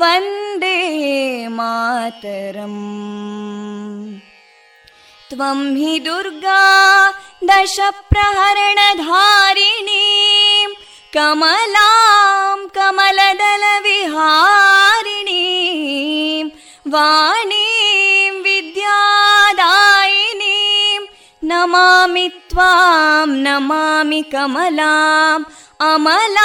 वन्दे मातरम् त्वं हि दुर्गा दशप्रहरणधारिणीं कमलां कमलदलविहारिणीं वाणीं विद्यादायिनीं नमामि त्वां नमामि कमलाम् अमलामतुलां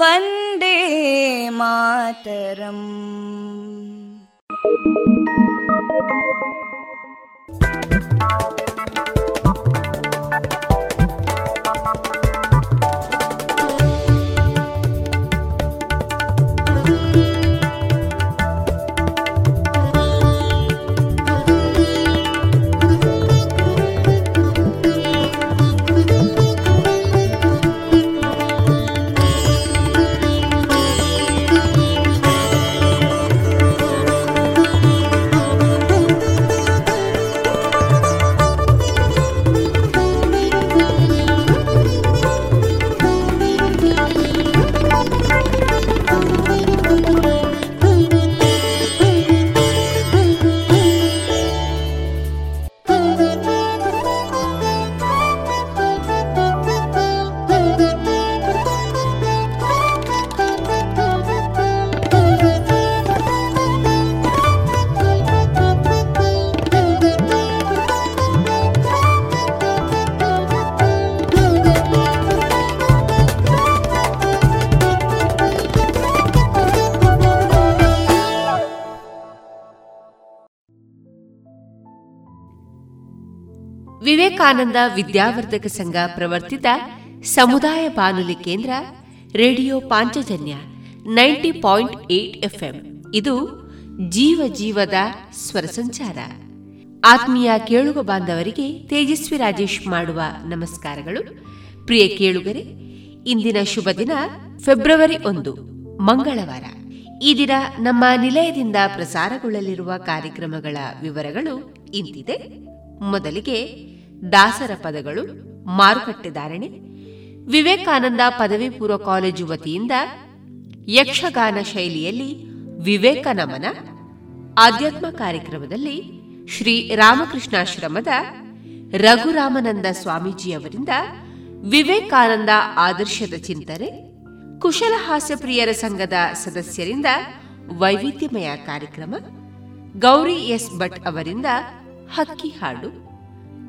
वन्दे मातरम् ವಿವೇಕಾನಂದ ವಿದ್ಯಾವರ್ಧಕ ಸಂಘ ಪ್ರವರ್ತಿತ ಸಮುದಾಯ ಬಾನುಲಿ ಕೇಂದ್ರ, radio Panchajanya ninety point eight FM. ಇದು ಜೀವ ಜೀವದ ಸ್ವರ ಸಂಚಾರ. ಆತ್ಮೀಯ ಕೇಳುಗ ಬಾಂಧವರಿಗೆ ತೇಜಸ್ವಿ ರಾಜೇಶ್ ಮಾಡುವ ನಮಸ್ಕಾರಗಳು. ಪ್ರಿಯ ಕೇಳುಗರೆ, ಇಂದಿನ ಶುಭ ದಿನ ಫೆಬ್ರವರಿ ಒಂದು, ಮಂಗಳವಾರ. ಈ ದಿನ ನಮ್ಮ ನಿಲಯದಿಂದ ಪ್ರಸಾರಗೊಳ್ಳಲಿರುವ ಕಾರ್ಯಕ್ರಮಗಳ ವಿವರಗಳು ಇಂತಿದೆ. ಮೊದಲಿಗೆ ದಾಸರ ಪದಗಳು ಮಾರುಕಟ್ಟೆ ಧಾರಣೆ, ವಿವೇಕಾನಂದ ಪದವಿ ಪೂರ್ವ ಕಾಲೇಜು ವತಿಯಿಂದ ಯಕ್ಷಗಾನ ಶೈಲಿಯಲ್ಲಿ ವಿವೇಕ ನಮನ, ಆಧ್ಯಾತ್ಮ ಕಾರ್ಯಕ್ರಮದಲ್ಲಿ ಶ್ರೀ ರಾಮಕೃಷ್ಣಾಶ್ರಮದ ರಘುರಾಮನಂದ ಸ್ವಾಮೀಜಿಯವರಿಂದ ವಿವೇಕಾನಂದ ಆದರ್ಶದ ಚಿಂತನೆ, ಕುಶಲ ಹಾಸ್ಯಪ್ರಿಯರ ಸಂಘದ ಸದಸ್ಯರಿಂದ ವೈವಿಧ್ಯಮಯ ಕಾರ್ಯಕ್ರಮ, ಗೌರಿ ಎಸ್ ಭಟ್ ಅವರಿಂದ ಹಕ್ಕಿ ಹಾಡು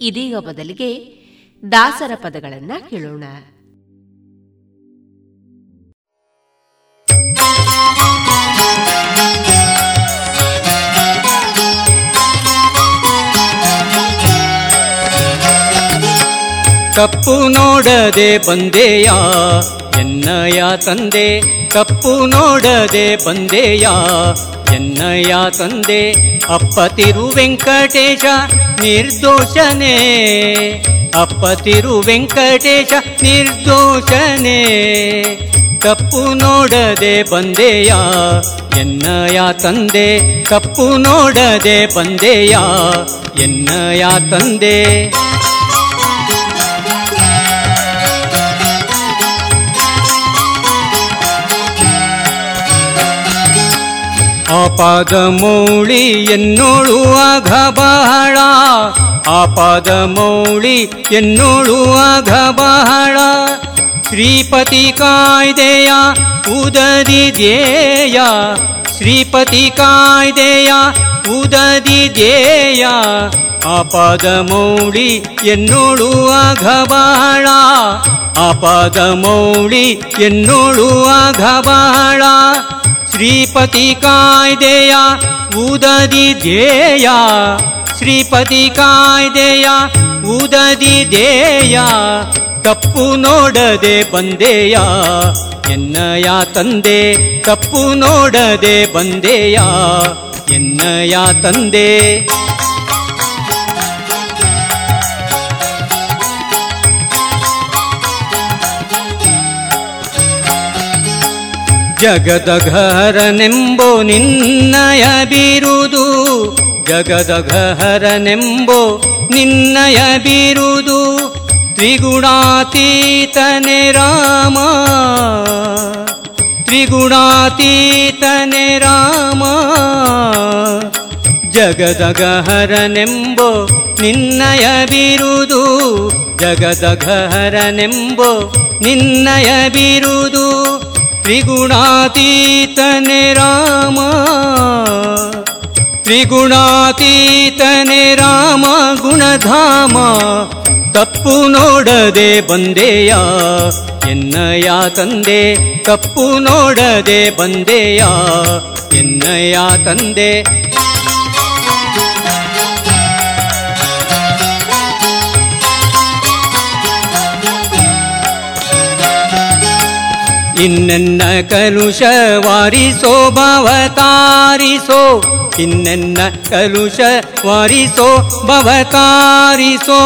ಇದೀಗ ಬದಲಿಗೆ ದಾಸರ ಪದಗಳನ್ನ ಕೇಳೋಣ. ಕಪ್ಪು ನೋಡದೆ ಬಂದೆಯಾ ಎನ್ನಯ ತಂದೆ ಕಪ್ಪು ನೋಡದೆ ಬಂದೆಯ ಎನ್ನಯ ತಂದೆ ಅಪ್ಪ ತಿರು ವೆಂಕಟೇಶ ನಿರ್ದೋಷನೇ ಅಪ್ಪ ತಿರು ವೆಂಕಟೇಶ ನಿರ್ದೋಷನೇ ಕಪ್ಪು ನೋಡದೆ ಬಂದೆಯ ಎನ್ನಯ ತಂದೆ ಕಪ್ಪು ನೋಡದೆ ಬಂದೆಯ ಎನ್ನಯ ತಂದೆ ಆಪಾದ ಎನ್ನುಳುವಾಗ ಬಹಳ. ಆಪಾದ ಮೌಳಿ ಎನ್ನೋಳುವಾಗ ಬಹಳ. ಶ್ರೀಪತಿ ಕಾಯ್ದೆಯ ಉದದಿ ಧ್ಯೇಯ. ಶ್ರೀಪತಿ ಕಾಯ್ದೆಯ ಉದದಿ ಧ್ಯೇಯ. ಆಪಾದ ಎನ್ನುಳುವಾಗ ಬಹಳ. ಆಪಾದ ಮೌಳಿ ಎನ್ನೋಳುವಾಗ ಬಹಳ. ಶ್ರೀಪತಿ ಕಾಯ್ದೆಯ ಉದದಿ ಧ್ಯೇಯ. ಶ್ರೀಪತಿ ಕಾಯ್ದೆಯ ಉದದಿ ಧ್ಯೇಯ. ತಪ್ಪು ನೋಡದೆ ಬಂದೆಯ. ಎನ್ನಯ ತಂದೆ, ತಪ್ಪು ನೋಡದೆ ಬಂದೆಯ. ಎನ್ನಯ ತಂದೆ ಜಗದಘಹರನೆಂಬೋ ನಿನ್ನಯ ಬೀರುದು ಜಗದಘಹರನೆಂಬೋ ನಿನ್ನಯ ಬೀರುದು ತ್ರಿಗುಣಾತೀತನೆ ರಾಮ. ತ್ರಿಗುಣಾತೀತನೆ ರಾಮ. ಜಗದಗಹರನೆಂಬೋ ನಿನ್ನಯ ಬಿರುದು ಜಗದಘಹರನೆಂಬೋ ನಿನ್ನಯ ಬಿರುದು ತ್ರಿಗುಣಾತೀತನೆ ರಾಮ. ತ್ರಿಗುಣಾತೀತನೆ ರಾಮ ಗುಣಧಾಮ. ತಪ್ಪು ನೋಡದೆ ಬಂದೆಯ? ಎನ್ನಯ ತಂದೆ, ತಪ್ಪು ನೋಡದೆ ಬಂದೆಯ? ಎನ್ನಯ ತಂದೆ ಇನ್ನೆನ್ನ ಕಲುಷವಾರಿಸೋ ಭವತಾರಿಸೋ ಇನ್ನೆನ್ನ ಕಲುಷ ವಾರಿಸೋ ಭವತಾರಿಸೋ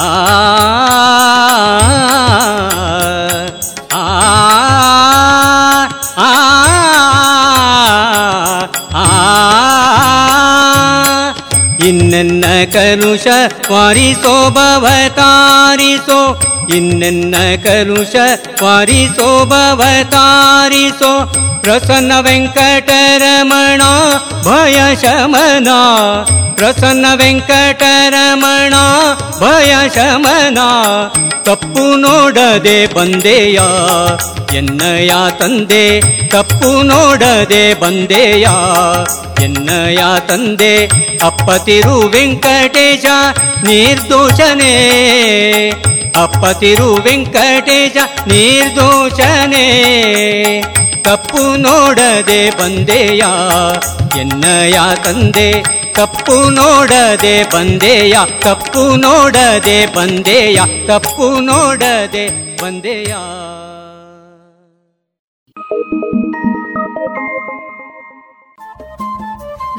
ಆ ಇನ್ನೆನ್ನ ಕಲುಷ ವಾರಿಸೋ ಭವತಾರಿಸೋ ಇನ್ನೆನ್ನ ಕಲುಷ ವಾರಿಸೋ ಭವತಾರಿಸೋ ಪ್ರಸನ್ನ ವೆಂಕಟರಮಣ ಭಯ ಶಮನ ಪ್ರಸನ್ನ ವೆಂಕಟರಮಣ ಭಯ ಶಮನ ತಪ್ಪು ನೋಡದೆ ಬಂದೆಯ ಎನ್ನಯ ತಂದೆ ತಪ್ಪು ನೋಡದೆ ಬಂದೆಯ ಎನ್ನಯ ತಂದೆ ಅಪ್ಪತಿರು ವೆಂಕಟೇಶ ನಿರ್ದೋಷನೇ ಅಪ್ಪತಿರು ವೆಂಕಟೇಶ ನಿರ್ದೋಷನೆ. ತಪ್ಪು ನೋಡದೆ ಬಂದೆಯ? ಎನ್ನಯ ತಂದೆ ತಪ್ಪು ನೋಡದೆ ಬಂದೆಯ? ಕಪ್ಪು ನೋಡದೆ ಬಂದೆಯ? ತಪ್ಪು ನೋಡದೆ ಬಂದೆಯ?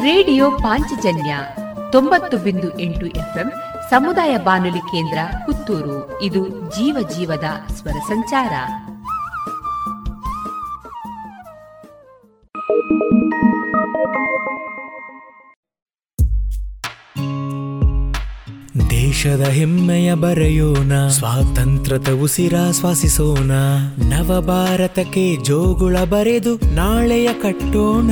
ರೇಡಿಯೋ ಪಾಂಚಜನ್ಯ ತೊಂಬತ್ತು ಬಿಂದು ಎಂಟು ಎಫ್ಎಂ ಸಮುದಾಯ ಬಾನುಲಿ ಕೇಂದ್ರ ಪುತ್ತೂರು. ಇದು ಜೀವ ಜೀವದ ಸ್ವರ ಸಂಚಾರ. ದೇಶದ ಹೆಮ್ಮೆಯ ಬರೆಯೋಣ, ಸ್ವಾತಂತ್ರ್ಯದ ಉಸಿರಾಶ್ವಾಸಿಸೋಣ ನವ ಭಾರತಕ್ಕೆ ಜೋಗುಳ ಬರೆದು ನಾಳೆಯ ಕಟ್ಟೋಣ.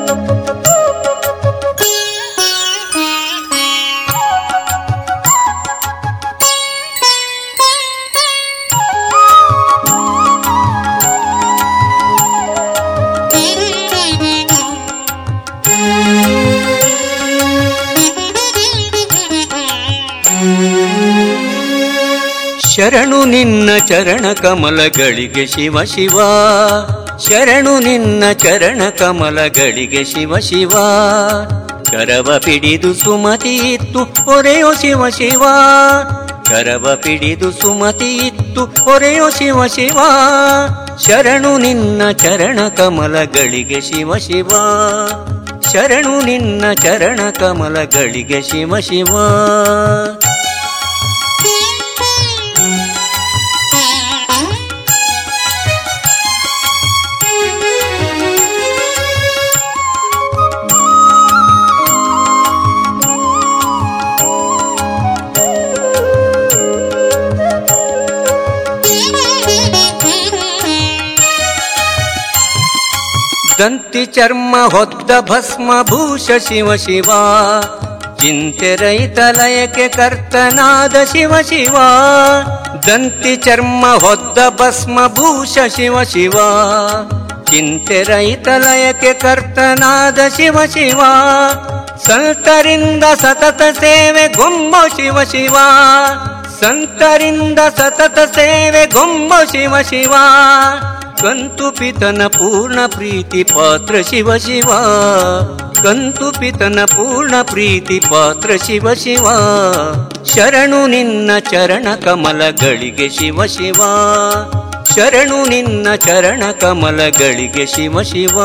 ಶರಣು ನಿನ್ನ ಚರಣ ಕಮಲಗಳಿಗೆ ಶಿವ ಶಿವ. ಶರಣು ನಿನ್ನ ಚರಣ ಕಮಲಗಳಿಗೆ ಶಿವ ಶಿವ. ಕರವ ಪಿಡಿದು ಸುಮತಿ ಇತ್ತು, ಹೊರೆಯೋ ಶಿವ ಶಿವ. ಕರವ ಪಿಡಿದು ಸುಮತಿ ಇತ್ತು, ಹೊರೆಯೋ ಶಿವ ಶಿವ. ಶರಣು ನಿನ್ನ ಚರಣ ಕಮಲಗಳಿಗೆ ಶಿವ ಶಿವ. ಶರಣು ನಿನ್ನ ಚರಣ ಕಮಲಗಳಿಗೆ ಶಿವ ಶಿವ. ದಂತಿ ಚರ್ಮ ಹೊದ್ದ ಭಸ್ಮ ಭೂಷ ಶಿವ ಶಿವ. ಚಿಂತೆ ರೈತ ಲಯಕ್ಕೆ ಕರ್ತನಾದ ಶಿವ ಶಿವ. ದಂತಿ ಚರ್ಮ ಹೊದ್ದ ಭಸ್ಮ ಭೂಷ ಶಿವ ಶಿವ. ಚಿಂತೆ ರೈತ ಲಯಕ್ಕೆ ಕರ್ತನಾದ ಶಿವ ಶಿವ. ಸಂತರಿಂದ ಸತತ ಸೇವೆ ಗೊಂಬ ಶಿವ ಶಿವ. ಸಂತರಿಂದ ಸತತ ಸೇವೆ ಗೊಂಬ ಶಿವ ಶಿವ. ಕಂತು ಪಿತನ ಪೂರ್ಣ ಪ್ರೀತಿ ಪಾತ್ರ ಶಿವ ಶಿವ. ಕಂತು ಪಿತನ ಪೂರ್ಣ ಪ್ರೀತಿ ಪಾತ್ರ ಶಿವ ಶಿವ. ಶರಣು ನಿನ್ನ ಚರಣ ಕಮಲಗಳಿಗೆ ಶಿವ ಶಿವ. ಶರಣು ನಿನ್ನ ಚರಣ ಕಮಲಗಳಿಗೆ ಶಿವ ಶಿವ.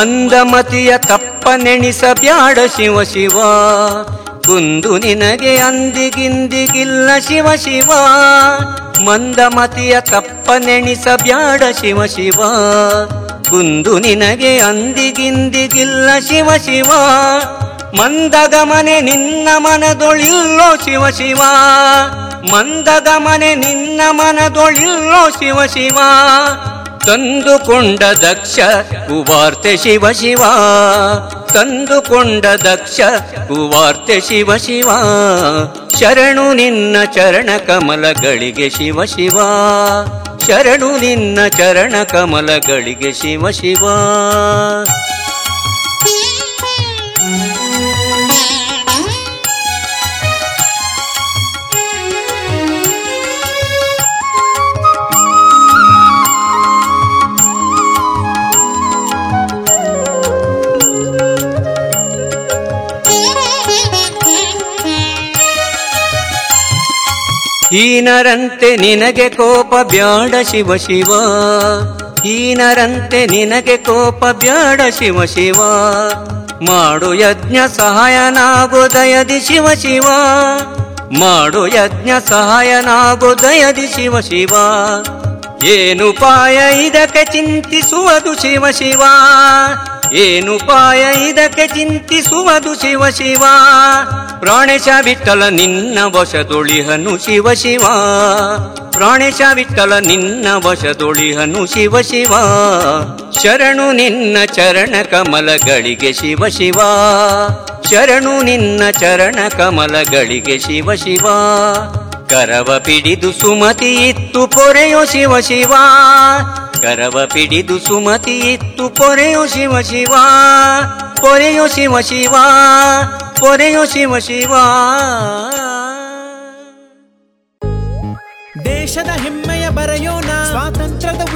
ಮಂದಮತಿಯ ತಪ್ಪ ನೆಣಿಸಬ್ಯಾಡ ಶಿವ ಶಿವ. ಕುಂದು ನಿನಗೆ ಅಂದಿಗಿಂದಿಗಿಲ್ಲ ಶಿವ ಶಿವ. ಮಂದಮತಿಯ ತಪ್ಪ ನೆಣಿಸಬ್ಯಾಡ ಶಿವ ಶಿವ. ಕುಂದು ನಿನಗೆ ಅಂದಿಗಿಂದಿಗಿಲ್ಲ ಶಿವ ಶಿವ. ಮಂದಗಮನೆ ನಿನ್ನ ಮನದೊಳಿಲ್ಲೋ ಶಿವ ಶಿವ. ಮಂದಗಮನೆ ನಿನ್ನ ಮನದೊಳಿಲ್ಲೋ ಶಿವ ಶಿವ. ತಂದುಕೊಂಡ ದಕ್ಷ ಕುವಾರ್ತೆ ಶಿವ ಶಿವ. ತಂದುಕೊಂಡ ದಕ್ಷ ಕುವಾರ್ತೆ ಶಿವ ಶಿವ. ಶರಣು ನಿನ್ನ ಚರಣ ಕಮಲಗಳಿಗೆ ಶಿವ ಶಿವ. ಶರಣು ನಿನ್ನ ಚರಣ ಕಮಲಗಳಿಗೆ ಶಿವ ಶಿವ. ಹೀನರಂತೆ ನಿನಗೆ ಕೋಪ ಬ್ಯಾಡ ಶಿವ ಶಿವ. ಹೀನರಂತೆ ನಿನಗೆ ಕೋಪ ಬ್ಯಾಡ ಶಿವ ಶಿವ. ಮಾಡು ಯಜ್ಞ ಸಹಾಯನಾಗು ದಯದಿ ಶಿವ ಶಿವ. ಮಾಡು ಯಜ್ಞ ಸಹಾಯನಾಗು ದಯದಿ ಶಿವ. ಶಿವ ಏನುಪಾಯ ಇದಕ್ಕೆ ಚಿಂತಿಸುವುದು ಶಿವ ಶಿವ. ಏನುಪಾಯ ಇದಕ್ಕೆ ಚಿಂತಿಸುವುದು ಶಿವ ಶಿವ. ಪ್ರಾಣೇಶ ವಿಠಲ ನಿನ್ನ ವಶದೊಳಿಹನು ಶಿವ ಶಿವ. ಪ್ರಾಣೇಶ ವಿಠಲ ನಿನ್ನ ವಶದೊಳಿಹನು ಶಿವ ಶಿವ. ಶರಣು ನಿನ್ನ ಚರಣ ಕಮಲಗಳಿಗೆ ಶಿವ ಶಿವ. ಶರಣು ನಿನ್ನ ಚರಣ ಕಮಲಗಳಿಗೆ ಶಿವ ಶಿವ. ಕರವ ಪಿಡಿದು ಸುಮತಿ ಇತ್ತು ಪೊರೆಯೋ ಶಿವ ಶಿವ. ಕರವ ಪಿಡಿದು ಸುಮತಿ ಇತ್ತು ಪೊರೆಯೋ ಶಿವ ಶಿವ. ಪೊರೆಯೋ ಶಿವ ಶಿವ. ಪೊರೆಯೋ ಶಿವ ಶಿವ. ದೇಶದ ಹೆಮ್ಮೆಯ ಬರೆಯೋಣ. ಸ್ವಾತಂತ್ರ್ಯದ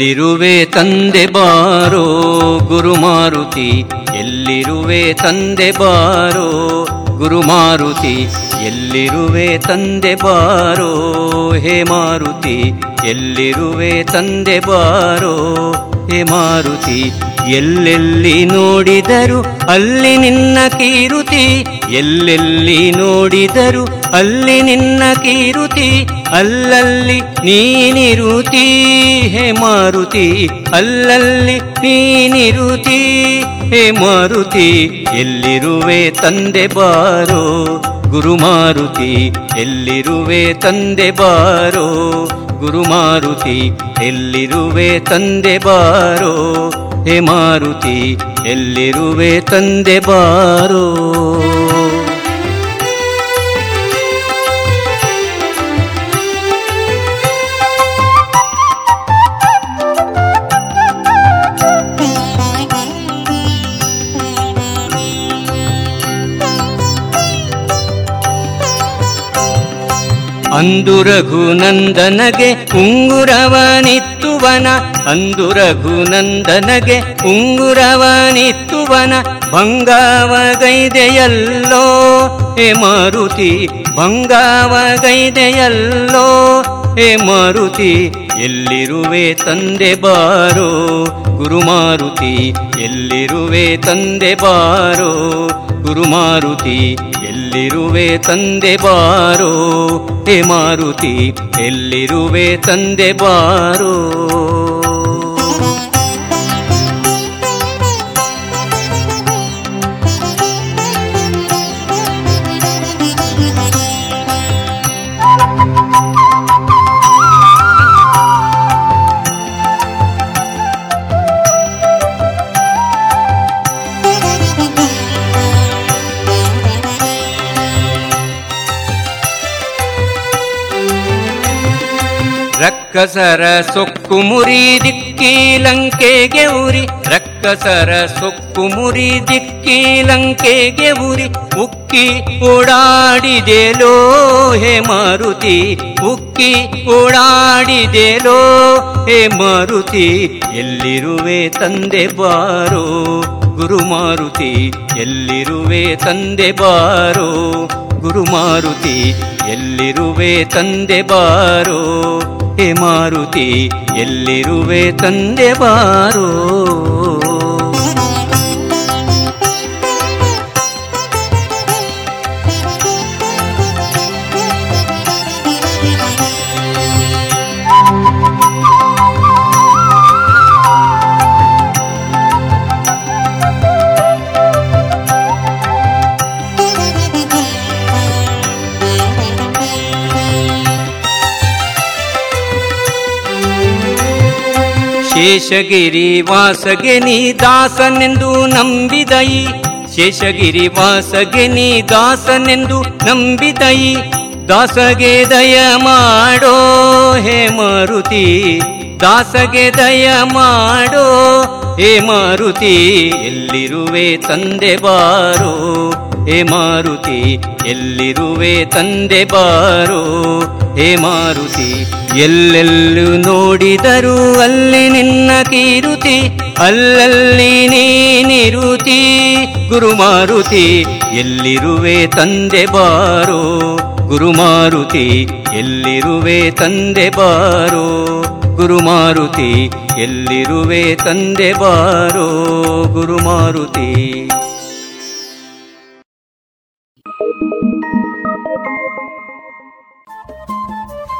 ಎಲ್ಲಿರುವೆ ತಂದೆ ಬಾರೋ ಗುರು ಮಾರುತಿ ಎಲ್ಲಿರುವೆ ತಂದೆ ಬಾರೋ ಗುರು ಮಾರುತಿ ಎಲ್ಲಿರುವೆ ತಂದೆ ಬಾರೋ ಹೇ ಮಾರುತಿ? ಎಲ್ಲಿರುವೆ ತಂದೆ ಬಾರೋ ಹೇ ಮಾರುತಿ. ಎಲ್ಲೆಲ್ಲಿ ನೋಡಿದರು ಅಲ್ಲಿ ನಿನ್ನ ಕೀರುತಿ. ಎಲ್ಲೆಲ್ಲಿ ನೋಡಿದರು ಅಲ್ಲಿ ನಿನ್ನ ಕೀರುತಿ. ಅಲ್ಲಲ್ಲಿ ನೀನಿರುತಿ ಹೇ ಮಾರುತಿ. ಅಲ್ಲಲ್ಲಿ ನೀನಿರುತಿ ಹೇ ಮಾರುತಿ. ಎಲ್ಲಿರುವೆ ತಂದೆ ಬಾರೋ ಗುರು ಮಾರುತಿ. ಎಲ್ಲಿರುವೆ ತಂದೆ ಬಾರೋ ಗುರುಮಾರುತಿ ಎಲ್ಲಿರುವೆ ತಂದೆ ಬಾರೋ? ಹೇ ಮಾರುತಿ ಎಲ್ಲಿರುವೆ ತಂದೆ ಬಾರೋ? ಅಂದು ರಘುನಂದನಗೆ ಉಂಗುರವನಿತ್ತುವನ, ಅಂದು ರಘುನಂದನಗೆ ಉಂಗುರವನಿತ್ತುವನ, ಭಂಗಾವಗೈದೆಯಲ್ಲೋ ಹೇ ಮಾರುತಿ, ಭಂಗಾವಗೈದೆಯಲ್ಲೋ ಹೇ ಮಾರುತಿ, ಎಲ್ಲಿರುವೆ ತಂದೆ ಬಾರೋ, ಗುರುಮಾರುತಿ, ಎಲ್ಲಿರುವೆ ತಂದೆ ಬಾರೋ ಗುರುಮಾರುತಿ ಎಲ್ಲಿರುವೆ ತಂದೆ ಬಾರೋ? ಹೇ ಮಾರುತಿ ಎಲ್ಲಿರುವೆ ತಂದೆ ಬಾರೋ? ರಕ್ಕಸರ ಸೊಕ್ಕು ಮುರಿ ದಿಕ್ಕಿ ಲಂಕೆಗೆ ಉರಿ. ರಕ್ಕಸರ ಸೊಕ್ಕು ಮುರಿ ದಿಕ್ಕಿ ಲಂಕೆಗೆ ಉರಿ. ಉಕ್ಕಿ ಓಡಾಡಿದೆಲೋ ಹೇ ಮಾರುತಿ. ಉಕ್ಕಿ ಓಡಾಡಿದೆಲೋ ಹೇ ಮಾರುತಿ. ಎಲ್ಲಿರುವೆ ತಂದೆ ಬಾರೋ ಗುರು ಮಾರುತಿ. ಎಲ್ಲಿರುವೆ ತಂದೆ ಬಾರೋ ಗುರು ಮಾರುತಿ. ಎಲ್ಲಿರುವೆ ತಂದೆ ಬಾರೋ ಹೇ ಮಾರುತಿ ಎಲ್ಲಿರುವೆ ತಂದೆ ಬಾರೋ? ಶೇಷಗಿರಿ ವಾಸಗೆ ನೀ ದಾಸನೆಂದು ನಂಬಿದೈ ಶೇಷಗಿರಿ ವಾಸಗೆ ನೀ ದಾಸನೆಂದು ನಂಬಿದೈ ದಾಸಗೆ ದಯ ಮಾಡೋ ಹೇ ಮಾರುತಿ. ದಾಸಗೆ ದಯ ಮಾಡೋ ಹೇ ಮಾರುತಿ. ಎಲ್ಲಿರುವೆ ತಂದೆ ಬಾರೋ? ಹೇ ಮಾರುತಿ, ಎಲ್ಲಿರುವೆ ತಂದೆ ಬಾರೋ? ಹೇ ಮಾರುತಿ, ಎಲ್ಲೆಲ್ಲೂ ನೋಡಿದರೂ ಅಲ್ಲಿ ನಿನ್ನ ಕೀರುತಿ, ಅಲ್ಲಲ್ಲಿ ನೀನಿರುತಿ. ಗುರುಮಾರುತಿ ಎಲ್ಲಿರುವೆ ತಂದೆ ಬಾರೋ? ಗುರು ಮಾರುತಿ, ಎಲ್ಲಿರುವೆ ತಂದೆ ಬಾರೋ? ಗುರು ಮಾರುತಿ, ಎಲ್ಲಿರುವೆ ತಂದೆ ಬಾರೋ? ಗುರುಮಾರುತಿ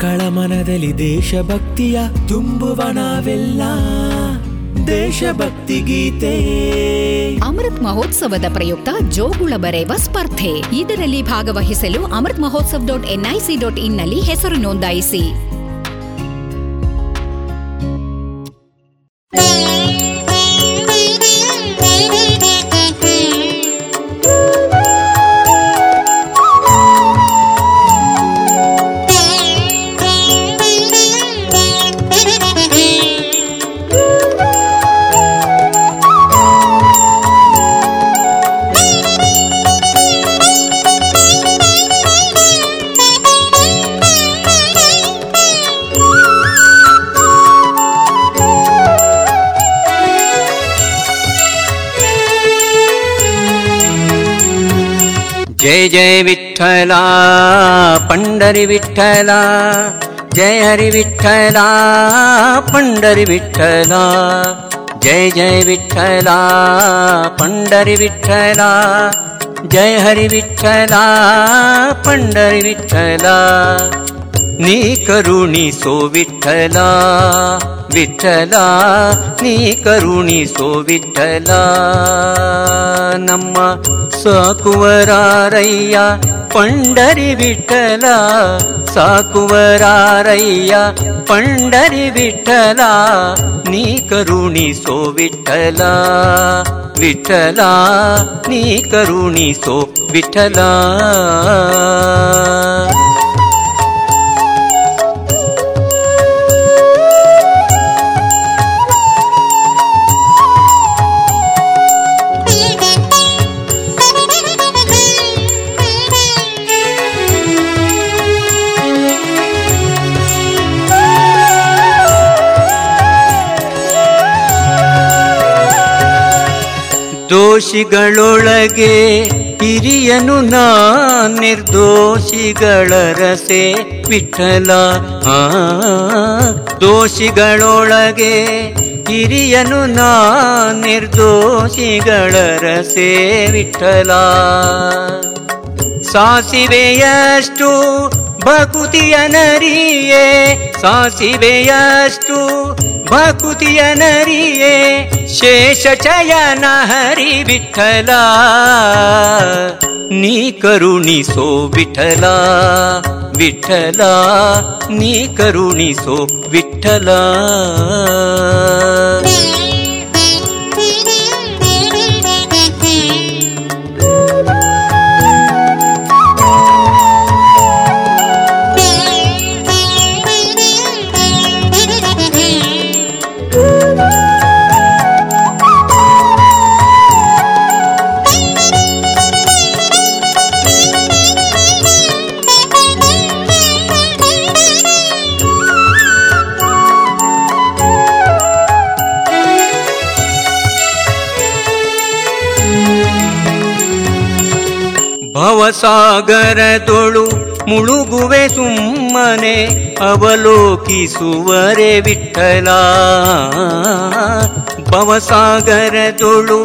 ಮಕ್ಕಳ ಮನದಲ್ಲಿ ದೇಶಭಕ್ತಿಯ ತುಂಬುವ ನಾವೆಲ್ಲ. ದೇಶಭಕ್ತಿ ಗೀತೆ. ಅಮೃತ್ ಮಹೋತ್ಸವದ ಪ್ರಯುಕ್ತ ಜೋಗುಳ ಬರೆಯುವ ಸ್ಪರ್ಧೆ. ಇದರಲ್ಲಿ ಭಾಗವಹಿಸಲು Amrit Mahotsav dot NIC dot ಇನ್ನಲ್ಲಿ ಹೆಸರು ನೋಂದಾಯಿಸಿ. जय जय विठ्ठला पंढरी विठ्ठला जय हरि विठ्ठला पंढरी विठ्ठला जय जय विठ्ठला पंढरी विठ्ठला जय हरि विठ्ठला पंढरी विठ्ठला ನೀ ಕರುಣಿಸೋ ವಿಠಲ ವಿಠಲ ನೀ ಕರುಣಿಸೋ ವಿಠಲ ನಮ್ಮ ಸಾಕುವರಾರಯ್ಯ ಪಂಡರಿ ವಿಠಲ ಸಾಕುವರಾರಯ್ಯ ಪಂಡರಿ ವಿಠಲ ನೀ ಕರುಣಿಸೋ ವಿಠಲ ವಿಠಲ ನೀ ಕರುಣಿಸೋ ವಿಠಲ ದೋಷಿಗಳೊಳಗೆ ಹಿರಿಯನು ನಾ ನಿರ್ದೋಷಿಗಳ ರಸೆ ವಿಠಲ ಆ, ದೋಷಿಗಳೊಳಗೆ ಹಿರಿಯನು ನಾ ನಿರ್ದೋಷಿಗಳ ರಸೆ ವಿಠಲ ಸಾಸಿವೆಯಷ್ಟು ಭಕುತಿಯ ನರಿಯೇ ಸಾಸಿವೆಯಷ್ಟು भुतिरि शेषरि विठ्ठला। नी करुणि सो विठला विठ्ठला। नी करुणि सो विठ्ठला। ಭವಸಾಗರದೊಳು ಮುಳುಗುವೆ ಸುಮ್ಮನೆ ಅವಲೋಕಿಸುವರೆ ವಿಠಲ ಭವಸಾಗರದೊಳು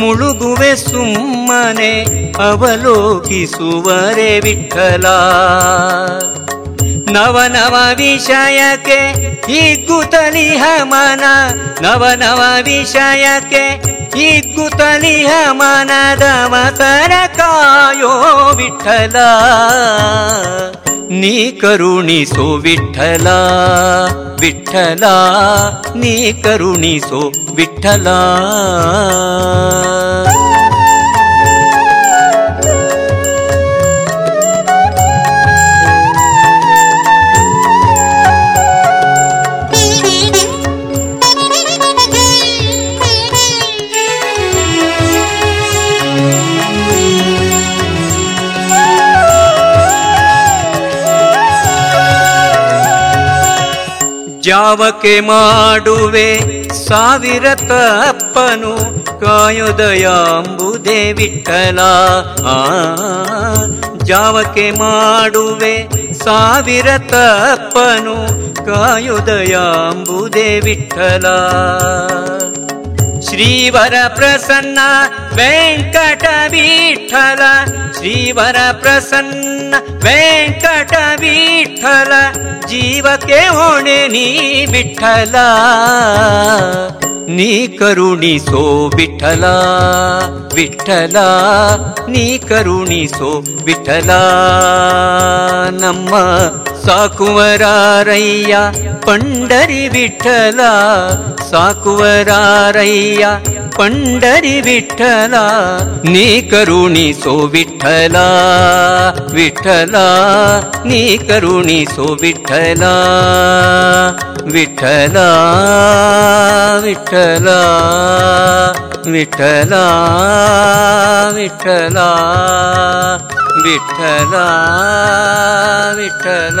ಮುಳುಗುವೆ ಸುಮ್ಮನೆ ಅವಲೋಕಿಸುವರೆ ವಿಠಲ ನವ ನವ ವಿಷಯಕ್ಕೆ ಹಿಗ್ಗುತ್ತಲಿಹ ಮನ ನವ ನವ ವಿಷಯಕ್ಕೆ ಹಿಗ್ಗುತ್ತಲಿಹ ಮನದ ಮತರ ಕಾಯೋ ವಿಠಲ. ನೀ ಕರುಣಿಸೋ ವಿಠಲ ವಿಠಲ. ನೀ ಕರುಣಿಸೋ ವಿಠಲ. ಜಾವಕ್ಕೆ ಮಾಡುವೆ? ಸಾವಿರ ತಪ್ಪನು ಕಾಯುದಯಾಂಬುದೇ ವಿಠಲ. ಆ ಜಾವಕೆ ಮಾಡುವೆ? ಸಾವಿರ ತಪ್ಪನು ಕಾಯುದಯಾಂಬುದೇ ವಿಠಲ. శ్రీవర ప్రసన్న వెంకట విఠల శ్రీవర ప్రసన్న వెంకట విఠల జీవకే ఓణೆ నీ విఠల నీ కరుణి సో విఠల విఠల నీ కరుణి సో విఠల. నమ్మ సాకువరారయ్యా పండరి విఠల ಸಾಕುವರಾರಯ್ಯ ಪಂಡರಿ ವಿಠಲ ನೀ ಕರುಣಿಸೋ ವಿಠಲ ವಿಠಲ ನೀ ಕರುಣಿಸೋ ವಿಠಲ ವಿಠಲ ವಿಠಲ ವಿಠಲ ವಿಠಲ ವಿಠಲ ವಿಠಲ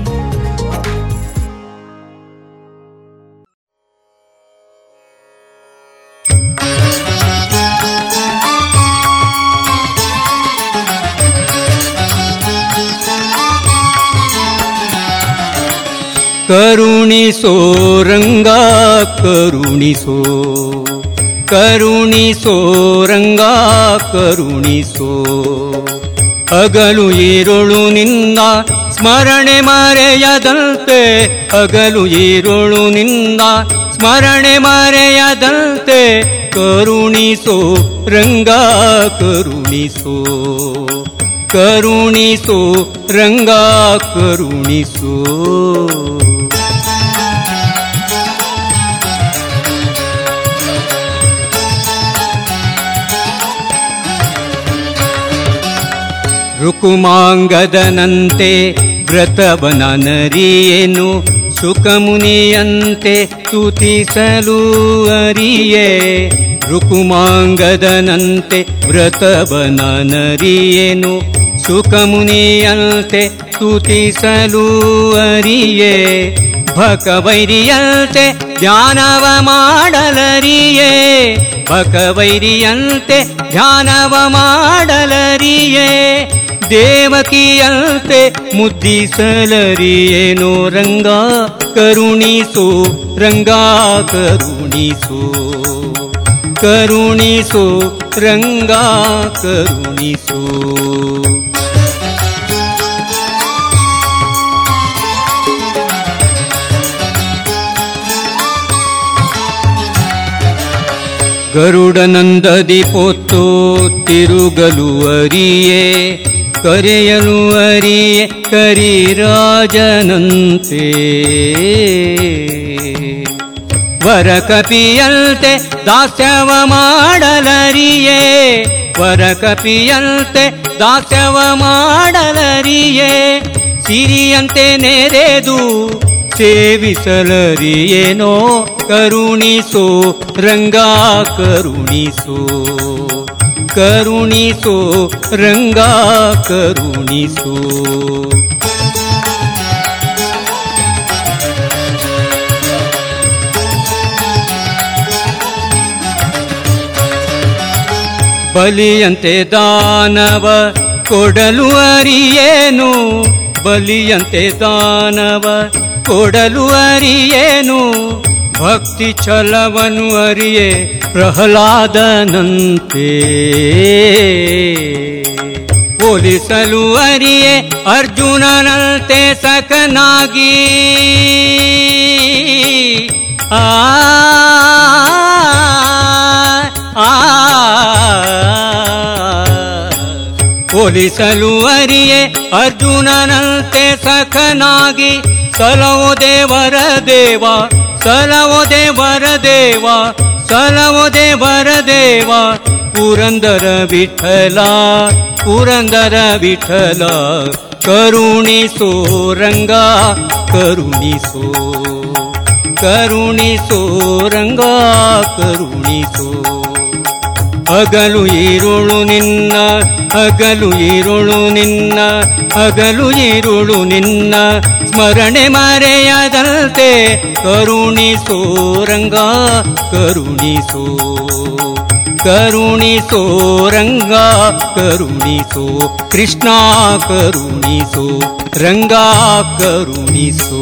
ಕರುಣಿಸೋ, ರಂಗ ಕರುಣಿಸೋ. ಕರುಣಿಸೋ, ರಂಗ ಕರುಣಿಸೋ. ಹಗಲು ಈರುಳು ನಿಂದ ಸ್ಮರಣೆ ಮರೆಯದಂತೆ. ಹಗಲು ಈರುಳು ನಿಂದ ಸ್ಮರಣೆ ಮರೆಯದಂತೆ. ಕರುಣಿಸೋ, ರಂಗ ಕರುಣಿಸೋ. ಕರುಣಿಸೋ, ರಂಗ ಕರುಣಿಸೋ. ರುಕುಮಾಂಗದನಂತೆ ವ್ರತವನ ನರಿಯೇನು ಸುಖಮುನಿಯಂತೆ ಸ್ತುತಿಸಲು ಅರಿಯೇ. ರುಕುಮಾಂಗದನಂತೆ ವ್ರತವನ ನರಿಯೇನು ಸುಖಮುನಿಯಂತೆ ಸ್ತುತಿಸಲು ಅರಿಯೇ. ಭಕವೈರಿಯಂತೆ ಧ್ಯಾನವ ಮಾಡಲರಿಯೇ ಭಕವೈರಿಯಂತೆ ಧ್ಯಾನವ ಮಾಡಲರಿಯೇ ದೇವಕಿಯಂತೆ ಮುದ್ದಿಸಲರಿಯೇನೋ? ರಂಗ ಕರುಣಿಸು ರಂಗ ಕರುಣಿಸು. ಕರುಣಿಸು ರಂಗ ಕರುಣಿಸು. ಗರುಡನಂದದಿ ಪೊತ್ತು ತಿರುಗಲು ಅರಿಯೇ ಕರೆಯಲು ಕರಿ ಕರಿರಾಜನಂತೆ ವರ ಕಪಿಯಂತೆ ದಾಸ್ಯವ ಮಾಡಲರಿಯೇ. ವರ ಕಪಿಯಂತೆ ದಾಸ್ಯವ ಮಾಡಲರಿಯೇ. ಸಿರಿಯಂತೆ ನೆರೆದು ಸೇವಿಸಲರಿಯೇನೋ. ಕರುಣಿಸೋ, ರಂಗ ಕರುಣಿಸೋ. ಕರುಣಿಸೋ ರಂಗ ಕರುಣಿಸೋ. ಬಲಿಯಂತೆ ದಾನವ ಕೊಡಲು ಅರಿಯೇನು? ಬಲಿಯಂತೆ ದಾನವ ಕೊಡಲು ಅರಿಯೇನು? ಭಕ್ತಿ ಛಲವನು ಅರಿಯೇ ಪ್ರಹ್ಲಾದನಂತೆ. ಹೋಲಿಸಲು ಅರಿಯೇ ಅರ್ಜುನನಂತೆ ಸಖನಾಗಿ. ಆ ಹೋಲಿಸಲು ಅರಿಯೇ ಅರ್ಜುನನಂತೆ ಸಖನಾಗಿ. ಸಲವೋ ದೇವರ ದೇವ ಸಲವೋ ದೇವರ ದೇವ ಸಲವೋ ದೇವರ ದೇವ ಪುರಂದರ ವಿಠಲ ಪುರಂದರ ವಿಠಲ ಕರುಣಿಸೋ ರಂಗ ಕರುಣಿಸೋ ಕರುಣಿಸೋ ರಂಗ ಕರುಣಿಸೋ ಹಗಲು ಈರುಳು ನಿನ್ನ, ಹಗಲು ಈರುಳು ನಿನ್ನ, ಹಗಲು ಈರುಳು ನಿನ್ನ. ಸ್ಮರಣೆ ಮರೆಯದಂತೆ ಕರುಣಿಸೋ ರಂಗ, ಕರುಣಿಸೋ ಕರುಣಿಸೋ ರಂಗ, ಕರುಣಿಸೋ. ಕೃಷ್ಣ ಕರುಣಿಸೋ, ರಂಗ ಕರುಣಿಸೋ.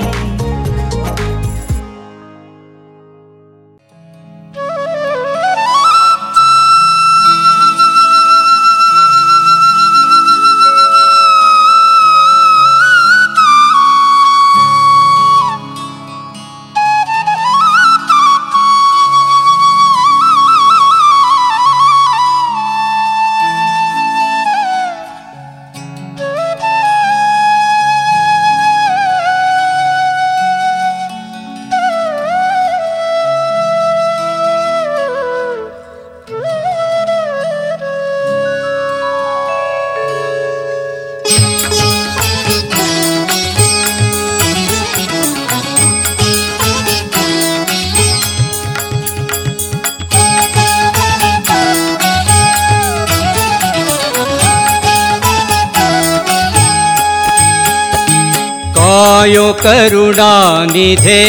करुणानिधे।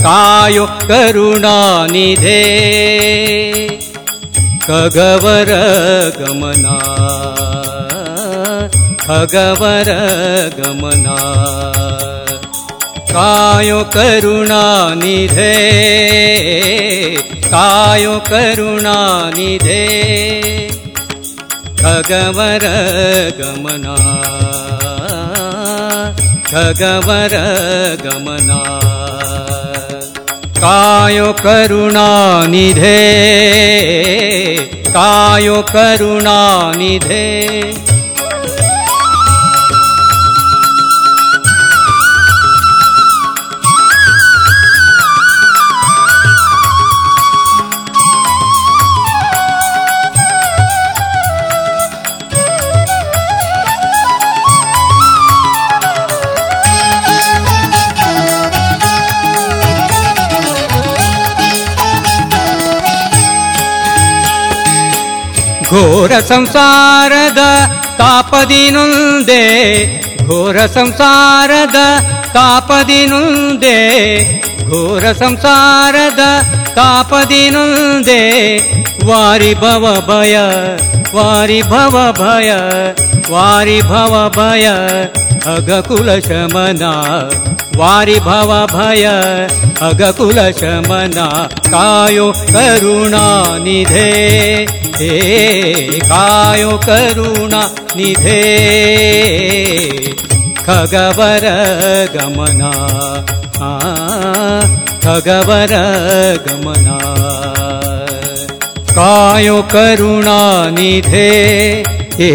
कायो करुणानिधे। खगवर गमना खगवर गमना कायो करुणानिधे। कायो करुणानिधे। खगवर गमना खगवर गमना कायो करुणानिधे कायो करुणानिधे ಘೋರ ಸಂಸಾರದ ತಾಪದಿನುಂದೆ, ಘೋರ ಸಂಸಾರದ ತಾಪದಿನುಂದೆ, ಘೋರ ಸಂಸಾರದ ತಾಪದಿನುಂದೆ ವಾರಿ ಭವ ಭಯ ವಾರಿ ಭವ ಭಯ ವಾರಿ ಭವ ಭಯ ಅಗಕುಲ ಶಮನ ವಾರಿ ಭವ ಭಯ ಅಗಕುಲ ಶಮನ ಕಾಯೋ ಕರುಣಾ ನಿಧೇ ಹೇ ಕಾಯೋ ಕರುಣಾ ನಿಧೇ ಖಗವರ ಗಮನ ಆ ಖಗವರ ಗಮನ ಕಾಯೋ ಕರುಣಾ ನಿಧೇ ಹೇ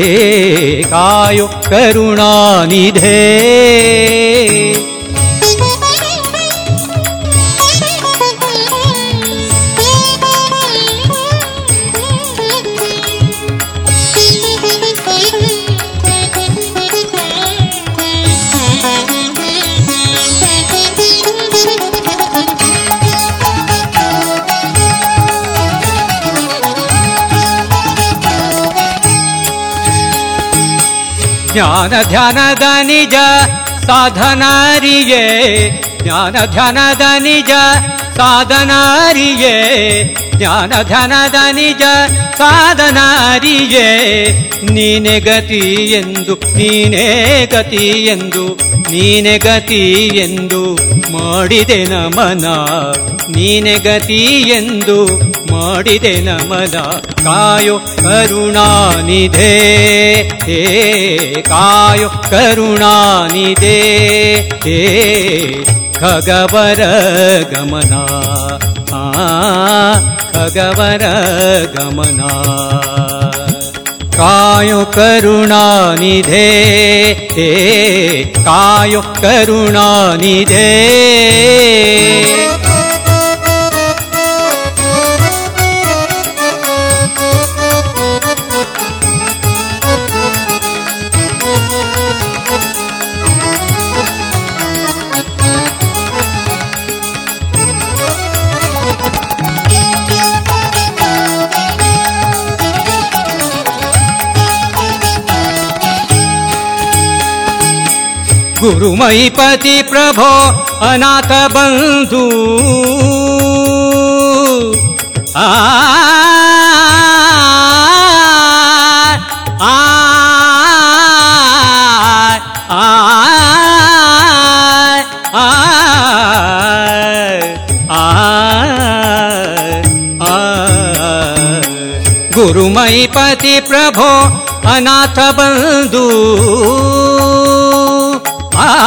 ಜ್ಞಾನ ಧ್ಯಾನದ ನಿಜ ಸಾಧನಾರಿಯೇ. ಜ್ಞಾನ ಧ್ಯಾನದ ನಿಜ ಸಾಧನಾರಿಯೇ. ಜ್ಞಾನ ಧ್ಯಾನದ ನಿಜ ಸಾಧನಾರಿಯೇ. ನೀನೆ ಗತಿ ಎಂದು, ನೀನೇ ಗತಿ ಎಂದು, ನೀನೆ ಗತಿ ಎಂದು ಮಾಡಿದೆ ನಮನ. ನೀನೆ ಗತಿ ಎಂದು ಮಾಡಿದೆ ನಮನ ಕಾಯೋ ಕರುಣಾನಿಧೇ ಹೇ ಕಾಯೋ ಕರುಣಾನಿಧೇ ಹೇ ಖಗವರ ಗಮನ ಆ ಖಗವರ ಗಮನ ಕಾಯೋ ಕರುಣಾನಿಧೇ ಹೇ ಕಾಯೋ ಕರುಣಾನಿಧೇ गुरुमयीपति प्रभो अनाथ बन्धु आ गुरुमयीपति प्रभो अनाथ बन्धु आ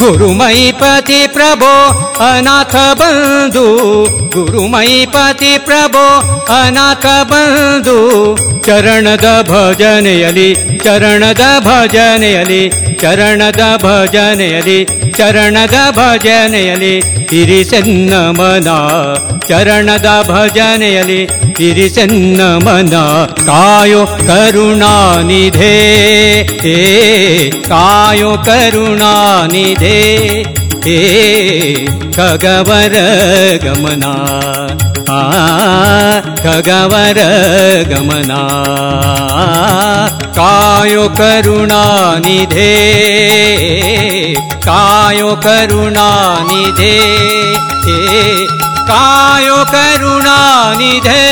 गुरुमयि पति प्रभो अनाथ बन्धु गुरुमयि पति प्रभो अनाथ बन्धु चरणद भजनयलि चरणद भजनयलि ಚರಣದ ಭಜನೆಯಲಿ ಚರಣದ ಭಜನೆಯಲಿ ಇರಿಸೆನ್ನ ಮನ ಚರಣದ ಭಜನೆಯಲಿ ಇರಿಸೆನ್ನ ಮನ ಕಾಯೋ ಕರುಣಾನಿಧೆ ಏ ಕಾಯೋ ಕರುಣಾನಿಧೆ हे खगवर गमना आ खगवर गमना कायोुणानिधे कायोुणानिधे हे कायो कायोणानिधे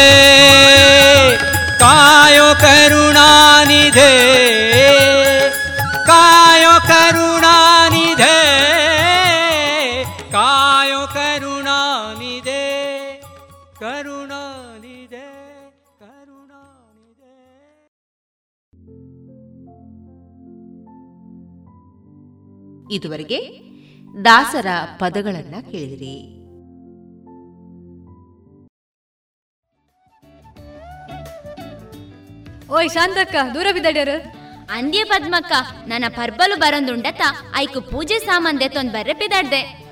कायोुणा निधे। ಇದುವರೆಗೆ ದಾಸರ ಪದಗಳನ್ನ ಕೇಳಿದಿರಿ. ಓಯ್ ಶಾಂತಕ್ಕ ದೂರ ಬಿದ್ದಾಡ್ಯಾರ? ಅಂದ್ಯ ಪದ್ಮಕ್ಕ ನನ್ನ ಪರ್ಬಲು ಬರಂದುಂಡತ ಐಕು ಪೂಜೆ ಸಾಮಾನ್ ದೆತ್ತೊಂದ್ ಬರ್ರೆ ಪಿದಾಡ್ದೆ.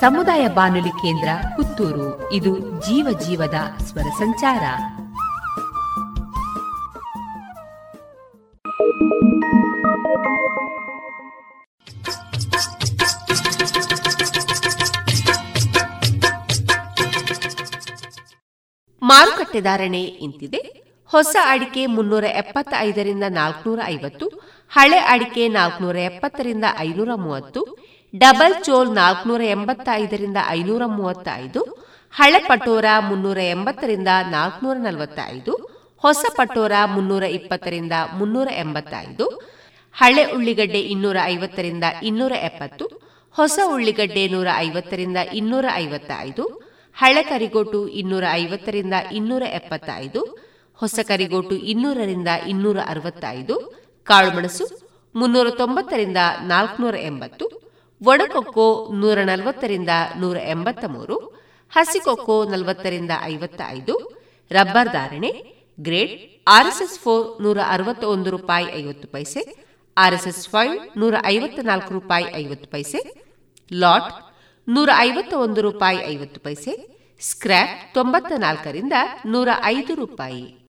ಸಮುದಾಯ ಬಾನುಲಿ ಕೇಂದ್ರ ಪುತ್ತೂರು. ಇದು ಜೀವ ಜೀವದ ಸ್ವರ ಸಂಚಾರ. ಮಾರುಕಟ್ಟೆ ಧಾರಣೆ ಇಂತಿದೆ. ಹೊಸ ಅಡಿಕೆ ಮುನ್ನೂರ ಎಪ್ಪತ್ತೈದರಿಂದ ನಾಲ್ಕನೂರ ಐವತ್ತು, ಹಳೆ ಅಡಿಕೆ ನಾಲ್ಕನೂರ ಎಪ್ಪತ್ತರಿಂದ ಐನೂರ ಮೂವತ್ತು ಡಬಲ್ ಚೋಲ್ ನಾಲ್ಕನೂರ ಎಂಬತ್ತೈದರಿಂದ ಐನೂರ ಮೂವತ್ತೈದು ಹಳೆ ಪಟೋರ ಮುನ್ನೂರ ಎಂಬತ್ತರಿಂದ ನಾಲ್ಕನೂರ ನಲವತ್ತೈದು, ಹೊಸ ಪಟೋರ ಮುನ್ನೂರ ಇಪ್ಪತ್ತರಿಂದ ಮುನ್ನೂರ ಎಂಬತ್ತೈದು, ಹಳೆ ಉಳ್ಳಿಗಡ್ಡೆ ಇನ್ನೂರ ಐವತ್ತರಿಂದ ಇನ್ನೂರ ಎಪ್ಪತ್ತು, ಹೊಸ ಉಳ್ಳಿಗಡ್ಡೆ ನೂರ ಐವತ್ತರಿಂದ ಇನ್ನೂರ ಐವತ್ತೈದು, ಹಳೆ ಕರಿಗೋಟು ಇನ್ನೂರ ಐವತ್ತರಿಂದ ಇನ್ನೂರ ಎಪ್ಪತ್ತೈದು, ಹೊಸ ಕರಿಗೋಟು ಇನ್ನೂರರಿಂದ ಇನ್ನೂರ ಅರವತ್ತೈದು ಕಾಳುಮೆಣಸು ಮುನ್ನೂರ ತೊಂಬತ್ತರಿಂದ ನಾಲ್ಕುನೂರ ಎಂಬತ್ತು ಒಣಕೊಕ್ಕೋ ನೂರ ನಲವತ್ತರಿಂದ ನೂರ ಎಂಬತ್ತ ಮೂರು ಹಸಿಕೊಕ್ಕೋ ನಲವತ್ತರಿಂದ ಐವತ್ತ ಐದು ರಬ್ಬರ್ ಧಾರಣೆ, ಗ್ರೇಡ್ ಆರ್ಎಸ್ಎಸ್ ಫೋರ್ ನೂರ ಅರವತ್ತ ಒಂದು ರೂಪಾಯಿ ಐವತ್ತು ಪೈಸೆ ಆರ್ಎಸ್ಎಸ್ ಫೈವ್ ನೂರ ಐವತ್ತ ನಾಲ್ಕು ರೂಪಾಯಿ ಐವತ್ತು ಪೈಸೆ, ಲಾಟ್ ನೂರ ಐವತ್ತ ಒಂದು ರೂಪಾಯಿ ಐವತ್ತು ಪೈಸೆ, ಸ್ಕ್ರ್ಯಾಪ್ ತೊಂಬತ್ತ ನಾಲ್ಕರಿಂದ ನೂರ ಐದು ರೂಪಾಯಿ.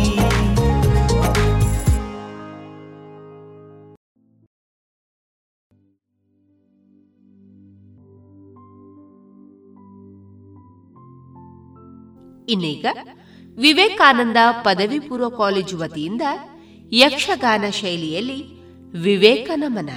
ಇನ್ನೀಗ ವಿವೇಕಾನಂದ ಪದವಿ ಪೂರ್ವ ಕಾಲೇಜು ವತಿಯಿಂದ ಯಕ್ಷಗಾನ ಶೈಲಿಯಲ್ಲಿ ವಿವೇಕನಮನ.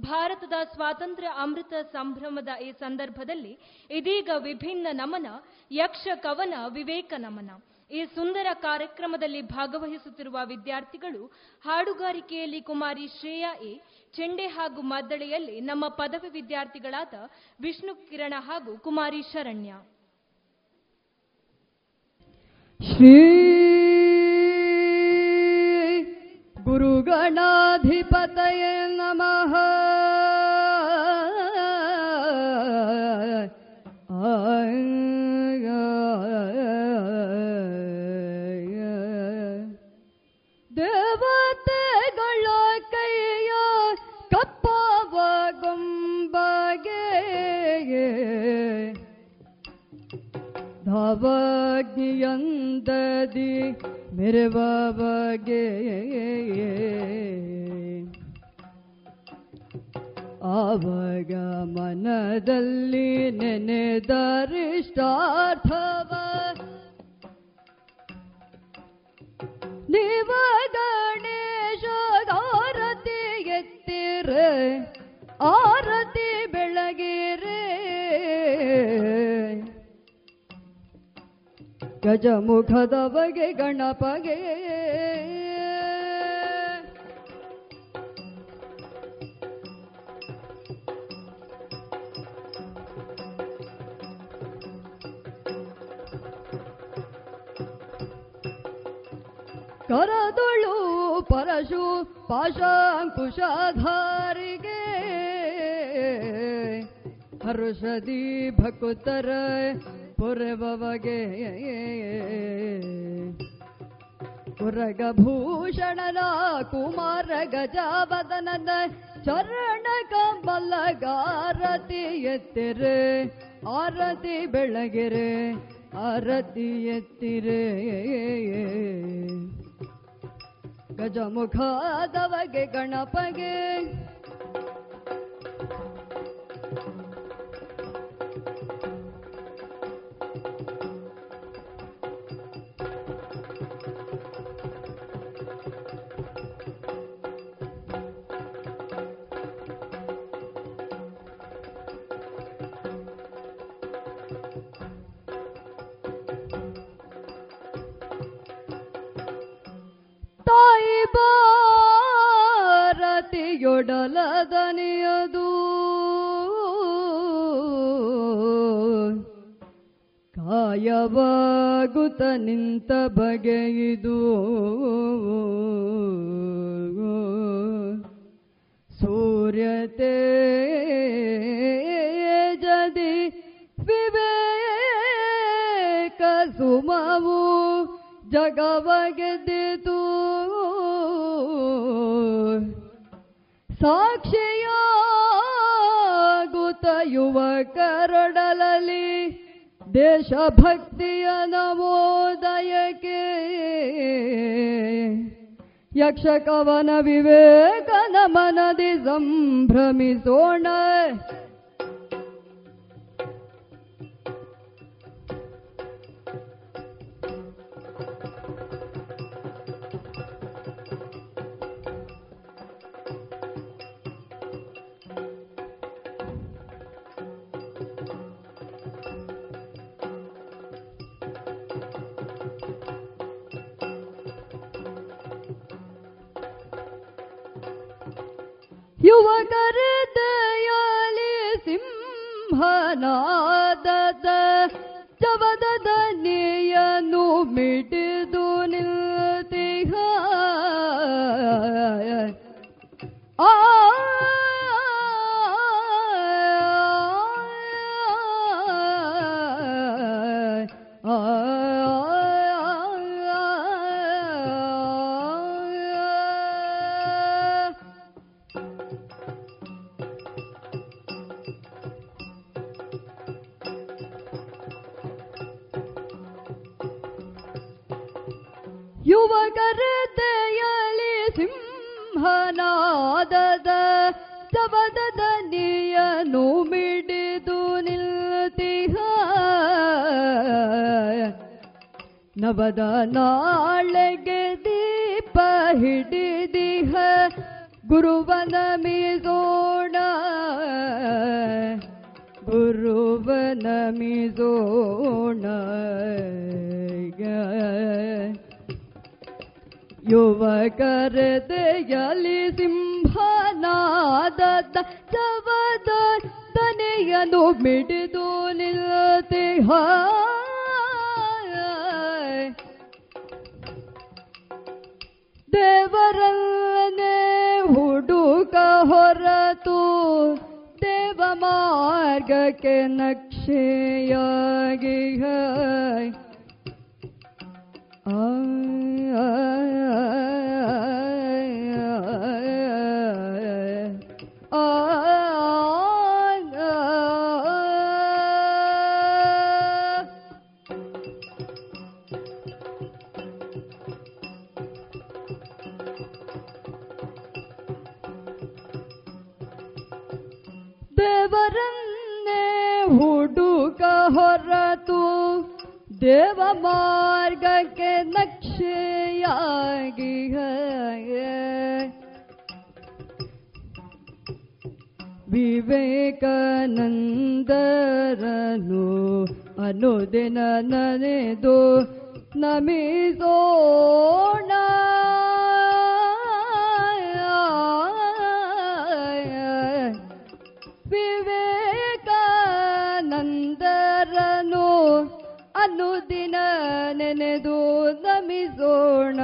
ಭಾರತದ ಸ್ವಾತಂತ್ರ್ಯ ಅಮೃತ ಸಂಭ್ರಮದ ಈ ಸಂದರ್ಭದಲ್ಲಿ ಇದೀಗ ವಿಭಿನ್ನ ನಮನ ಯಕ್ಷ ಕವನ ವಿವೇಕ ನಮನ ಈ ಸುಂದರ ಕಾರ್ಯಕ್ರಮದಲ್ಲಿ ಭಾಗವಹಿಸುತ್ತಿರುವ ವಿದ್ಯಾರ್ಥಿಗಳು ಹಾಡುಗಾರಿಕೆಯಲ್ಲಿ ಕುಮಾರಿ ಶ್ರೇಯಾ ಎ, ಚೆಂಡೆ ಹಾಗೂ ಮದ್ದಳೆಯಲ್ಲಿ ನಮ್ಮ ಪದವಿ ವಿದ್ಯಾರ್ಥಿಗಳಾದ ವಿಷ್ಣು ಕಿರಣ ಹಾಗೂ ಕುಮಾರಿ ಶರಣ್ಯ. ಶ್ರೀ ಗುರುಗಣಾಧಿಪತಯ ನಮಃ. ಧಾವಗ್ನಿಯಂದದಿ ಮೆರವ ಬಗೆ ಆವಾಗ ಮನದಲ್ಲಿ ನೆನೆದರಿಷ್ಟಾರ್ಥವ. ನೀವ ಗಣೇಶ ಆರತಿ ಎತ್ತಿರ ಆರತಿ ಬೆಳಗಿರೆ ಗಜಮುಖದ ಬಗೆ ಗಣಪಗೆ. ಕರದೊಳು ಪರಶು ಪಾಶಾಂಕುಶಾಧಾರಿಗೆ. ಹರುಷದಿ ಭಕುತರ ಪುರಬವಗೆ ಪುರಗಭೂಷಣನ ಕುಮಾರ ಗಜಾವದನನ ಚರಣ ಕಂಬಲಗಾರತಿ ಎತ್ತಿರೆ ಆರತಿ ಬೆಳಗಿರೆ ಆರತಿ ಎತ್ತಿರೆ ಗಜಮುಖದವಗೆ ಗಣಪಗೆ देशभक्तिय नवोदयके। यक्षकवनविवेकनमनदि यक्षकवन सम्भ्रमि सोण ಮನದಿ ಸಂಭ್ರಮಿಸೋಣ ಯುವಕರ ದಯಾಲಿ ಸಿಂಹನಾದದ ಜವದದ ನೀಯನ್ನು ಮಿಡಿದು ನಿಲ್ತಿಹ ಮಿಡಿದು ನಿಲ್ತಿಹ ನವದ ನಾಳೆಗೆ ದೀಪ ಹಿಡಿದಿಹ ಗುರುವನ ಮೀಸೋಣ ಗುರುವನ ಮೀಸೋಣ ಯುವಕರ ದಯಲಿ ಸಿಂಹನಾದ ಚವದ ತನೆಯನು ಮಿಡಿದು ನಿಲ್ಲತೆ ದೇವರಲ್ಲನೆ ಹುಡುಕ ಹೊರತು ದೇವ ಮಾರ್ಗಕ್ಕೆ ನಕ್ಷೆಯಾಗಿ ಮಾರ್ಗಕ್ಕೆ ನಕ್ಷೆಯಾಗಿ ವಿವೇಕಾನಂದರನು ಅನುದಿನ ನನೆದು ನಮಿಸೋಣ. ಅನುದಿನ ನೆನೆದು ನಮಿಸೋಣ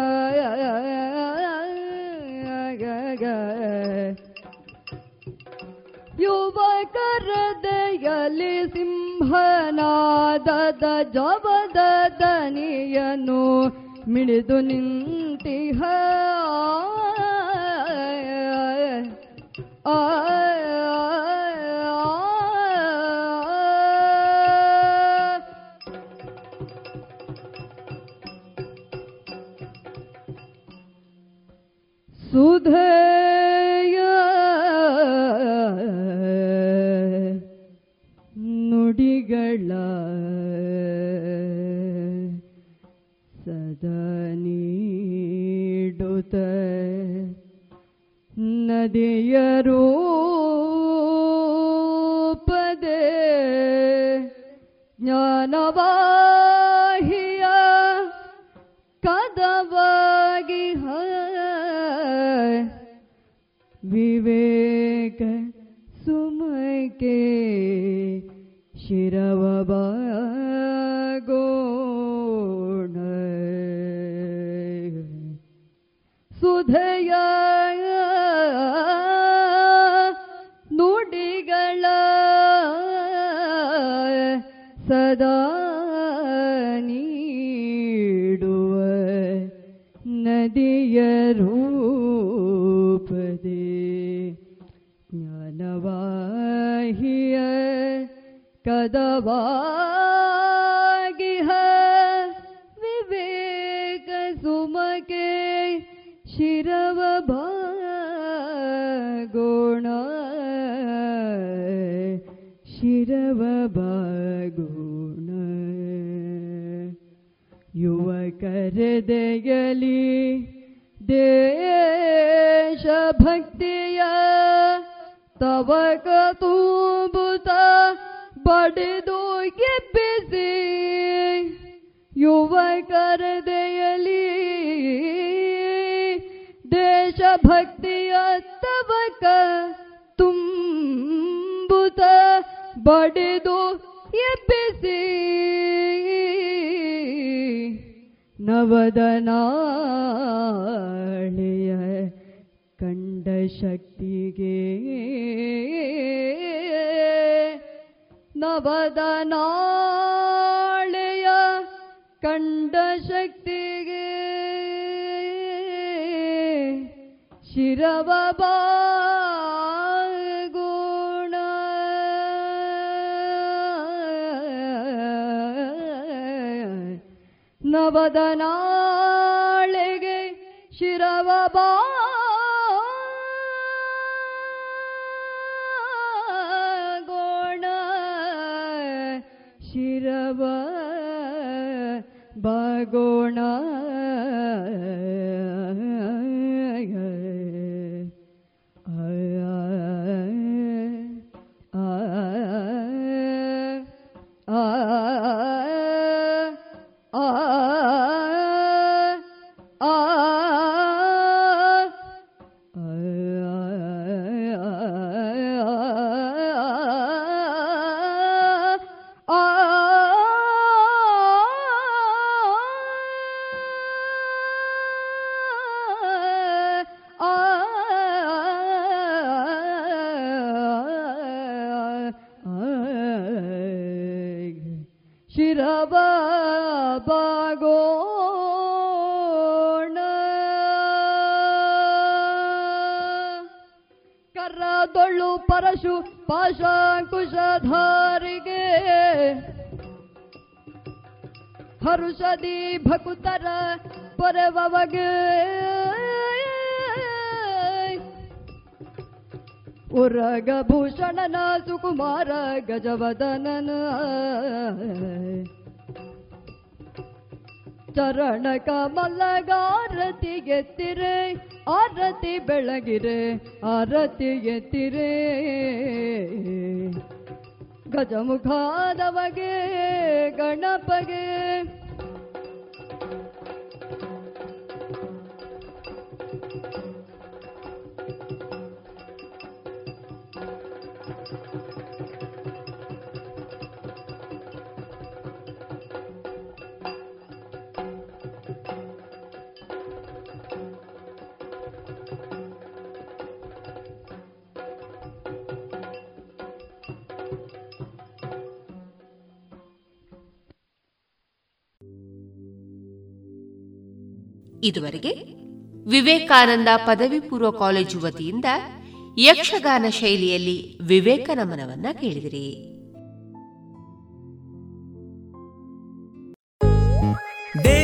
ಯುವಕರದೆಯಲ್ಲಿ ದಯಲಿ ಸಿಂಹನಾದದ ಜವದ ದನಿಯನು ಮಿಡಿದು ನಿಂತಿಹ ಆ ಸುಧಯ ಪೊರೆವಗೆ ಉರಗಭೂಷಣನ ಸುಕುಮಾರ ಗಜವದನನ. ಚರಣ ಕಮಲಗಾರತಿ ಎತ್ತಿರೆ ಆರತಿ ಬೆಳಗಿರೆ ಆರತಿ ಎತ್ತಿರೆ ಗಜಮುಖಾದವಗೆ ಗಣಪಗೆ. ಇದುವರೆಗೆ ವಿವೇಕಾನಂದ ಪದವಿ ಪೂರ್ವ ಕಾಲೇಜು ವತಿಯಿಂದ ಯಕ್ಷಗಾನ ಶೈಲಿಯಲ್ಲಿ ವಿವೇಕ ನಮನವನ್ನ ಕೇಳಿದಿರಿ.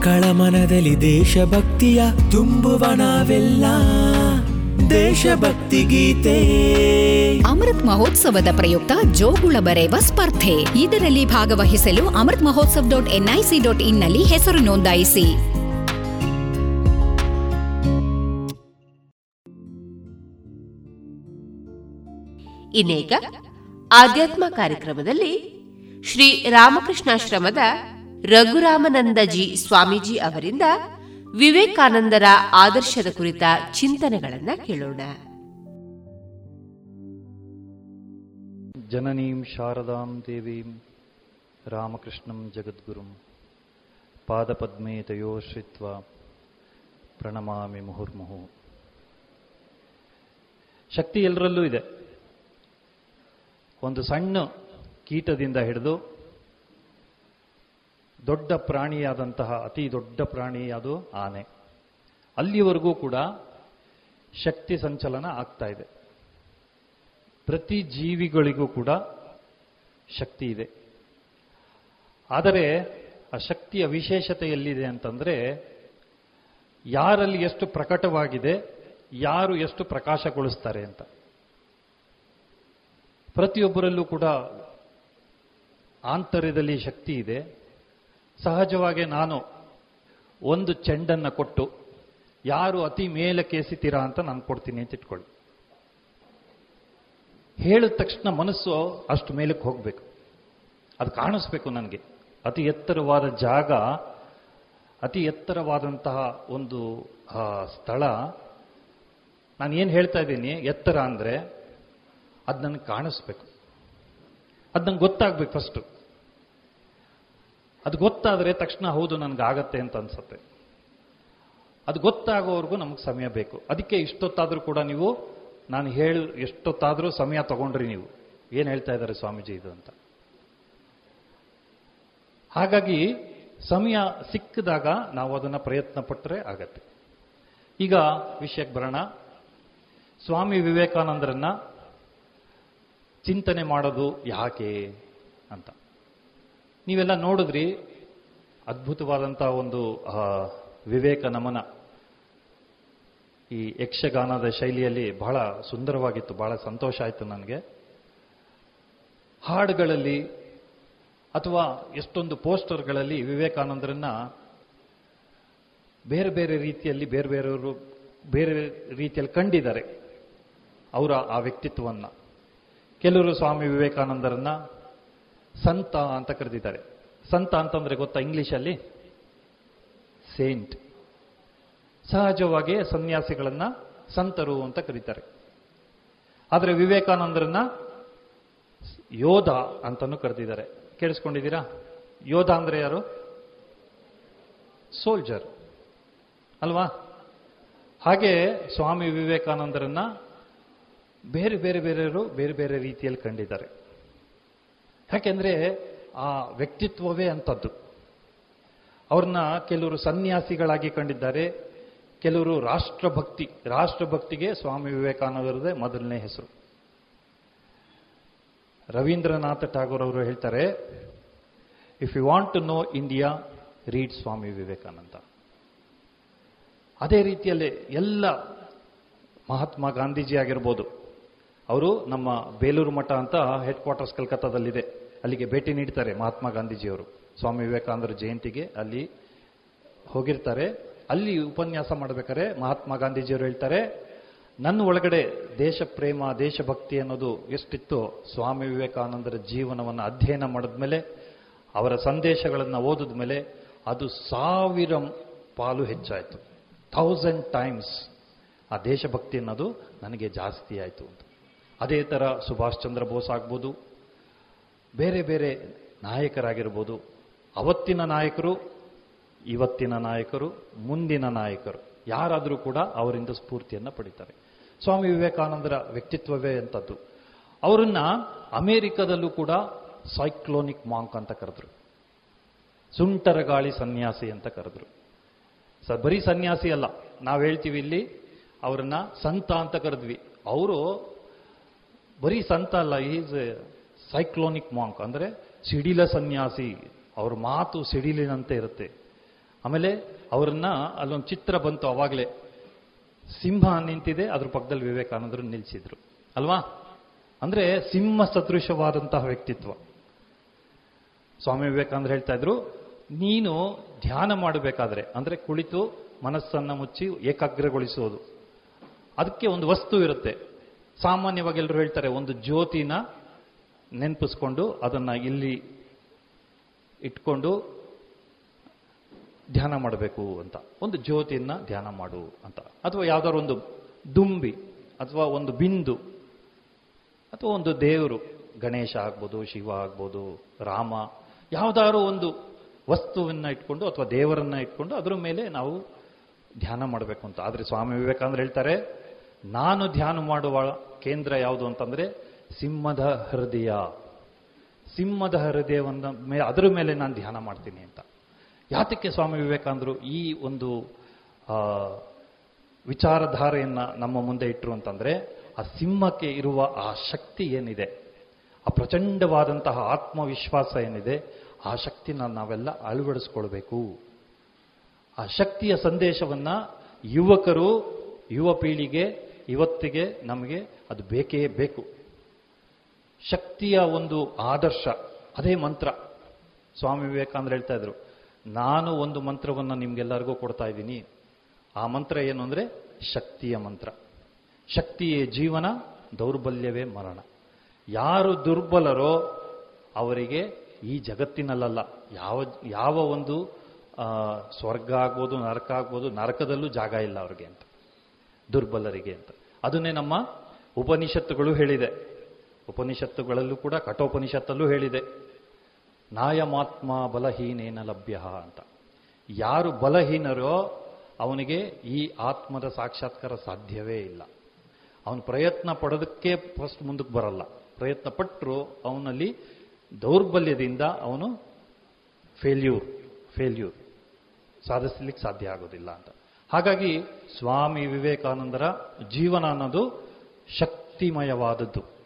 ಮಕ್ಕಳ ಮನದಲ್ಲಿ ದೇಶಭಕ್ತಿಯ ತುಂಬುವ ನಾವೆಲ್ಲ. ದೇಶಭಕ್ತಿ ಗೀತೆ. ಅಮೃತ್ ಮಹೋತ್ಸವದ ಪ್ರಯುಕ್ತ ಜೋಗುಳ ಬರೆಯುವ ಸ್ಪರ್ಧೆ. ಇದರಲ್ಲಿ ಭಾಗವಹಿಸಲು Amrit Mahotsav dot NIC dot ಇನ್ನಲ್ಲಿ ಹೆಸರು ನೋಂದಾಯಿಸಿ. ಇನ್ನೀಗ ಆಧ್ಯಾತ್ಮ ಕಾರ್ಯಕ್ರಮದಲ್ಲಿ ಶ್ರೀ ರಾಮಕೃಷ್ಣಾಶ್ರಮದ ರಘುರಾಮನಂದಜಿ ಸ್ವಾಮೀಜಿ ಅವರಿಂದ ವಿವೇಕಾನಂದರ ಆದರ್ಶದ ಕುರಿತ ಚಿಂತನೆಗಳನ್ನು ಕೇಳೋಣ. ಜನನೀಂ ಶಾರದಾಂ ದೇವೀಂ ರಾಮಕೃಷ್ಣಂ ಜಗದ್ಗುರುಂ ಪಾದಪದ್ಮೇ ತಯೋಶ್ರಿತ್ವ ಪ್ರಣಮಾಮಿ ಮುಹುರ್ಮುಹು. ಶಕ್ತಿ ಎಲ್ಲರಲ್ಲೂ ಇದೆ. ಒಂದು ಸಣ್ಣ ಕೀಟದಿಂದ ಹಿಡಿದು ದೊಡ್ಡ ಪ್ರಾಣಿಯಾದಂತಹ, ಅತಿ ದೊಡ್ಡ ಪ್ರಾಣಿ ಅದು ಆನೆ. ಅಲ್ಲಿವರೆಗೂ ಕೂಡ ಶಕ್ತಿ ಸಂಚಲನ ಆಗ್ತಾ ಇದೆ. ಪ್ರತಿ ಜೀವಿಗಳಿಗೂ ಕೂಡ ಶಕ್ತಿ ಇದೆ. ಆದರೆ ಆ ಶಕ್ತಿಯ ವಿಶೇಷತೆ ಎಲ್ಲಿದೆ ಅಂತಂದ್ರೆ, ಯಾರಲ್ಲಿ ಎಷ್ಟು ಪ್ರಕಟವಾಗಿದೆ, ಯಾರು ಎಷ್ಟು ಪ್ರಕಾಶಗೊಳಿಸ್ತಾರೆ ಅಂತ. ಪ್ರತಿಯೊಬ್ಬರಲ್ಲೂ ಕೂಡ ಆಂತರ್ಯದಲ್ಲಿ ಶಕ್ತಿ ಇದೆ. ಸಹಜವಾಗಿ ನಾನು ಒಂದು ಚೆಂಡನ್ನು ಕೊಟ್ಟು ಯಾರು ಅತಿ ಮೇಲೆ ಕೇಸಿತೀರಾ ಅಂತ ನಾನು ಕೊಡ್ತೀನಿ ಅಂತ ಇಟ್ಕೊಳ್ಳಿ. ಹೇಳಿದ ತಕ್ಷಣ ಮನಸ್ಸು ಅಷ್ಟು ಮೇಲಕ್ಕೆ ಹೋಗಬೇಕು. ಅದು ಕಾಣಿಸ್ಬೇಕು ನನಗೆ. ಅತಿ ಎತ್ತರವಾದ ಜಾಗ, ಅತಿ ಎತ್ತರವಾದಂತಹ ಒಂದು ಸ್ಥಳ. ನಾನು ಏನು ಹೇಳ್ತಾ ಇದ್ದೀನಿ? ಎತ್ತರ ಅಂದರೆ ಅದು ನನಗೆ ಕಾಣಿಸ್ಬೇಕು. ಅದು ನಂಗೆ ಗೊತ್ತಾಗ್ಬೇಕು ಫಸ್ಟು ಅದು ಗೊತ್ತಾದರೆ ತಕ್ಷಣ ಹೌದು ನನಗೆ ಆಗತ್ತೆ ಅಂತ ಅನ್ಸುತ್ತೆ. ಅದು ಗೊತ್ತಾಗೋವರೆಗೂ ನಮಗೆ ಸಮಯ ಬೇಕು. ಅದಕ್ಕೆ ಇಷ್ಟೊತ್ತಾದರೂ ಕೂಡ ನೀವು, ನಾನು ಹೇಳಿ, ಎಷ್ಟೊತ್ತಾದರೂ ಸಮಯ ತಗೊಂಡ್ರಿ ನೀವು. ಏನು ಹೇಳ್ತಾ ಇದ್ದಾರೆ ಸ್ವಾಮೀಜಿ ಇದು ಅಂತ. ಹಾಗಾಗಿ, ಸಮಯ ಸಿಕ್ಕಿದಾಗ ನಾವು ಅದನ್ನು ಪ್ರಯತ್ನ ಪಟ್ಟರೆ ಆಗತ್ತೆ. ಈಗ ವಿಷಯಕ್ಕೆ ಬರೋಣ. ಸ್ವಾಮಿ ವಿವೇಕಾನಂದರನ್ನ ಚಿಂತನೆ ಮಾಡೋದು ಯಾಕೆ ಅಂತ. ನೀವೆಲ್ಲ ನೋಡಿದ್ರಿ? ಅದ್ಭುತವಾದಂತಹ ಒಂದು ವಿವೇಕ ನಮನ. ಈ ಯಕ್ಷಗಾನದ ಶೈಲಿಯಲ್ಲಿ ಬಹಳ ಸುಂದರವಾಗಿತ್ತು, ಬಹಳ ಸಂತೋಷ ಆಯಿತು ನನಗೆ. ಹಾಡುಗಳಲ್ಲಿ ಅಥವಾ ಎಷ್ಟೊಂದು ಪೋಸ್ಟರ್ಗಳಲ್ಲಿ ವಿವೇಕಾನಂದರನ್ನ ಬೇರೆ ಬೇರೆ ರೀತಿಯಲ್ಲಿ, ಬೇರೆ ಬೇರೆಯವರು ಬೇರೆ ರೀತಿಯಲ್ಲಿ ಕಂಡಿದ್ದಾರೆ, ಅವರ ಆ ವ್ಯಕ್ತಿತ್ವವನ್ನು. ಕೆಲವರು ಸ್ವಾಮಿ ವಿವೇಕಾನಂದರನ್ನ ಸಂತ ಅಂತ ಕರೆದಿದ್ದಾರೆ. ಸಂತ ಅಂತಂದ್ರೆ ಗೊತ್ತಾ ಇಂಗ್ಲಿಷಲ್ಲಿ? ಸೇಂಟ್ ಸಹಜವಾಗಿ ಸನ್ಯಾಸಿಗಳನ್ನ ಸಂತರು ಅಂತ ಕರೀತಾರೆ. ಆದರೆ ವಿವೇಕಾನಂದರನ್ನ ಯೋಧ ಅಂತಾನು ಕರೆದಿದ್ದಾರೆ. ಕೇಳಿಸ್ಕೊಂಡಿದ್ದೀರಾ? ಯೋಧ ಅಂದ್ರೆ ಯಾರು? ಸೋಲ್ಜರ್ ಅಲ್ವಾ? ಹಾಗೆ ಸ್ವಾಮಿ ವಿವೇಕಾನಂದರನ್ನ ಬೇರೆ ಬೇರೆ ಬೇರೆಯವರು ಬೇರೆ ಬೇರೆ ರೀತಿಯಲ್ಲಿ ಕಂಡಿದ್ದಾರೆ. ಯಾಕೆಂದ್ರೆ ಆ ವ್ಯಕ್ತಿತ್ವವೇ ಅಂಥದ್ದು ಅವ್ರನ್ನ ಕೆಲವರು ಸನ್ಯಾಸಿಗಳಾಗಿ ಕಂಡಿದ್ದಾರೆ, ಕೆಲವರು ರಾಷ್ಟ್ರಭಕ್ತಿ, ರಾಷ್ಟ್ರಭಕ್ತಿಗೆ ಸ್ವಾಮಿ ವಿವೇಕಾನಂದರದೇ ಮೊದಲನೇ ಹೆಸರು. ರವೀಂದ್ರನಾಥ ಠಾಗೋರ್ ಅವರು ಹೇಳ್ತಾರೆ if you want to know India read Swami Vivekananda. ಅದೇ ರೀತಿಯಲ್ಲಿ ಎಲ್ಲ ಮಹಾತ್ಮ ಗಾಂಧೀಜಿ ಆಗಿರ್ಬೋದು, ಅವರು ನಮ್ಮ ಬೇಲೂರು ಮಠ ಅಂತ ಹೆಡ್ ಕ್ವಾರ್ಟರ್ಸ್ ಕಲ್ಕತ್ತಾದಲ್ಲಿದೆ. ಅಲ್ಲಿಗೆ ಭೇಟಿ ನೀಡ್ತಾರೆ ಮಹಾತ್ಮ ಗಾಂಧೀಜಿಯವರು. ಸ್ವಾಮಿ ವಿವೇಕಾನಂದರ ಜಯಂತಿಗೆ ಅಲ್ಲಿ ಹೋಗಿರ್ತಾರೆ. ಅಲ್ಲಿ ಉಪನ್ಯಾಸ ಮಾಡಬೇಕಾದ್ರೆ ಮಹಾತ್ಮ ಗಾಂಧೀಜಿಯವರು ಹೇಳ್ತಾರೆ, ನನ್ನ ಒಳಗಡೆ ದೇಶ ಪ್ರೇಮ ದೇಶಭಕ್ತಿ ಅನ್ನೋದು ಎಷ್ಟಿತ್ತು ಸ್ವಾಮಿ ವಿವೇಕಾನಂದರ ಜೀವನವನ್ನು ಅಧ್ಯಯನ ಮಾಡಿದ್ಮೇಲೆ, ಅವರ ಸಂದೇಶಗಳನ್ನು ಓದಿದ ಮೇಲೆ ಅದು ಸಾವಿರ ಪಾಲು ಹೆಚ್ಚಾಯಿತು. ಥೌಸಂಡ್ ಟೈಮ್ಸ್ ಆ ದೇಶಭಕ್ತಿ ಅನ್ನೋದು ನನಗೆ ಜಾಸ್ತಿ ಆಯಿತು ಅಂತ. ಅದೇ ಥರ ಸುಭಾಷ್ ಚಂದ್ರ ಬೋಸ್ ಆಗ್ಬೋದು ಬೇರೆ ಬೇರೆ ನಾಯಕರಾಗಿರ್ಬೋದು. ಅವತ್ತಿನ ನಾಯಕರು, ಇವತ್ತಿನ ನಾಯಕರು, ಮುಂದಿನ ನಾಯಕರು. ಯಾರಾದರೂ ಕೂಡ ಅವರಿಂದ ಸ್ಫೂರ್ತಿಯನ್ನು ಪಡಿತಾರೆ. ಸ್ವಾಮಿ ವಿವೇಕಾನಂದರ ವ್ಯಕ್ತಿತ್ವವೇ ಅಂಥದ್ದು. ಅವರನ್ನ ಅಮೇರಿಕದಲ್ಲೂ ಕೂಡ ಸೈಕ್ಲೋನಿಕ್ ಮಾಂಕ್ ಅಂತ ಕರೆದ್ರು. ಸುಂಟರ ಗಾಳಿ ಸನ್ಯಾಸಿ ಅಂತ ಕರೆದ್ರು. ಸ, ಬರೀ ಸನ್ಯಾಸಿ ಅಲ್ಲ, ನಾವು ಹೇಳ್ತೀವಿ ಇಲ್ಲಿ ಅವರನ್ನ ಸಂತ ಅಂತ ಕರೆದ್ವಿ. ಅವರು ಬರೀ ಸಂತ ಅಲ್ಲ, ಈಸ್ ಸೈಕ್ಲೋನಿಕ್ ಮಾಂಕ್ ಅಂದರೆ ಸಿಡಿಲ ಸನ್ಯಾಸಿ. ಅವ್ರ ಮಾತು ಸಿಡಿಲಿನಂತೆ ಇರುತ್ತೆ. ಆಮೇಲೆ ಅವರನ್ನ ಅಲ್ಲೊಂದು ಚಿತ್ರ ಬಂತು ಅವಾಗಲೇ. ಸಿಂಹ ನಿಂತಿದೆ, ಅದ್ರ ಪಕ್ಕದಲ್ಲಿ ವಿವೇಕಾನಂದರು ನಿಲ್ಲಿಸಿದ್ರು ಅಲ್ವಾ? ಅಂದ್ರೆ ಸಿಂಹ ಸದೃಶವಾದಂತಹ ವ್ಯಕ್ತಿತ್ವ. ಸ್ವಾಮಿ ವಿವೇಕಾನಂದ್ರ ಹೇಳ್ತಾ ಇದ್ರು, ನೀನು ಧ್ಯಾನ ಮಾಡಬೇಕಾದ್ರೆ, ಅಂದ್ರೆ ಕುಳಿತು ಮನಸ್ಸನ್ನ ಮುಚ್ಚಿ ಏಕಾಗ್ರಗೊಳಿಸೋದು. ಅದಕ್ಕೆ ಒಂದು ವಸ್ತು ಇರುತ್ತೆ. ಸಾಮಾನ್ಯವಾಗಿ ಎಲ್ಲರೂ ಹೇಳ್ತಾರೆ, ಒಂದು ಜ್ಯೋತಿನ ನೆನಪಿಸ್ಕೊಂಡು ಅದನ್ನು ಇಲ್ಲಿ ಇಟ್ಕೊಂಡು ಧ್ಯಾನ ಮಾಡಬೇಕು ಅಂತ. ಒಂದು ಜ್ಯೋತಿಯನ್ನು ಧ್ಯಾನ ಮಾಡು ಅಂತ. ಅಥವಾ ಯಾವುದಾದ್ರು ಒಂದು ದುಂಬಿ ಅಥವಾ ಒಂದು ಬಿಂದು ಅಥವಾ ಒಂದು ದೇವರು, ಗಣೇಶ ಆಗ್ಬೋದು, ಶಿವ ಆಗ್ಬೋದು, ರಾಮ, ಯಾವುದಾದ್ರು ಒಂದು ವಸ್ತುವನ್ನು ಇಟ್ಕೊಂಡು ಅಥವಾ ದೇವರನ್ನ ಇಟ್ಕೊಂಡು ಅದರ ಮೇಲೆ ನಾವು ಧ್ಯಾನ ಮಾಡಬೇಕು ಅಂತ. ಆದರೆ ಸ್ವಾಮಿ ವಿವೇಕಾನಂದ್ರ ಹೇಳ್ತಾರೆ, ನಾನು ಧ್ಯಾನ ಮಾಡುವ ಕೇಂದ್ರ ಯಾವುದು ಅಂತಂದ್ರೆ ಸಿಂಹದ ಹೃದಯ. ಸಿಂಹದ ಹೃದಯವನ್ನ ಮೇಲೆ ಅದರ ಮೇಲೆ ನಾನು ಧ್ಯಾನ ಮಾಡ್ತೀನಿ ಅಂತ. ಯಾತಕ್ಕೆ ಸ್ವಾಮಿ ವಿವೇಕಾನಂದರು ಈ ಒಂದು ವಿಚಾರಧಾರೆಯನ್ನು ನಮ್ಮ ಮುಂದೆ ಇಟ್ಟರು ಅಂತಂದರೆ, ಆ ಸಿಂಹಕ್ಕೆ ಇರುವ ಆ ಶಕ್ತಿ ಏನಿದೆ, ಆ ಪ್ರಚಂಡವಾದಂತಹ ಆತ್ಮವಿಶ್ವಾಸ ಏನಿದೆ, ಆ ಶಕ್ತಿನ ನಾವೆಲ್ಲ ಅಳವಡಿಸ್ಕೊಳ್ಬೇಕು. ಆ ಶಕ್ತಿಯ ಸಂದೇಶವನ್ನು ಯುವಕರು, ಯುವ ಪೀಳಿಗೆ, ಇವತ್ತಿಗೆ ನಮಗೆ ಅದು ಬೇಕೇ ಬೇಕು. ಶಕ್ತಿಯ ಒಂದು ಆದರ್ಶ. ಅದೇ ಮಂತ್ರ. ಸ್ವಾಮಿ ವಿವೇಕಾನಂದ ಹೇಳ್ತಾ ಇದ್ರು, ನಾನು ಒಂದು ಮಂತ್ರವನ್ನು ನಿಮ್ಗೆಲ್ಲರಿಗೂ ಕೊಡ್ತಾ ಇದ್ದೀನಿ. ಆ ಮಂತ್ರ ಏನು ಅಂದರೆ ಶಕ್ತಿಯ ಮಂತ್ರ. ಶಕ್ತಿಯೇ ಜೀವನ, ದೌರ್ಬಲ್ಯವೇ ಮರಣ. ಯಾರು ದುರ್ಬಲರೋ ಅವರಿಗೆ ಈ ಜಗತ್ತಿನಲ್ಲಲ್ಲ, ಯಾವ ಯಾವ ಒಂದು ಸ್ವರ್ಗ ಆಗ್ಬೋದು, ನರಕ ಆಗ್ಬೋದು, ನರಕದಲ್ಲೂ ಜಾಗ ಇಲ್ಲ ಅವ್ರಿಗೆ ಅಂತ. ದುರ್ಬಲರಿಗೆ ಅಂತ. ಅದನ್ನೇ ನಮ್ಮ ಉಪನಿಷತ್ತುಗಳು ಹೇಳಿದೆ. ಉಪನಿಷತ್ತುಗಳಲ್ಲೂ ಕೂಡ ಕಠೋಪನಿಷತ್ತಲ್ಲೂ ಹೇಳಿದೆ. ನಾಯಮಾತ್ಮ ಬಲಹೀನೇನ ಲಭ್ಯ ಅಂತ. ಯಾರು ಬಲಹೀನರೋ ಅವನಿಗೆ ಈ ಆತ್ಮದ ಸಾಕ್ಷಾತ್ಕಾರ ಸಾಧ್ಯವೇ ಇಲ್ಲ. ಅವನು ಪ್ರಯತ್ನ ಪಡೋದಕ್ಕೆ ಫಸ್ಟ್ ಮುಂದಕ್ಕೆ ಬರಲ್ಲ. ಪ್ರಯತ್ನ ಪಟ್ಟರು ಅವನಲ್ಲಿ ದೌರ್ಬಲ್ಯದಿಂದ ಅವನು ಫೇಲ್ಯೂರ್ ಫೇಲ್ಯೂರ್ ಸಾಧಿಸಲಿಕ್ಕೆ ಸಾಧ್ಯ ಆಗೋದಿಲ್ಲ ಅಂತ. ಹಾಗಾಗಿ ಸ್ವಾಮಿ ವಿವೇಕಾನಂದರ ಜೀವನ ಅನ್ನೋದು ಶಕ್ತಿಮಯವಾದದ್ದು.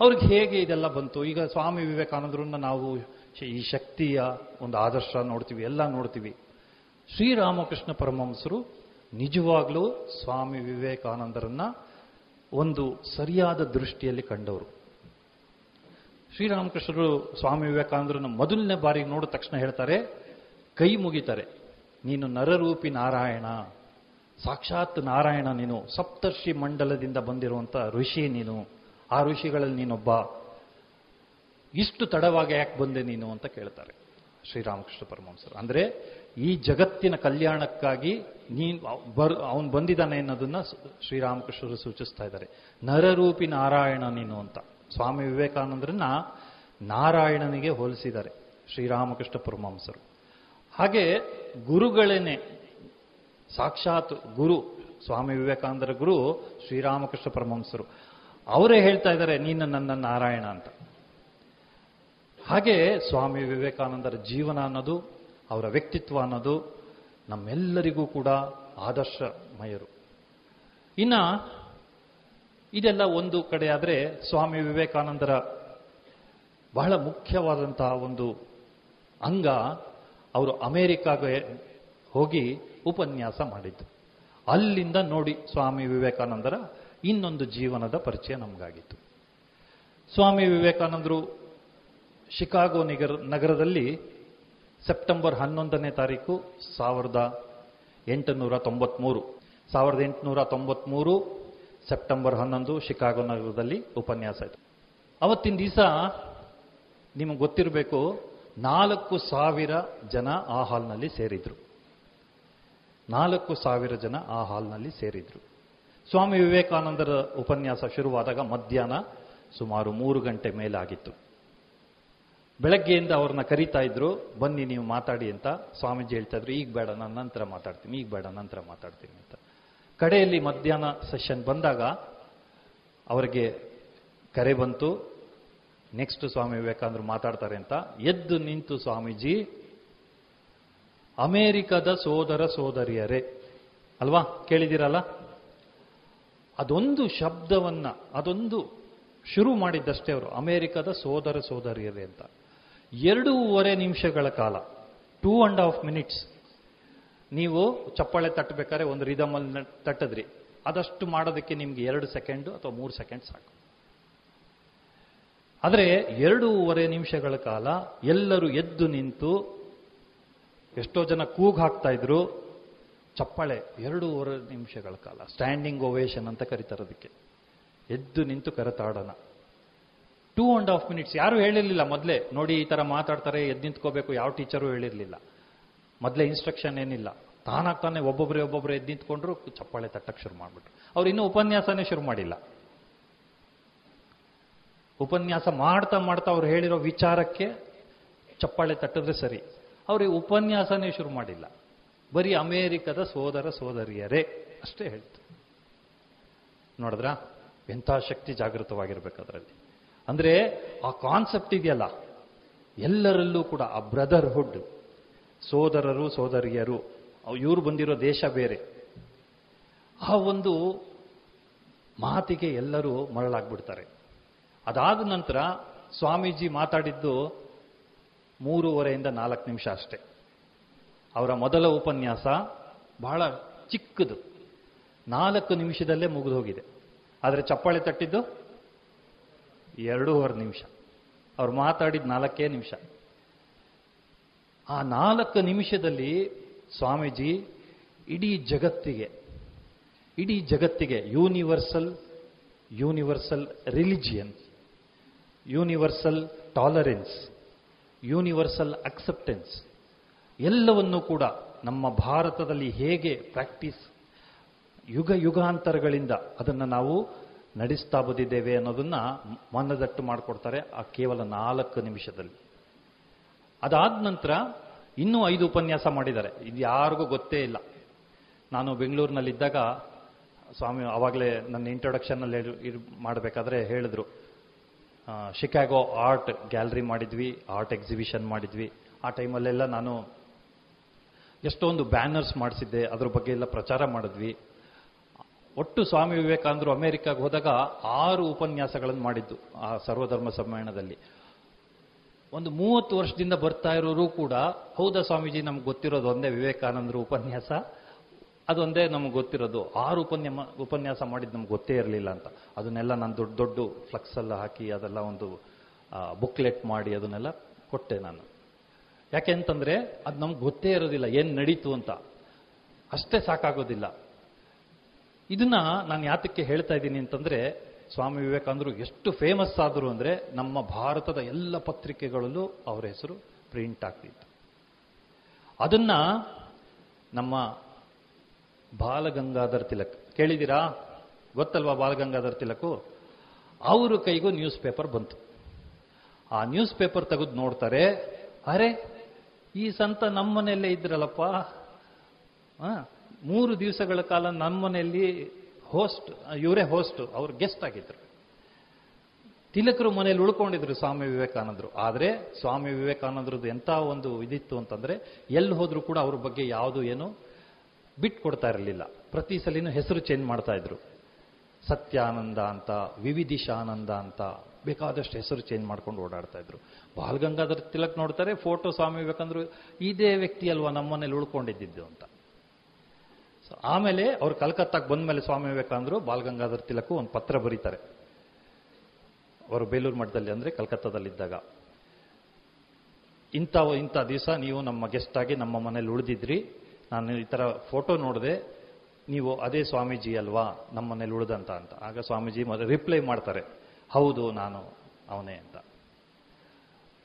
ಅವ್ರಿಗೆ ಹೇಗೆ ಇದೆಲ್ಲ ಬಂತು? ಈಗ ಸ್ವಾಮಿ ವಿವೇಕಾನಂದರನ್ನ ನಾವು ಈ ಶಕ್ತಿಯ ಒಂದು ಆದರ್ಶ ನೋಡ್ತೀವಿ, ಎಲ್ಲ ನೋಡ್ತೀವಿ. ಶ್ರೀರಾಮಕೃಷ್ಣ ಪರಮಹಂಸರು ನಿಜವಾಗ್ಲೂ ಸ್ವಾಮಿ ವಿವೇಕಾನಂದರನ್ನ ಒಂದು ಸರಿಯಾದ ದೃಷ್ಟಿಯಲ್ಲಿ ಕಂಡವರು. ಶ್ರೀರಾಮಕೃಷ್ಣರು ಸ್ವಾಮಿ ವಿವೇಕಾನಂದರನ್ನ ಮೊದಲನೇ ಬಾರಿಗೆ ನೋಡಿದ ತಕ್ಷಣ ಹೇಳ್ತಾರೆ, ಕೈ ಮುಗಿತಾರೆ. ನೀನು ನರರೂಪಿ ನಾರಾಯಣ. ಸಾಕ್ಷಾತ್ ನಾರಾಯಣ ನೀನು ಸಪ್ತರ್ಷಿ ಮಂಡಲದಿಂದ ಬಂದಿರುವಂತ ಋಷಿ ನೀನು. ಆ ಋಷಿಗಳಲ್ಲಿ ನೀನೊಬ್ಬ. ಇಷ್ಟು ತಡವಾಗಿ ಯಾಕೆ ಬಂದೆ ನೀನು ಅಂತ ಕೇಳ್ತಾರೆ. ಶ್ರೀರಾಮಕೃಷ್ಣ ಪರಮಹಂಸರು. ಅಂದ್ರೆ ಈ ಜಗತ್ತಿನ ಕಲ್ಯಾಣಕ್ಕಾಗಿ ನೀನು ಬರ್ ಅವನು ಬಂದಿದ್ದಾನೆ ಅನ್ನೋದನ್ನ ಶ್ರೀರಾಮಕೃಷ್ಣರು ಸೂಚಿಸ್ತಾ ಇದ್ದಾರೆ. ನರರೂಪಿ ನಾರಾಯಣ ನೀನು ಅಂತ. ಸ್ವಾಮಿ ವಿವೇಕಾನಂದರನ್ನ ನಾರಾಯಣನಿಗೆ ಹೋಲಿಸಿದ್ದಾರೆ ಶ್ರೀರಾಮಕೃಷ್ಣ ಪರಮಹಂಸರು. ಹಾಗೆ ಗುರುಗಳೇನೆ, ಸಾಕ್ಷಾತ್ ಗುರು, ಸ್ವಾಮಿ ವಿವೇಕಾನಂದರ ಗುರು ಶ್ರೀರಾಮಕೃಷ್ಣ ಪರಮಹಂಸರು. ಅವರೇ ಹೇಳ್ತಾ ಇದ್ದಾರೆ, ನೀನು ನನ್ನ ನಾರಾಯಣ ಅಂತ. ಹಾಗೆ ಸ್ವಾಮಿ ವಿವೇಕಾನಂದರ ಜೀವನ ಅನ್ನೋದು, ಅವರ ವ್ಯಕ್ತಿತ್ವ ಅನ್ನೋದು ನಮ್ಮೆಲ್ಲರಿಗೂ ಕೂಡ ಆದರ್ಶಮಯರು. ಇನ್ನ ಇದೆಲ್ಲ ಒಂದು ಕಡೆ ಆದರೆ ಸ್ವಾಮಿ ವಿವೇಕಾನಂದರ ಬಹಳ ಮುಖ್ಯವಾದಂತಹ ಒಂದು ಅಂಗ ಅವರು ಅಮೆರಿಕಾಗೆ ಹೋಗಿ ಉಪನ್ಯಾಸ ಮಾಡಿದ್ದು. ಅಲ್ಲಿಂದ ನೋಡಿ ಸ್ವಾಮಿ ವಿವೇಕಾನಂದರ ಇನ್ನೊಂದು ಜೀವನದ ಪರಿಚಯ ನಮಗಾಗಿತ್ತು. ಸ್ವಾಮಿ ವಿವೇಕಾನಂದರು ಶಿಕಾಗೋ ನಿಗರ ನಗರದಲ್ಲಿ ಸೆಪ್ಟೆಂಬರ್ ಹನ್ನೊಂದನೇ ತಾರೀಕು ಸಾವಿರದ ಎಂಟುನೂರ ತೊಂಬತ್ಮೂರು. ಸಾವಿರದ ಎಂಟುನೂರ ತೊಂಬತ್ಮೂರು ಸೆಪ್ಟೆಂಬರ್ ಹನ್ನೊಂದು ಶಿಕಾಗೋ ನಗರದಲ್ಲಿ ಉಪನ್ಯಾಸ ಆಯಿತು. ಅವತ್ತಿನ ದಿವಸ ನಿಮಗೆ ಗೊತ್ತಿರಬೇಕು, ನಾಲ್ಕು ಸಾವಿರ ಜನ ಆ ಹಾಲ್ನಲ್ಲಿ ಸೇರಿದ್ರು. ನಾಲ್ಕು ಸಾವಿರ ಜನ ಆ ಹಾಲ್ನಲ್ಲಿ ಸೇರಿದ್ರು. ಸ್ವಾಮಿ ವಿವೇಕಾನಂದರ ಉಪನ್ಯಾಸ ಶುರುವಾದಾಗ ಮಧ್ಯಾಹ್ನ ಸುಮಾರು ಮೂರು ಗಂಟೆ ಮೇಲಾಗಿತ್ತು. ಬೆಳಗ್ಗೆಯಿಂದ ಅವ್ರನ್ನ ಕರೀತಾ ಇದ್ರು, ಬನ್ನಿ ನೀವು ಮಾತಾಡಿ ಅಂತ ಸ್ವಾಮೀಜಿ ಹೇಳ್ತಾ ಇದ್ರು, ಈಗ ಬೇಡ, ನಾನು ನಂತರ ಮಾತಾಡ್ತೀನಿ, ಈಗ ಬೇಡ, ನಂತರ ಮಾತಾಡ್ತೀನಿ ಅಂತ. ಕಡೆಯಲ್ಲಿ ಮಧ್ಯಾಹ್ನ ಸೆಷನ್ ಬಂದಾಗ ಅವರಿಗೆ ಕರೆ ಬಂತು, ನೆಕ್ಸ್ಟ್ ಸ್ವಾಮಿ ವಿವೇಕಾನಂದರು ಮಾತಾಡ್ತಾರೆ ಅಂತ. ಎದ್ದು ನಿಂತು ಸ್ವಾಮೀಜಿ, ಅಮೇರಿಕದ ಸೋದರ ಸೋದರಿಯರೇ. ಅಲ್ವಾ ಕೇಳಿದಿರಲ್ಲ ಅದೊಂದು ಶಬ್ದವನ್ನು, ಅದೊಂದು ಶುರು ಮಾಡಿದ್ದಷ್ಟೇ ಅವರು. ಅಮೆರಿಕದ ಸೋದರ ಸೋದರಿಯರೇ ಅಂತ. ಎರಡೂವರೆ ನಿಮಿಷಗಳ ಕಾಲ, ಟೂ ಅಂಡ್ ಹಾಫ್ ಮಿನಿಟ್ಸ್, ನೀವು ಚಪ್ಪಾಳೆ ತಟ್ಟಬೇಕಾದ್ರೆ ಒಂದು ರಿದಮಲ್ಲಿ ತಟ್ಟಿದ್ರಿ. ಅದಷ್ಟು ಮಾಡೋದಕ್ಕೆ ನಿಮ್ಗೆ ಎರಡು ಸೆಕೆಂಡು ಅಥವಾ ಮೂರು ಸೆಕೆಂಡ್ ಸಾಕು. ಆದರೆ ಎರಡೂವರೆ ನಿಮಿಷಗಳ ಕಾಲ ಎಲ್ಲರೂ ಎದ್ದು ನಿಂತು ಎಷ್ಟೋ ಜನ ಕೂಗ್ ಹಾಕ್ತಾ ಇದ್ರು. ಚಪ್ಪಾಳೆ ಎರಡೂವರೆ ನಿಮಿಷಗಳ ಕಾಲ ಸ್ಟ್ಯಾಂಡಿಂಗ್ ಓವೇಶನ್ ಅಂತ ಕರೀತಾರೆ ಅದಕ್ಕೆ. ಎದ್ದು ನಿಂತು ಕರೆತಾಡೋಣ. ಟೂ ಆ್ಯಂಡ್ ಹಾಫ್ ಮಿನಿಟ್ಸ್ ಯಾರು ಹೇಳಿರಲಿಲ್ಲ ಮೊದಲೇ, ನೋಡಿ ಈ ಥರ ಮಾತಾಡ್ತಾರೆ, ಎದ್ದು ನಿಂತ್ಕೋಬೇಕು, ಯಾವ ಟೀಚರು ಹೇಳಿರಲಿಲ್ಲ. ಮೊದಲೇ ಇನ್ಸ್ಟ್ರಕ್ಷನ್ ಏನಿಲ್ಲ. ತಾನಾಗ್ ತಾನೇ ಒಬ್ಬೊಬ್ಬರೇ ಒಬ್ಬೊಬ್ಬರೇ ಎದ್ದು ನಿಂತ್ಕೊಂಡ್ರು ಚಪ್ಪಾಳೆ ತಟ್ಟಕ್ಕೆ ಶುರು ಮಾಡಿಬಿಟ್ರು. ಅವ್ರು ಇನ್ನೂ ಉಪನ್ಯಾಸನೇ ಶುರು ಮಾಡಿಲ್ಲ. ಉಪನ್ಯಾಸ ಮಾಡ್ತಾ ಮಾಡ್ತಾ ಅವ್ರು ಹೇಳಿರೋ ವಿಚಾರಕ್ಕೆ ಚಪ್ಪಾಳೆ ತಟ್ಟಿದ್ರೆ ಸರಿ. ಅವ್ರಿಗೆ ಉಪನ್ಯಾಸನೇ ಶುರು ಮಾಡಿಲ್ಲ. ಬರೀ ಅಮೇರಿಕದ ಸೋದರ ಸೋದರಿಯರೇ ಅಷ್ಟೇ ಹೇಳ್ತು. ನೋಡಿದ್ರಾ? ಎಂಥ ಶಕ್ತಿ ಜಾಗೃತವಾಗಿರ್ಬೇಕು ಅದರಲ್ಲಿ ಅಂದರೆ ಆ ಕಾನ್ಸೆಪ್ಟ್ ಇದೆಯಲ್ಲ, ಎಲ್ಲರಲ್ಲೂ ಕೂಡ ಆ ಬ್ರದರ್ಹುಡ್ ಸೋದರರು ಸೋದರಿಯರು, ಇವರು ಬಂದಿರೋ ದೇಶ ಬೇರೆ. ಆ ಒಂದು ಮಾತಿಗೆ ಎಲ್ಲರೂ ಮರಳಾಗ್ಬಿಡ್ತಾರೆ. ಅದಾದ ನಂತರ ಸ್ವಾಮೀಜಿ ಮಾತಾಡಿದ್ದು ಮೂರುವರೆಯಿಂದ ನಾಲ್ಕು ನಿಮಿಷ ಅಷ್ಟೇ. ಅವರ ಮೊದಲ ಉಪನ್ಯಾಸ ಬಹಳ ಚಿಕ್ಕದು. ನಾಲ್ಕು ನಿಮಿಷದಲ್ಲೇ ಮುಗಿದು ಹೋಗಿದೆ. ಆದರೆ ಚಪ್ಪಾಳೆ ತಟ್ಟಿದ್ದು ಎರಡೂವರೆ ನಿಮಿಷ. ಅವ್ರು ಮಾತಾಡಿದ ನಾಲ್ಕೇ ನಿಮಿಷ. ಆ ನಾಲ್ಕು ನಿಮಿಷದಲ್ಲಿ ಸ್ವಾಮೀಜಿ ಇಡೀ ಜಗತ್ತಿಗೆ ಇಡೀ ಜಗತ್ತಿಗೆ universal universal religion, universal tolerance, universal acceptance ಎಲ್ಲವನ್ನೂ ಕೂಡ ನಮ್ಮ ಭಾರತದಲ್ಲಿ ಹೇಗೆ ಪ್ರಾಕ್ಟೀಸ್ ಯುಗ ಯುಗಾಂತರಗಳಿಂದ ಅದನ್ನು ನಾವು ನಡೆಸ್ತಾ ಬಂದಿದ್ದೇವೆ ಅನ್ನೋದನ್ನು ಮನದಟ್ಟು ಮಾಡಿಕೊಡ್ತಾರೆ ಆ ಕೇವಲ ನಾಲ್ಕು ನಿಮಿಷದಲ್ಲಿ. ಅದಾದ ನಂತರ ಇನ್ನೂ ಐದು ಉಪನ್ಯಾಸ ಮಾಡಿದ್ದಾರೆ. ಇದು ಯಾರಿಗೂ ಗೊತ್ತೇ ಇಲ್ಲ. ನಾನು ಬೆಂಗಳೂರಿನಲ್ಲಿದ್ದಾಗ ಸ್ವಾಮಿ ಆವಾಗಲೇ ನನ್ನ ಇಂಟ್ರೊಡಕ್ಷನ್ನಲ್ಲಿ ಇದು ಮಾಡಬೇಕಾದ್ರೆ ಹೇಳಿದ್ರು. ಶಿಕಾಗೋ ಆರ್ಟ್ ಗ್ಯಾಲರಿ ಮಾಡಿದ್ವಿ ಆರ್ಟ್ ಎಕ್ಸಿಬಿಷನ್ ಮಾಡಿದ್ವಿ. ಆ ಟೈಮಲ್ಲೆಲ್ಲ ನಾನು ಎಷ್ಟೊಂದು ಬ್ಯಾನರ್ಸ್ ಮಾಡಿಸಿದ್ದೆ, ಅದ್ರ ಬಗ್ಗೆ ಎಲ್ಲ ಪ್ರಚಾರ ಮಾಡಿದ್ವಿ. ಒಟ್ಟು ಸ್ವಾಮಿ ವಿವೇಕಾನಂದರು ಅಮೆರಿಕಾಗೆ ಹೋದಾಗ ಆರು ಉಪನ್ಯಾಸಗಳನ್ನು ಮಾಡಿದ್ದು ಆ ಸರ್ವಧರ್ಮ ಸಮ್ಮೇಳನದಲ್ಲಿ. ಒಂದು ಮೂವತ್ತು ವರ್ಷದಿಂದ ಬರ್ತಾ ಇರೋರು ಕೂಡ, ಹೌದಾ ಸ್ವಾಮೀಜಿ, ನಮ್ಗೆ ಗೊತ್ತಿರೋದು ಒಂದೇ ವಿವೇಕಾನಂದರು ಉಪನ್ಯಾಸ? ಅದೊಂದೇ ನಮ್ಗೆ ಗೊತ್ತಿರೋದು. ಆರು ಉಪನ್ಯಮ, ಉಪನ್ಯಾಸ ಮಾಡಿದ್ದು ನಮ್ಗೆ ಗೊತ್ತೇ ಇರಲಿಲ್ಲ ಅಂತ. ಅದನ್ನೆಲ್ಲ ನಾನು ದೊಡ್ಡ ದೊಡ್ಡ ಫ್ಲಕ್ಸ್ ಎಲ್ಲ ಹಾಕಿ ಅದೆಲ್ಲ ಒಂದು ಬುಕ್ಲೆಟ್ ಮಾಡಿ ಅದನ್ನೆಲ್ಲ ಕೊಟ್ಟೆ ನಾನು. ಯಾಕೆ ಅಂತಂದರೆ ಅದು ನಮ್ಗೆ ಗೊತ್ತೇ ಇರೋದಿಲ್ಲ, ಏನು ನಡೀತು ಅಂತ. ಅಷ್ಟೇ ಸಾಕಾಗೋದಿಲ್ಲ. ಇದನ್ನ ನಾನು ಯಾತಕ್ಕೆ ಹೇಳ್ತಾ ಇದ್ದೀನಿ ಅಂತಂದ್ರೆ, ಸ್ವಾಮಿ ವಿವೇಕಾನಂದರು ಎಷ್ಟು ಫೇಮಸ್ ಆದರು ಅಂದ್ರೆ ನಮ್ಮ ಭಾರತದ ಎಲ್ಲ ಪತ್ರಿಕೆಗಳಲ್ಲೂ ಅವರ ಹೆಸರು ಪ್ರಿಂಟ್ ಆಗ್ತಿತ್ತು. ಅದನ್ನ ನಮ್ಮ ಬಾಲಗಂಗಾಧರ್ ತಿಲಕ್, ಕೇಳಿದ್ದೀರಾ? ಗೊತ್ತಲ್ವಾ ಬಾಲಗಂಗಾಧರ್ ತಿಲಕು? ಅವರ ಕೈಗೂ ನ್ಯೂಸ್ ಪೇಪರ್ ಬಂತು. ಆ ನ್ಯೂಸ್ ಪೇಪರ್ ತೆಗೆದು ನೋಡ್ತಾರೆ, ಅರೆ ಈ ಸಂತ ನಮ್ಮನೆಯಲ್ಲೇ ಇದ್ರಲ್ಲಪ್ಪ. ಮೂರು ದಿವಸಗಳ ಕಾಲ ನಮ್ಮನೆಯಲ್ಲಿ ಹೋಸ್ಟ್ ಇವರೇ ಹೋಸ್ಟ್ ಅವ್ರು ಗೆಸ್ಟ್ ಆಗಿದ್ರು. ತಿಲಕರು ಮನೆಯಲ್ಲಿ ಉಳ್ಕೊಂಡಿದ್ರು ಸ್ವಾಮಿ ವಿವೇಕಾನಂದರು. ಆದರೆ ಸ್ವಾಮಿ ವಿವೇಕಾನಂದರದ್ದು ಎಂಥ ಒಂದು ಇದಿತ್ತು ಅಂತಂದ್ರೆ ಎಲ್ಲಿ ಹೋದರೂ ಕೂಡ ಅವ್ರ ಬಗ್ಗೆ ಯಾವುದು ಏನು ಬಿಟ್ಕೊಡ್ತಾ ಇರಲಿಲ್ಲ. ಪ್ರತಿ ಸಲಿನೂ ಹೆಸರು ಚೇಂಜ್ ಮಾಡ್ತಾ ಇದ್ರು. ಸತ್ಯಾನಂದ ಅಂತ, ವಿವಿಧಿಶಾನಂದ ಅಂತ ಬೇಕಾದಷ್ಟು ಹೆಸರು ಚೇಂಜ್ ಮಾಡ್ಕೊಂಡು ಓಡಾಡ್ತಾ ಇದ್ರು. ಬಾಲ್ ಗಂಗಾಧರ್ ತಿಲಕ್ ನೋಡ್ತಾರೆ ಫೋಟೋ ಸ್ವಾಮಿ ಬೇಕಂದ್ರು ಇದೇ ವ್ಯಕ್ತಿ ಅಲ್ವಾ ನಮ್ಮನೇಲಿ ಉಳ್ಕೊಂಡಿದ್ದು ಅಂತ. ಸೊ ಆಮೇಲೆ ಅವ್ರು ಕಲ್ಕತ್ತಾಗೆ ಬಂದ್ಮೇಲೆ ಸ್ವಾಮಿ ವಿವೇಕಾನಂದರು ಬಾಲ್ ತಿಲಕು ಒಂದು ಪತ್ರ ಬರೀತಾರೆ. ಅವರು ಬೇಲೂರು ಮಠದಲ್ಲಿ ಅಂದ್ರೆ ಕಲ್ಕತ್ತಾದಲ್ಲಿದ್ದಾಗ, ಇಂಥ ಇಂಥ ದಿವಸ ನೀವು ನಮ್ಮ ಗೆಸ್ಟ್ ಆಗಿ ನಮ್ಮ ಮನೇಲಿ ಉಳಿದಿದ್ರಿ, ನಾನು ಈ ಥರ ಫೋಟೋ ನೋಡಿದೆ, ನೀವು ಅದೇ ಸ್ವಾಮೀಜಿ ಅಲ್ವಾ ನಮ್ಮ ಮನೇಲಿ ಉಳಿದಂತ ಅಂತ. ಆಗ ಸ್ವಾಮೀಜಿ ರಿಪ್ಲೈ ಮಾಡ್ತಾರೆ. ಹೌದು, ನಾನು ಅವನೇ ಅಂತ.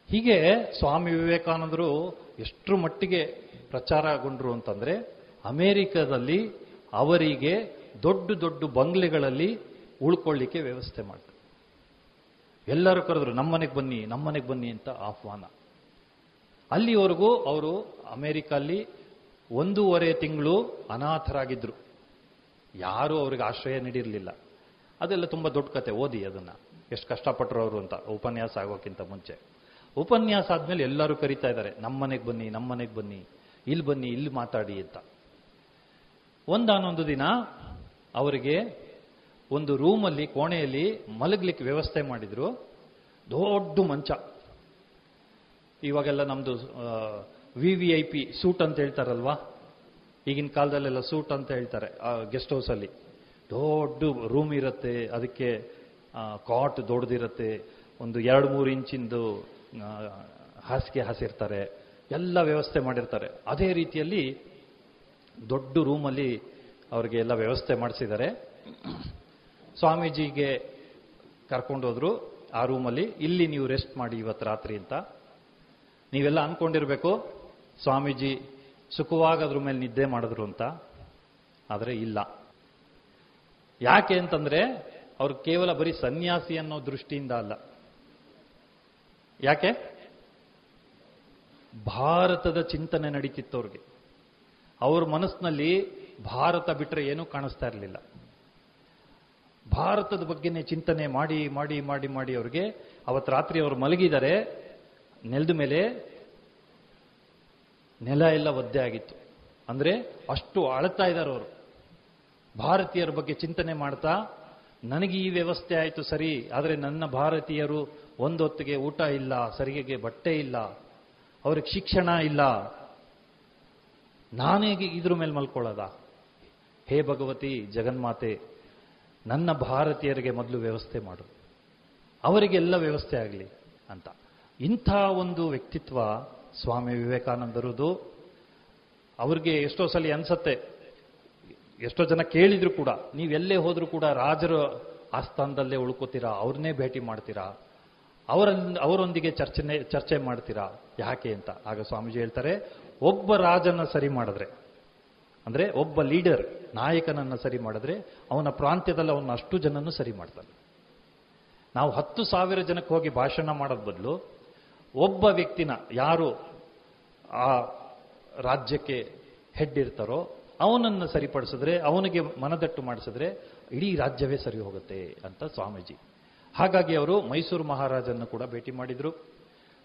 ಹೀಗೆ ಸ್ವಾಮಿ ವಿವೇಕಾನಂದರು ಎಷ್ಟರ ಮಟ್ಟಿಗೆ ಪ್ರಚಾರಗೊಂಡ್ರು ಅಂತಂದ್ರೆ, ಅಮೇರಿಕದಲ್ಲಿ ಅವರಿಗೆ ದೊಡ್ಡ ದೊಡ್ಡ ಬಂಗ್ಲೆಗಳಲ್ಲಿ ಉಳ್ಕೊಳ್ಳಿಕ್ಕೆ ವ್ಯವಸ್ಥೆ ಮಾಡ್ತಾರೆ. ಎಲ್ಲರೂ ಕರೆದ್ರು, ನಮ್ಮನೆಗೆ ಬನ್ನಿ ನಮ್ಮನೆಗೆ ಬನ್ನಿ ಅಂತ ಆಹ್ವಾನ. ಅಲ್ಲಿವರೆಗೂ ಅವರು ಅಮೆರಿಕಲ್ಲಿ ಒಂದೂವರೆ ತಿಂಗಳು ಅನಾಥರಾಗಿದ್ದರು ಯಾರೂ ಅವ್ರಿಗೆ ಆಶ್ರಯ ನೀಡಿರಲಿಲ್ಲ. ಅದೆಲ್ಲ ತುಂಬ ದೊಡ್ಡ ಕತೆ, ಓದಿ ಅದನ್ನ. ಎಷ್ಟು ಕಷ್ಟಪಟ್ಟರು ಅವರು ಅಂತ ಉಪನ್ಯಾಸ ಆಗೋಕ್ಕಿಂತ ಮುಂಚೆ. ಉಪನ್ಯಾಸ ಆದ್ಮೇಲೆ ಎಲ್ಲರೂ ಕರಿತಾ ಇದ್ದಾರೆ ನಮ್ಮನೆಗೆ ಬನ್ನಿ ನಮ್ಮನೆಗೆ ಬನ್ನಿ, ಇಲ್ಲಿ ಬನ್ನಿ, ಇಲ್ಲಿ ಮಾತಾಡಿ ಅಂತ. ಒಂದಾನೊಂದು ದಿನ ಅವರಿಗೆ ಒಂದು ರೂಮಲ್ಲಿ, ಕೋಣೆಯಲ್ಲಿ ಮಲಗ್ಲಿಕ್ಕೆ ವ್ಯವಸ್ಥೆ ಮಾಡಿದ್ರು. ದೊಡ್ಡ ಮಂಚ. ಇವಾಗೆಲ್ಲ ನಮ್ದು V V I P suite ಅಂತ ಹೇಳ್ತಾರಲ್ವಾ? ಈಗಿನ ಕಾಲದಲ್ಲೆಲ್ಲ ಸೂಟ್ ಅಂತ ಹೇಳ್ತಾರೆ ಗೆಸ್ಟ್ ಹೌಸಲ್ಲಿ ದೊಡ್ಡ ರೂಮ್ ಇರುತ್ತೆ, ಅದಕ್ಕೆ ಕಾಟ್ ದೊಡ್ಡದಿರುತ್ತೆ. ಒಂದು ಎರಡು ಮೂರು ಇಂಚಿಂದು ಹಾಸಿಗೆ ಹಾಸಿರ್ತಾರೆ. ಎಲ್ಲ ವ್ಯವಸ್ಥೆ ಮಾಡಿರ್ತಾರೆ. ಅದೇ ರೀತಿಯಲ್ಲಿ ದೊಡ್ಡ ರೂಮಲ್ಲಿ ಅವರಿಗೆ ಎಲ್ಲ ವ್ಯವಸ್ಥೆ ಮಾಡಿಸಿದ್ದಾರೆ. ಸ್ವಾಮೀಜಿಗೆ ಕರ್ಕೊಂಡೋದ್ರು ಆ ರೂಮಲ್ಲಿ. ಇಲ್ಲಿ ನೀವು ರೆಸ್ಟ್ ಮಾಡಿ ಇವತ್ತು ರಾತ್ರಿ ಅಂತ. ನೀವೆಲ್ಲ ಅಂದ್ಕೊಂಡಿರ್ಬೇಕು ಸ್ವಾಮೀಜಿ ಸುಖವಾಗಿ ಅದ್ರ ಮೇಲೆ ನಿದ್ದೆ ಮಾಡಿದ್ರು ಅಂತ. ಆದರೆ ಇಲ್ಲ. ಯಾಕೆ ಅಂತಂದ್ರೆ ಅವ್ರು ಕೇವಲ ಬರೀ ಸನ್ಯಾಸಿ ಅನ್ನೋ ದೃಷ್ಟಿಯಿಂದ ಅಲ್ಲ. ಯಾಕೆ? ಭಾರತದ ಚಿಂತನೆ ನಡೀತಿತ್ತು ಅವ್ರಿಗೆ. ಅವ್ರ ಮನಸ್ಸಿನಲ್ಲಿ ಭಾರತ ಬಿಟ್ಟರೆ ಏನೂ ಕಾಣಿಸ್ತಾ ಇರಲಿಲ್ಲ. ಭಾರತದ ಬಗ್ಗೆನೇ ಚಿಂತನೆ ಮಾಡಿ ಮಾಡಿ ಮಾಡಿ ಮಾಡಿ ಅವ್ರಿಗೆ ಅವತ್ತು ರಾತ್ರಿ ಅವರು ಮಲಗಿದರೆ ನೆಲದ ಮೇಲೆ ನೆಲ ಎಲ್ಲ ಒದ್ದೆ ಆಗಿತ್ತು. ಅಂದ್ರೆ ಅಷ್ಟು ಅಳತಾ ಇದ್ದಾರೆ ಅವರು. ಭಾರತೀಯರ ಬಗ್ಗೆ ಚಿಂತನೆ ಮಾಡ್ತಾ ನನಗೆ ಈ ವ್ಯವಸ್ಥೆ ಆಯಿತು ಸರಿ, ಆದರೆ ನನ್ನ ಭಾರತೀಯರು ಒಂದೊತ್ತಿಗೆ ಊಟ ಇಲ್ಲ, ಸರಿಗೆಗೆ ಬಟ್ಟೆ ಇಲ್ಲ, ಅವ್ರಿಗೆ ಶಿಕ್ಷಣ ಇಲ್ಲ. ನಾನೇ ಇದ್ರ ಮೇಲೆ ಮಲ್ಕೊಳ್ಳೋದ? ಹೇ ಭಗವತಿ, ಜಗನ್ಮಾತೆ, ನನ್ನ ಭಾರತೀಯರಿಗೆ ಮೊದಲು ವ್ಯವಸ್ಥೆ ಮಾಡು. ಅವರಿಗೆಲ್ಲ ವ್ಯವಸ್ಥೆ ಆಗಲಿ ಅಂತ. ಇಂಥ ಒಂದು ವ್ಯಕ್ತಿತ್ವ ಸ್ವಾಮಿ ವಿವೇಕಾನಂದರದು ಅವ್ರಿಗೆ ಎಷ್ಟೋ ಸಲ ಅನ್ಸತ್ತೆ ಎಷ್ಟೋ ಜನ ಕೇಳಿದ್ರು ಕೂಡ ನೀವೆಲ್ಲೇ ಹೋದರೂ ಕೂಡ ರಾಜರ ಆಸ್ಥಾನದಲ್ಲೇ ಉಳ್ಕೋತೀರಾ, ಅವ್ರನ್ನೇ ಭೇಟಿ ಮಾಡ್ತೀರಾ ಅವರ ಅವರೊಂದಿಗೆ ಚರ್ಚನೆ, ಚರ್ಚೆ ಮಾಡ್ತೀರಾ, ಯಾಕೆ ಅಂತ. ಆಗ ಸ್ವಾಮೀಜಿ ಹೇಳ್ತಾರೆ, ಒಬ್ಬ ರಾಜನ ಸರಿ ಮಾಡಿದ್ರೆ, ಅಂದ್ರೆ ಒಬ್ಬ ಲೀಡರ್, ನಾಯಕನನ್ನ ಸರಿ ಮಾಡಿದ್ರೆ, ಅವನ ಪ್ರಾಂತ್ಯದಲ್ಲಿ ಅವನ ಅಷ್ಟು ಜನನ್ನು ಸರಿ ಮಾಡ್ತಾನೆ. ನಾವು ಹತ್ತು ಸಾವಿರ ಜನಕ್ಕೆ ಹೋಗಿ ಭಾಷಣ ಮಾಡೋದ್ ಬದಲು, ಒಬ್ಬ ವ್ಯಕ್ತಿನ ಯಾರು ಆ ರಾಜ್ಯಕ್ಕೆ ಹೆಡ್ ಇರ್ತಾರೋ ಅವನನ್ನು ಸರಿಪಡಿಸಿದ್ರೆ, ಅವನಿಗೆ ಮನದಟ್ಟು ಮಾಡಿಸಿದ್ರೆ, ಇಡೀ ರಾಜ್ಯವೇ ಸರಿ ಹೋಗುತ್ತೆ ಅಂತ ಸ್ವಾಮೀಜಿ. ಹಾಗಾಗಿ ಅವರು ಮೈಸೂರು ಮಹಾರಾಜನ್ನು ಕೂಡ ಭೇಟಿ ಮಾಡಿದರು.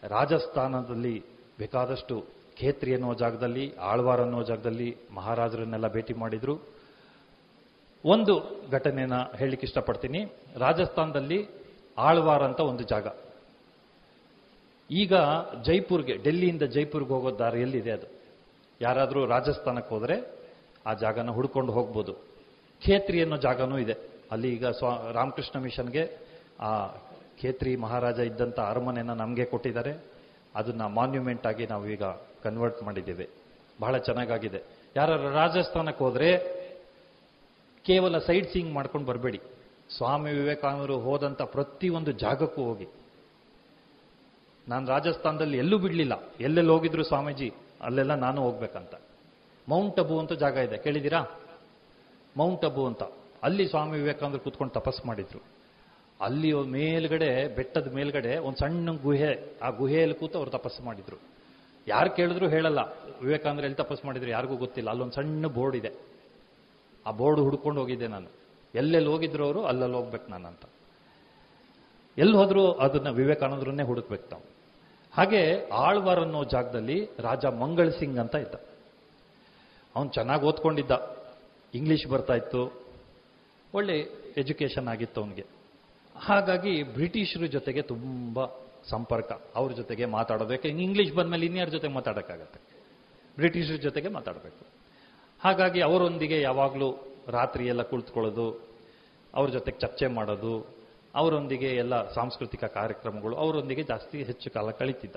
ರಾಜಸ್ಥಾನದಲ್ಲಿ ಬೇಕಾದಷ್ಟು ಖೇತ್ರಿ ಅನ್ನೋ ಜಾಗದಲ್ಲಿ, ಆಳ್ವಾರ್ ಅನ್ನೋ ಜಾಗದಲ್ಲಿ ಮಹಾರಾಜರನ್ನೆಲ್ಲ ಭೇಟಿ ಮಾಡಿದ್ರು. ಒಂದು ಘಟನೆನ ಹೇಳಲಿಕ್ಕೆ ಇಷ್ಟಪಡ್ತೀನಿ. ರಾಜಸ್ಥಾನದಲ್ಲಿ ಆಳ್ವಾರ್ ಅಂತ ಒಂದು ಜಾಗ. ಈಗ ಜೈಪುರ್ಗೆ, ಡೆಲ್ಲಿಯಿಂದ ಜೈಪುರ್ಗೆ ಹೋಗೋ ದಾರಿ ಎಲ್ಲಿದೆ ಅದು? ಯಾರಾದರೂ ರಾಜಸ್ಥಾನಕ್ಕೆ ಹೋದರೆ ಆ ಜಾಗನ ಹುಡ್ಕೊಂಡು ಹೋಗ್ಬೋದು. ಖೇತ್ರಿ ಅನ್ನೋ ಜಾಗನೂ ಇದೆ. ಅಲ್ಲಿ ಈಗ ಸ್ವಾ, ರಾಮಕೃಷ್ಣ ಮಿಷನ್ಗೆ ಆ ಖೇತ್ರಿ ಮಹಾರಾಜ ಇದ್ದಂಥ ಅರಮನೆನ ನಮಗೆ ಕೊಟ್ಟಿದ್ದಾರೆ. ಅದನ್ನ ಮಾನ್ಯುಮೆಂಟ್ ಆಗಿ ನಾವು ಈಗ ಕನ್ವರ್ಟ್ ಮಾಡಿದ್ದೇವೆ. ಬಹಳ ಚೆನ್ನಾಗಾಗಿದೆ. ಯಾರು ರಾಜಸ್ಥಾನಕ್ಕೆ ಹೋದರೆ ಕೇವಲ ಸೈಡ್ ಸೀಯಿಂಗ್ ಮಾಡ್ಕೊಂಡು ಬರಬೇಡಿ. ಸ್ವಾಮಿ ವಿವೇಕಾನಂದರು ಹೋದಂಥ ಪ್ರತಿಯೊಂದು ಜಾಗಕ್ಕೂ ಹೋಗಿ. ನಾನು ರಾಜಸ್ಥಾನದಲ್ಲಿ ಎಲ್ಲೂ ಬಿಡಲಿಲ್ಲ. ಎಲ್ಲೆಲ್ಲಿ ಹೋಗಿದ್ರು ಸ್ವಾಮೀಜಿ, ಅಲ್ಲೆಲ್ಲ ನಾನು ಹೋಗ್ಬೇಕಂತ. ಮೌಂಟ್ ಅಬು ಅಂತ ಜಾಗ ಇದೆ, ಕೇಳಿದ್ದೀರಾ? ಮೌಂಟ್ ಅಬು ಅಂತ. ಅಲ್ಲಿ ಸ್ವಾಮಿ ವಿವೇಕಾನಂದರು ಕೂತ್ಕೊಂಡು ತಪಸ್ ಮಾಡಿದ್ರು. ಅಲ್ಲಿ ಮೇಲ್ಗಡೆ, ಬೆಟ್ಟದ ಮೇಲ್ಗಡೆ ಒಂದು ಸಣ್ಣ ಗುಹೆ, ಆ ಗುಹೆಯಲ್ಲಿ ಕೂತು ಅವ್ರು ತಪಸ್ಸು ಮಾಡಿದ್ರು. ಯಾರು ಕೇಳಿದ್ರು ಹೇಳಲ್ಲ. ವಿವೇಕಾನಂದ್ರ ಎಲ್ಲಿ ತಪಸ್ಸು ಮಾಡಿದ್ರು ಯಾರಿಗೂ ಗೊತ್ತಿಲ್ಲ. ಅಲ್ಲೊಂದು ಸಣ್ಣ ಬೋರ್ಡ್ ಇದೆ. ಆ ಬೋರ್ಡ್ ಹುಡ್ಕೊಂಡು ಹೋಗಿದ್ದೆ ನಾನು. ಎಲ್ಲೆಲ್ಲಿ ಹೋಗಿದ್ರು ಅವರು, ಅಲ್ಲಲ್ಲಿ ಹೋಗ್ಬೇಕು ನಾನು ಅಂತ. ಎಲ್ಲಿ ಹೋದ್ರು ಅದನ್ನ ವಿವೇಕಾನಂದರನ್ನೇ ಹುಡುಕ್ಬೇಕು ನಾವು ಹಾಗೆ ಆಳ್ವಾರ್ ಅನ್ನೋ ಜಾಗದಲ್ಲಿ ರಾಜ ಮಂಗಳ್ ಸಿಂಗ್ ಅಂತ ಇದ್ದ. ಅವನು ಚೆನ್ನಾಗಿ ಓದ್ಕೊಂಡಿದ್ದ. ಇಂಗ್ಲೀಷ್ ಬರ್ತಾ ಇತ್ತು. ಒಳ್ಳೆ ಎಜುಕೇಷನ್ ಆಗಿತ್ತು ಅವನಿಗೆ. ಹಾಗಾಗಿ ಬ್ರಿಟಿಷರ ಜೊತೆಗೆ ತುಂಬ ಸಂಪರ್ಕ. ಅವ್ರ ಜೊತೆಗೆ ಮಾತಾಡೋದು. ಯಾಕೆ ಇಂಗ್ಲೀಷ್ ಬಂದಮೇಲೆ ಇನ್ಯಾರ ಜೊತೆ ಮಾತಾಡೋಕ್ಕಾಗತ್ತೆ? ಬ್ರಿಟಿಷರ ಜೊತೆಗೆ ಮಾತಾಡಬೇಕು. ಹಾಗಾಗಿ ಅವರೊಂದಿಗೆ ಯಾವಾಗಲೂ ರಾತ್ರಿ ಎಲ್ಲ ಕುಳಿತುಕೊಳ್ಳೋದು, ಅವ್ರ ಜೊತೆಗೆ ಚರ್ಚೆ ಮಾಡೋದು, ಅವರೊಂದಿಗೆ ಎಲ್ಲ ಸಾಂಸ್ಕೃತಿಕ ಕಾರ್ಯಕ್ರಮಗಳು, ಅವರೊಂದಿಗೆ ಜಾಸ್ತಿ ಹೆಚ್ಚು ಕಾಲ ಕಳೀತಿದ್ದ.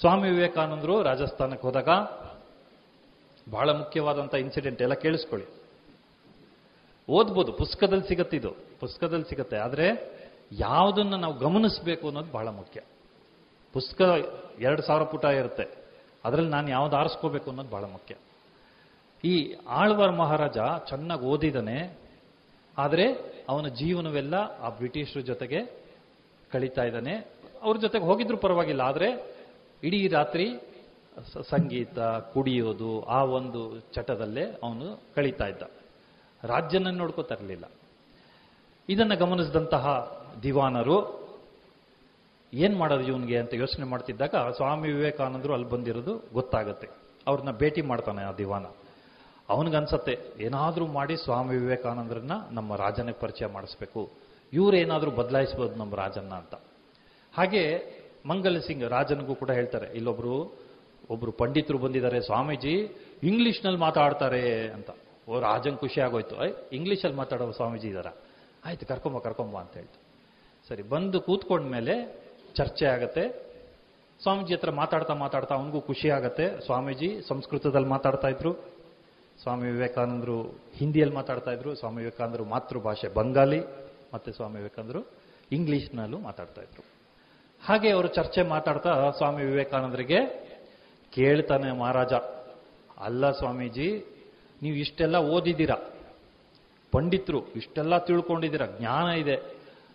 ಸ್ವಾಮಿ ವಿವೇಕಾನಂದರು ರಾಜಸ್ಥಾನಕ್ಕೆ ಹೋದಾಗ ಬಹಳ ಮುಖ್ಯವಾದಂಥ ಇನ್ಸಿಡೆಂಟ್ ಎಲ್ಲ ಕೇಳಿಸ್ಕೊಳ್ಳಿ. ಓದ್ಬೋದು, ಪುಸ್ತಕದಲ್ಲಿ ಸಿಗತ್ತಿದು ಪುಸ್ತಕದಲ್ಲಿ ಸಿಗತ್ತೆ. ಆದರೆ ಯಾವುದನ್ನು ನಾವು ಗಮನಿಸಬೇಕು ಅನ್ನೋದು ಬಹಳ ಮುಖ್ಯ. ಪುಸ್ತಕ ಎರಡು ಸಾವಿರ ಪುಟ ಇರುತ್ತೆ. ಅದರಲ್ಲಿ ನಾನು ಯಾವ್ದು ಆರಿಸ್ಕೋಬೇಕು ಅನ್ನೋದು ಬಹಳ ಮುಖ್ಯ. ಈ ಆಳ್ವಾರ್ ಮಹಾರಾಜ ಚೆನ್ನಾಗಿ ಓದಿದಾನೆ. ಆದರೆ ಅವನ ಜೀವನವೆಲ್ಲ ಆ ಬ್ರಿಟಿಷರ ಜೊತೆಗೆ ಕಳೀತಾ ಇದ್ದಾನೆ. ಅವ್ರ ಜೊತೆಗೆ ಹೋಗಿದ್ರು ಪರವಾಗಿಲ್ಲ. ಆದರೆ ಇಡೀ ರಾತ್ರಿ ಸಂಗೀತ, ಕುಡಿಯೋದು, ಆ ಒಂದು ಚಟದಲ್ಲೇ ಅವನು ಕಳೀತಾ ಇದ್ದ. ರಾಜ್ಯನ ನೋಡ್ಕೋತಾ ಇರಲಿಲ್ಲ ಇದನ್ನು ಗಮನಿಸಿದಂತಹ ದಿವಾನರು ಏನ್ ಮಾಡೋದು ಇವನಿಗೆ ಅಂತ ಯೋಚನೆ ಮಾಡ್ತಿದ್ದಾಗ ಸ್ವಾಮಿ ವಿವೇಕಾನಂದರು ಅಲ್ಲಿ ಬಂದಿರೋದು ಗೊತ್ತಾಗತ್ತೆ. ಅವ್ರನ್ನ ಭೇಟಿ ಮಾಡ್ತಾನೆ ಆ ದಿವಾನ. ಅವನಿಗನ್ಸತ್ತೆ, ಏನಾದರೂ ಮಾಡಿ ಸ್ವಾಮಿ ವಿವೇಕಾನಂದರನ್ನ ನಮ್ಮ ರಾಜನಿಗೆ ಪರಿಚಯ ಮಾಡಿಸ್ಬೇಕು. ಇವ್ರೇನಾದರೂ ಬದಲಾಯಿಸ್ಬೋದು ನಮ್ಮ ರಾಜನ್ನ ಅಂತ. ಹಾಗೆ ಮಂಗಲ್ ಸಿಂಗ್ ರಾಜನಿಗೂ ಕೂಡ ಹೇಳ್ತಾರೆ, ಇಲ್ಲೊಬ್ರು ಒಬ್ರು ಪಂಡಿತರು ಬಂದಿದ್ದಾರೆ, ಸ್ವಾಮೀಜಿ, ಇಂಗ್ಲೀಷ್ನಲ್ಲಿ ಮಾತಾಡ್ತಾರೆ ಅಂತ. ಓ ರಾಜನ್ ಖುಷಿ ಆಗೋಯ್ತು. ಐ ಇಂಗ್ಲೀಷಲ್ಲಿ ಮಾತಾಡೋ ಸ್ವಾಮೀಜಿ ಇದಾರ. ಆಯ್ತು, ಕರ್ಕೊಂಬ ಕರ್ಕೊಂಬ ಅಂತ ಹೇಳ್ತು. ಸರಿ, ಬಂದು ಕೂತ್ಕೊಂಡ್ಮೇಲೆ ಚರ್ಚೆ ಆಗತ್ತೆ. ಸ್ವಾಮೀಜಿ ಹತ್ರ ಮಾತಾಡ್ತಾ ಮಾತಾಡ್ತಾ ಅವನಿಗೂ ಖುಷಿ ಆಗತ್ತೆ. ಸ್ವಾಮೀಜಿ ಸಂಸ್ಕೃತದಲ್ಲಿ ಮಾತಾಡ್ತಾ ಇದ್ರು. ಸ್ವಾಮಿ ವಿವೇಕಾನಂದರು ಹಿಂದಿಯಲ್ಲಿ ಮಾತಾಡ್ತಾ ಇದ್ರು. ಸ್ವಾಮಿ ವಿವೇಕಾನಂದರು ಮಾತೃಭಾಷೆ ಬಂಗಾಲಿ ಮತ್ತೆ ಸ್ವಾಮಿ ವಿವೇಕಾನಂದರು ಇಂಗ್ಲಿಷ್ನಲ್ಲೂ ಮಾತಾಡ್ತಾ ಇದ್ರು. ಹಾಗೆ ಅವರು ಚರ್ಚೆ ಮಾತಾಡ್ತಾ ಸ್ವಾಮಿ ವಿವೇಕಾನಂದರಿಗೆ ಕೇಳ್ತಾನೆ ಮಹಾರಾಜ, ಅಲ್ಲ ಸ್ವಾಮೀಜಿ, ನೀವು ಇಷ್ಟೆಲ್ಲ ಓದಿದ್ದೀರ? ಪಂಡಿತರು ಇಷ್ಟೆಲ್ಲ ತಿಳ್ಕೊಂಡಿದ್ದೀರ? ಜ್ಞಾನ ಇದೆ.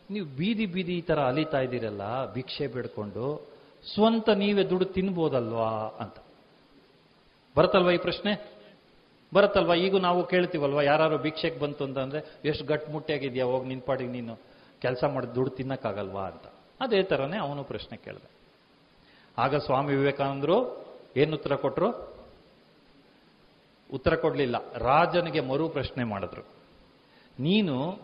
ನೀವು ಬೀದಿ ಬೀದಿ ಈ ಥರ ಅಲಿತಾ ಇದ್ದೀರಲ್ಲ, ಭಿಕ್ಷೆ ಬಿಡ್ಕೊಂಡು ಸ್ವಂತ ನೀವೇ ದುಡ್ಡು ತಿನ್ಬೋದಲ್ವಾ? ಅಂತ. ಬರುತ್ತಲ್ವಾ ಈ ಪ್ರಶ್ನೆ? ಬರುತ್ತಲ್ವಾ? ಈಗ ನಾವು ಕೇಳ್ತೀವಲ್ವ ಯಾರು ಭಿಕ್ಷೆಗೆ ಬಂತು ಅಂತಂದ್ರೆ, ಎಷ್ಟು ಗಟ್ಟು ಮುಟ್ಟಿಯಾಗಿದ್ಯಾ, ಹೋಗಿ ನಿನ್ ಪಾಡಿಗೆ ನೀನು, ಕೆಲಸ ಮಾಡಿ ದುಡ್ಡು ತಿನ್ನಕ್ಕಾಗಲ್ವಾ? ಅಂತ. ಅದೇ ಥರನೇ ಅವನು ಪ್ರಶ್ನೆ ಕೇಳಿದೆ. ಆಗ ಸ್ವಾಮಿ ವಿವೇಕಾನಂದರು ಏನು ಉತ್ತರ ಕೊಟ್ಟರು ಉತ್ತರ ಕೊಡಲಿಲ್ಲ. ರಾಜನಿಗೆ ಮರು ಪ್ರಶ್ನೆ ಮಾಡಿದ್ರು. ನೀನು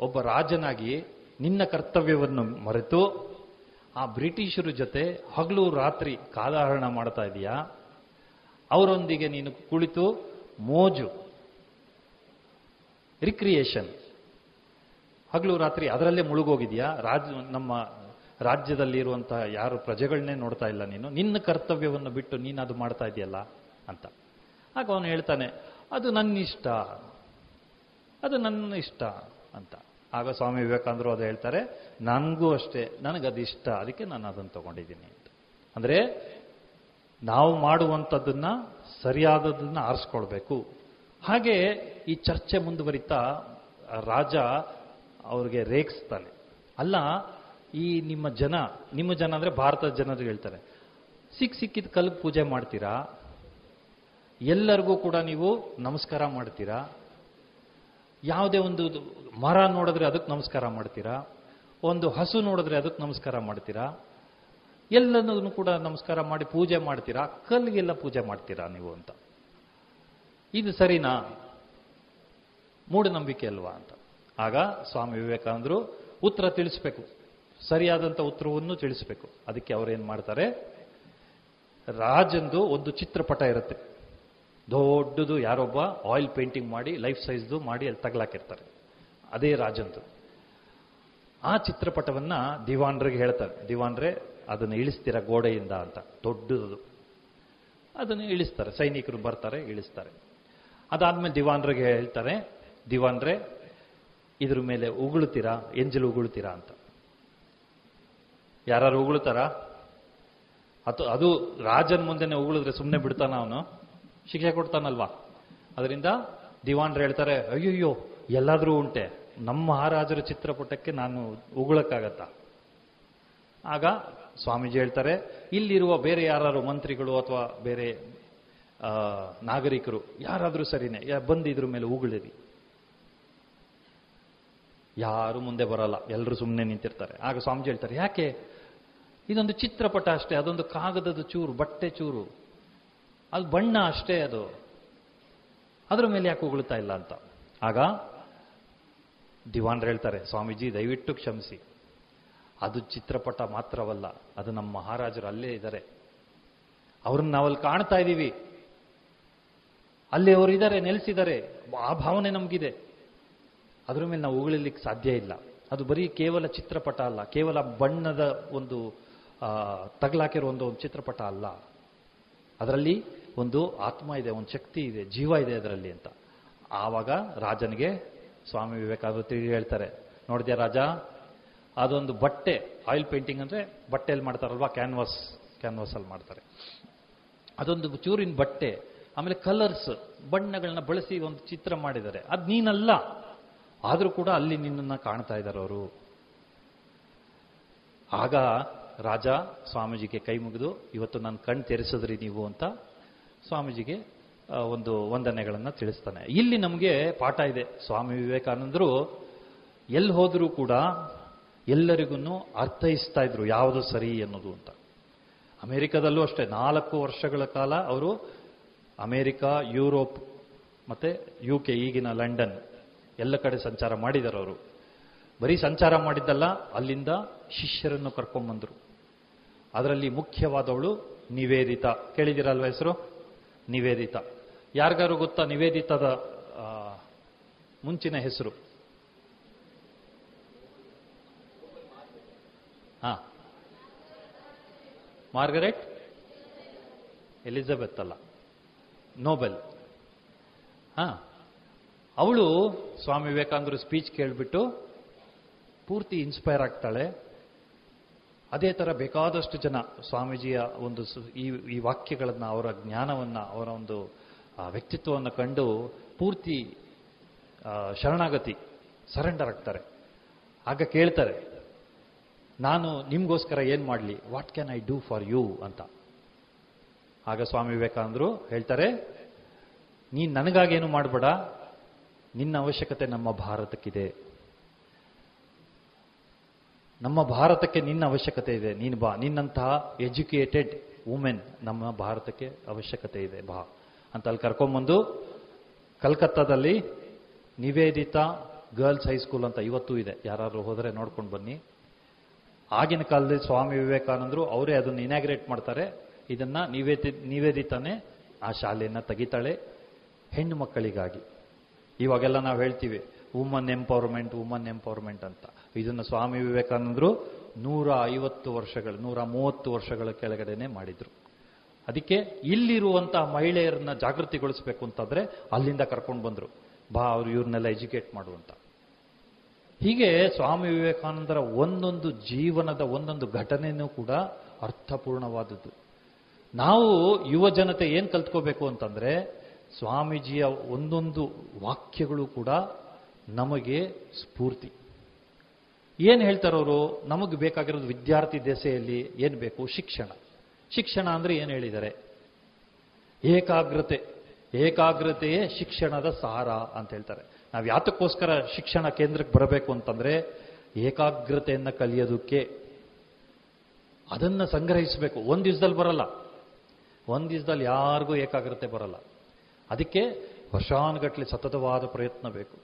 ಒಬ್ಬ ರಾಜನಾಗಿ ನಿನ್ನ ಕರ್ತವ್ಯವನ್ನು ಮರೆತು ಆ ಬ್ರಿಟಿಷರ ಜೊತೆ ಹಗಲು ರಾತ್ರಿ ಕಾಲಹರಣ ಮಾಡ್ತಾ ಇದೀಯಾ? ಅವರೊಂದಿಗೆ ನೀನು ಕುಳಿತು ಮೋಜು ರಿಕ್ರಿಯೇಷನ್ ಹಗಲು ರಾತ್ರಿ ಅದರಲ್ಲೇ ಮುಳುಗೋಗಿದೆಯಾ? ರಾಜ, ನಮ್ಮ ರಾಜ್ಯದಲ್ಲಿರುವಂತಹ ಯಾರು ಪ್ರಜೆಗಳನ್ನೇ ನೋಡ್ತಾ ಇಲ್ಲ ನೀನು, ನಿನ್ನ ಕರ್ತವ್ಯವನ್ನು ಬಿಟ್ಟು ನೀನು ಅದು ಮಾಡ್ತಾ ಇದೆಯಲ್ಲ ಅಂತ. ಆಗ ಅವನು ಹೇಳ್ತಾನೆ, ಅದು ನನ್ನ ಇಷ್ಟ ಅದು ನನ್ನ ಇಷ್ಟ ಅಂತ. ಆಗ ಸ್ವಾಮಿ ವಿವೇಕಾನಂದರು ಅದು ಹೇಳ್ತಾರೆ, ನನಗೂ ಅಷ್ಟೇ ನನಗದು ಇಷ್ಟ ಅದಕ್ಕೆ ನಾನು ಅದನ್ನು ತಗೊಂಡಿದ್ದೀನಿ ಅಂತ. ಅಂದರೆ ನಾವು ಮಾಡುವಂಥದ್ದನ್ನ ಸರಿಯಾದದನ್ನ ಆರಿಸ್ಕೊಳ್ಬೇಕು. ಹಾಗೆ ಈ ಚರ್ಚೆ ಮುಂದುವರಿತಾ ರಾಜ ಅವ್ರಿಗೆ ರೇಖಿಸ್ತಾನೆ ಅಲ್ಲ ಈ ನಿಮ್ಮ ಜನ ನಿಮ್ಮ ಜನ ಅಂದ್ರೆ ಭಾರತದ ಜನರು ಹೇಳ್ತಾರೆ, ಸಿಕ್ಕ ಸಿಕ್ಕಿದ ಕಲ್ಲು ಪೂಜೆ ಮಾಡ್ತೀರಾ? ಎಲ್ಲರಿಗೂ ಕೂಡ ನೀವು ನಮಸ್ಕಾರ ಮಾಡ್ತೀರಾ? ಯಾವುದೇ ಒಂದು ಮರ ನೋಡಿದ್ರೆ ಅದಕ್ಕೆ ನಮಸ್ಕಾರ ಮಾಡ್ತೀರಾ? ಒಂದು ಹಸು ನೋಡಿದ್ರೆ ಅದಕ್ಕೆ ನಮಸ್ಕಾರ ಮಾಡ್ತೀರಾ? ಎಲ್ಲನೂ ಕೂಡ ನಮಸ್ಕಾರ ಮಾಡಿ ಪೂಜೆ ಮಾಡ್ತೀರಾ? ಕಲ್ಲಿಗೆಲ್ಲ ಪೂಜೆ ಮಾಡ್ತೀರಾ ನೀವು ಅಂತ. ಇದು ಸರಿನಾ? ಮೂಢನಂಬಿಕೆ ಅಲ್ವಾ ಅಂತ. ಆಗ ಸ್ವಾಮಿ ವಿವೇಕಾನಂದರು ಉತ್ತರ ತಿಳಿಸ್ಬೇಕು. ಸರಿಯಾದಂಥ ಉತ್ತರವನ್ನು ತಿಳಿಸಬೇಕು. ಅದಕ್ಕೆ ಅವರೇನು ಮಾಡ್ತಾರೆ? ರಾಜಂದು ಒಂದು ಚಿತ್ರಪಟ ಇರುತ್ತೆ. ದೊಡ್ಡದು ಯಾರೊಬ್ಬ ಆಯಿಲ್ ಪೇಂಟಿಂಗ್ ಮಾಡಿ ಲೈಫ್ ಸೈಜ್ದು ಮಾಡಿ ಅಲ್ಲಿ ತಗಲಾಕಿರ್ತಾರೆ. ಅದೇ ರಾಜಂದು. ಆ ಚಿತ್ರಪಟವನ್ನ ದಿವಾನ್ರಿಗೆ ಹೇಳ್ತಾರೆ. ದಿವಾನ್ರೆ, ಅದನ್ನು ಇಳಿಸ್ತೀರ ಗೋಡೆಯಿಂದ ಅಂತ. ದೊಡ್ಡದು. ಅದನ್ನು ಇಳಿಸ್ತಾರೆ. ಸೈನಿಕರು ಬರ್ತಾರೆ, ಇಳಿಸ್ತಾರೆ. ಅದಾದ್ಮೇಲೆ ದಿವಾನ್ರಿಗೆ ಹೇಳ್ತಾರೆ, ದಿವಾನ್ರೆ, ಇದ್ರ ಮೇಲೆ ಉಗುಳ್ತೀರಾ? ಎಂಜಲು ಉಗುಳ್ತೀರಾ ಅಂತ. ಯಾರು ಉಗುಳ್ತಾರ? ಅದು ಅದು ರಾಜನ ಮುಂದೆನೆ ಉಗುಳಿದ್ರೆ ಸುಮ್ಮನೆ ಬಿಡ್ತಾನ ಅವನು? ಶಿಕ್ಷೆ ಕೊಡ್ತಾನಲ್ವಾ? ಅದರಿಂದ ದಿವಾನ್ರು ಹೇಳ್ತಾರೆ, ಅಯ್ಯಯ್ಯೋ, ಎಲ್ಲಾದ್ರೂ ಉಂಟೆ. ನಮ್ಮ ಮಹಾರಾಜರ ಚಿತ್ರಪಟಕ್ಕೆ ನಾನು ಉಗುಳಕ್ಕಾಗತ್ತಾ? ಆಗ ಸ್ವಾಮೀಜಿ ಹೇಳ್ತಾರೆ, ಇಲ್ಲಿರುವ ಬೇರೆ ಯಾರು ಮಂತ್ರಿಗಳು ಅಥವಾ ಬೇರೆ ನಾಗರಿಕರು ಯಾರಾದರೂ ಸರಿನೇ ಬಂದು ಮೇಲೆ ಉಗುಳಿರಿ. ಯಾರು ಮುಂದೆ ಬರಲ್ಲ. ಎಲ್ಲರೂ ಸುಮ್ಮನೆ ನಿಂತಿರ್ತಾರೆ. ಆಗ ಸ್ವಾಮೀಜಿ ಹೇಳ್ತಾರೆ, ಯಾಕೆ? ಇದೊಂದು ಚಿತ್ರಪಟ ಅಷ್ಟೇ, ಅದೊಂದು ಕಾಗದದ ಚೂರು, ಬಟ್ಟೆ ಚೂರು. ಅದು ಬಣ್ಣ ಅಷ್ಟೇ ಅದು. ಅದರ ಮೇಲೆ ಯಾಕೆ ಉಗುಳ್ತಾ ಇಲ್ಲ ಅಂತ? ಆಗ ದಿವಾನ್ರು ಹೇಳ್ತಾರೆ, ಸ್ವಾಮೀಜಿ, ದಯವಿಟ್ಟು ಕ್ಷಮಿಸಿ. ಅದು ಚಿತ್ರಪಟ ಮಾತ್ರವಲ್ಲ, ಅದು ನಮ್ಮ ಮಹಾರಾಜರು ಅಲ್ಲೇ ಇದ್ದಾರೆ. ಅವ್ರನ್ನ ನಾವಲ್ಲಿ ಕಾಣ್ತಾ ಇದ್ದೀವಿ. ಅಲ್ಲಿ ಅವರು ಇದ್ದಾರೆ ನೆಲೆಸಿದ್ದಾರೆ. ಆ ಭಾವನೆ ನಮಗಿದೆ. ಅದ್ರ ಮೇಲೆ ನಾವು ಉಗುಳಲಿಕ್ಕೆ ಸಾಧ್ಯ ಇಲ್ಲ. ಅದು ಬರೀ ಕೇವಲ ಚಿತ್ರಪಟ ಅಲ್ಲ, ಕೇವಲ ಬಣ್ಣದ ಒಂದು ತಗಲಾಕಿರೋ ಒಂದು ಒಂದು ಚಿತ್ರಪಟ ಅಲ್ಲ. ಅದರಲ್ಲಿ ಒಂದು ಆತ್ಮ ಇದೆ, ಒಂದು ಶಕ್ತಿ ಇದೆ, ಜೀವ ಇದೆ ಅದರಲ್ಲಿ ಅಂತ. ಆವಾಗ ರಾಜನಿಗೆ ಸ್ವಾಮಿ ವಿವೇಕಾನಂದರು ತಿಳಿ ಹೇಳ್ತಾರೆ ನೋಡಿದೆ ರಾಜ? ಅದೊಂದು ಬಟ್ಟೆ, ಆಯಿಲ್ ಪೇಂಟಿಂಗ್ ಅಂದರೆ ಬಟ್ಟೆಯಲ್ಲಿ ಮಾಡ್ತಾರಲ್ವಾ, ಕ್ಯಾನ್ವಾಸ್ ಕ್ಯಾನ್ವಾಸ್ ಅಲ್ಲಿ ಮಾಡ್ತಾರೆ. ಅದೊಂದು ಚೂರಿನ ಬಟ್ಟೆ, ಆಮೇಲೆ ಕಲರ್ಸ್, ಬಣ್ಣಗಳನ್ನ ಬಳಸಿ ಒಂದು ಚಿತ್ರ ಮಾಡಿದ್ದಾರೆ. ಅದು ನೀನಲ್ಲ. ಆದರೂ ಕೂಡ ಅಲ್ಲಿ ನಿನ್ನನ್ನು ಕಾಣ್ತಾ ಇದ್ದಾರೆ ಅವರು. ಆಗ ರಾಜ ಸ್ವಾಮೀಜಿಗೆ ಕೈ ಮುಗಿದು, ಇವತ್ತು ನನ್ನ ಕಣ್ ತೆರೆಸಿದ್ರಿ ನೀವು ಅಂತ ಸ್ವಾಮೀಜಿಗೆ ಒಂದು ವಂದನೆಗಳನ್ನು ತಿಳಿಸ್ತಾನೆ. ಇಲ್ಲಿ ನಮಗೆ ಪಾಠ ಇದೆ. ಸ್ವಾಮಿ ವಿವೇಕಾನಂದರು ಎಲ್ಲಿ ಹೋದರೂ ಕೂಡ ಎಲ್ಲರಿಗೂ ಅರ್ಥೈಸ್ತಾ ಇದ್ರು ಯಾವುದು ಸರಿ ಅನ್ನೋದು ಅಂತ. ಅಮೆರಿಕದಲ್ಲೂ ಅಷ್ಟೇ, ನಾಲ್ಕು ವರ್ಷಗಳ ಕಾಲ ಅವರು ಅಮೆರಿಕ, ಯುರೋಪ್, ಮತ್ತೆ ಯು ಕೆ ಈಗಿನ ಲಂಡನ್ ಎಲ್ಲ ಕಡೆ ಸಂಚಾರ ಮಾಡಿದರು ಅವರು. ಬರೀ ಸಂಚಾರ ಮಾಡಿದ್ದಲ್ಲ, ಅಲ್ಲಿಂದ ಶಿಷ್ಯರನ್ನು ಕರ್ಕೊಂಡ್ಬಂದರು. ಅದರಲ್ಲಿ ಮುಖ್ಯವಾದವಳು ನಿವೇದಿತ. ಕೇಳಿದಿರಲ್ವ ಹೆಸರು? ನಿವೇದಿತ. ಯಾರಿಗಾರು ಗೊತ್ತಾ ನಿವೇದಿತದ ಮುಂಚಿನ ಹೆಸರು? ಹಾ. ಮಾರ್ಗರೆಟ್? ಎಲಿಜಬೆತ್ ಅಲ್ಲ. ನೋಬೆಲ್. ಹಾ. ಅವಳು ಸ್ವಾಮಿ ವಿವೇಕಾನಂದರು ಸ್ಪೀಚ್ ಕೇಳಿಬಿಟ್ಟು ಪೂರ್ತಿ ಇನ್ಸ್ಪೈರ್ ಆಗ್ತಾಳೆ. ಅದೇ ಥರ ಬೇಕಾದಷ್ಟು ಜನ ಸ್ವಾಮೀಜಿಯ ಒಂದು ಈ ಈ ವಾಕ್ಯಗಳನ್ನು, ಅವರ ಜ್ಞಾನವನ್ನು, ಅವರ ಒಂದು ವ್ಯಕ್ತಿತ್ವವನ್ನು ಕಂಡು ಪೂರ್ತಿ ಶರಣಾಗತಿ ಸರೆಂಡರ್ ಆಗ್ತಾರೆ. ಆಗ ಕೇಳ್ತಾರೆ, ನಾನು ನಿಮಗೋಸ್ಕರ ಏನು ಮಾಡಲಿ? What can I do for you ಅಂತ. ಆಗ ಸ್ವಾಮಿ ವಿವೇಕಾನಂದರು ಹೇಳ್ತಾರೆ, ನೀನು ನನಗಾಗೇನು ಮಾಡಬೇಡ? ನಿನ್ನ ಅವಶ್ಯಕತೆ ನಮ್ಮ ಭಾರತಕ್ಕಿದೆ. ನಮ್ಮ ಭಾರತಕ್ಕೆ ನಿನ್ನ ಅವಶ್ಯಕತೆ ಇದೆ. ನೀನು ಬಾ. ನಿನ್ನಂತಹ ಎಜುಕೇಟೆಡ್ ವುಮೆನ್ ನಮ್ಮ ಭಾರತಕ್ಕೆ ಅವಶ್ಯಕತೆ ಇದೆ. ಬಾ. ಅಂತ ಅಲ್ಲಿ ಕರ್ಕೊಂಬಂದು ಕಲ್ಕತ್ತಾದಲ್ಲಿ ನಿವೇದಿತಾ ಗರ್ಲ್ಸ್ ಹೈಸ್ಕೂಲ್ ಅಂತ ಇವತ್ತೂ ಇದೆ. ಯಾರಾದ್ರೂ ಹೋದರೆ ನೋಡ್ಕೊಂಡು ಬನ್ನಿ. ಆಗಿನ ಕಾಲದಲ್ಲಿ ಸ್ವಾಮಿ ವಿವೇಕಾನಂದರು ಅವರೇ ಅದನ್ನು ಇನಾಗ್ರೇಟ್ ಮಾಡ್ತಾರೆ. ಇದನ್ನು ನಿವೇದಿ, ನಿವೇದಿತಾನೆ ಆ ಶಾಲೆಯನ್ನು ತೆಗಿತಾಳೆ ಹೆಣ್ಣು ಮಕ್ಕಳಿಗಾಗಿ. ಇವಾಗೆಲ್ಲ ನಾವು ಹೇಳ್ತೀವಿ ವುಮನ್ ಎಂಪವರ್ಮೆಂಟ್ ವುಮನ್ ಎಂಪವರ್ಮೆಂಟ್ ಅಂತ. ಇದನ್ನು ಸ್ವಾಮಿ ವಿವೇಕಾನಂದರು ನೂರ ಐವತ್ತು ವರ್ಷಗಳು, ನೂರ ಮೂವತ್ತು ವರ್ಷಗಳ ಕೆಳಗಡೆನೆ ಮಾಡಿದ್ರು. ಅದಕ್ಕೆ ಇಲ್ಲಿರುವಂತಹ ಮಹಿಳೆಯರನ್ನ ಜಾಗೃತಿಗೊಳಿಸಬೇಕು ಅಂತಂದ್ರೆ ಅಲ್ಲಿಂದ ಕರ್ಕೊಂಡು ಬಂದರು. ಬಾ, ಅವರು ಇವ್ರನ್ನೆಲ್ಲ ಎಜುಕೇಟ್ ಮಾಡುವಂತ ಹೀಗೆ ಸ್ವಾಮಿ ವಿವೇಕಾನಂದರ ಒಂದೊಂದು ಜೀವನದ ಒಂದೊಂದು ಘಟನೆಯೂ ಕೂಡ ಅರ್ಥಪೂರ್ಣವಾದದ್ದು. ನಾವು ಯುವ ಜನತೆ ಏನ್ ಕಲ್ತ್ಕೋಬೇಕು ಅಂತಂದ್ರೆ ಸ್ವಾಮೀಜಿಯ ಒಂದೊಂದು ವಾಕ್ಯಗಳು ಕೂಡ ನಮಗೆ ಸ್ಫೂರ್ತಿ. ಏನು ಹೇಳ್ತಾರವರು ನಮಗೆ ಬೇಕಾಗಿರೋದು ವಿದ್ಯಾರ್ಥಿ ದೆಸೆಯಲ್ಲಿ ಏನು ಬೇಕು? ಶಿಕ್ಷಣ. ಶಿಕ್ಷಣ ಅಂದ್ರೆ ಏನು ಹೇಳಿದ್ದಾರೆ? ಏಕಾಗ್ರತೆ. ಏಕಾಗ್ರತೆಯೇ ಶಿಕ್ಷಣದ ಸಾರ ಅಂತ ಹೇಳ್ತಾರೆ. ನಾವು ಯಾತಕ್ಕೋಸ್ಕರ ಶಿಕ್ಷಣ ಕೇಂದ್ರಕ್ಕೆ ಬರಬೇಕು ಅಂತಂದ್ರೆ ಏಕಾಗ್ರತೆಯನ್ನು ಕಲಿಯೋದಕ್ಕೆ. ಅದನ್ನ ಸಂಗ್ರಹಿಸಬೇಕು. ಒಂದು ದಿವಸದಲ್ಲಿ ಬರಲ್ಲ. ಒಂದು ದಿವಸದಲ್ಲಿ ಯಾರಿಗೂ ಏಕಾಗ್ರತೆ ಬರಲ್ಲ. ಅದಕ್ಕೆ ವರ್ಷಾನುಗಟ್ಟಲೆ ಸತತವಾದ ಪ್ರಯತ್ನ ಬೇಕು.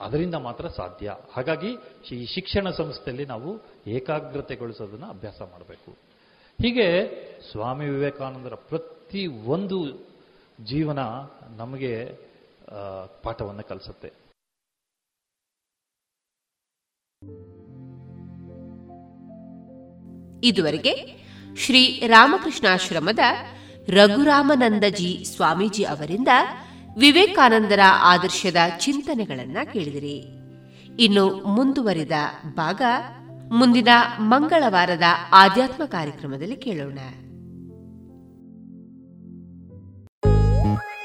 ಅದರಿಂದ ಮಾತ್ರ ಸಾಧ್ಯ. ಹಾಗಾಗಿ ಈ ಶಿಕ್ಷಣ ಸಂಸ್ಥೆಯಲ್ಲಿ ನಾವು ಏಕಾಗ್ರತೆಗೊಳಿಸೋದನ್ನು ಅಭ್ಯಾಸ ಮಾಡಬೇಕು. ಹೀಗೆ ಸ್ವಾಮಿ ವಿವೇಕಾನಂದರ ಪ್ರತಿ ಒಂದು ಜೀವನ ನಮಗೆ ಪಾಠವನ್ನು ಕಲಿಸುತ್ತೆ. ಇದುವರೆಗೆ ಶ್ರೀ ರಾಮಕೃಷ್ಣಾಶ್ರಮದ ರಘುರಾಮನಂದಜಿ ಸ್ವಾಮೀಜಿ ಅವರಿಂದ ವಿವೇಕಾನಂದರ ಆದರ್ಶದ ಚಿಂತನೆಗಳನ್ನ ಕೇಳಿದಿರಿ. ಇನ್ನು ಮುಂದುವರಿದ ಭಾಗ ಮುಂದಿನ ಮಂಗಳವಾರದ ಆಧ್ಯಾತ್ಮ ಕಾರ್ಯಕ್ರಮದಲ್ಲಿ ಕೇಳೋಣ.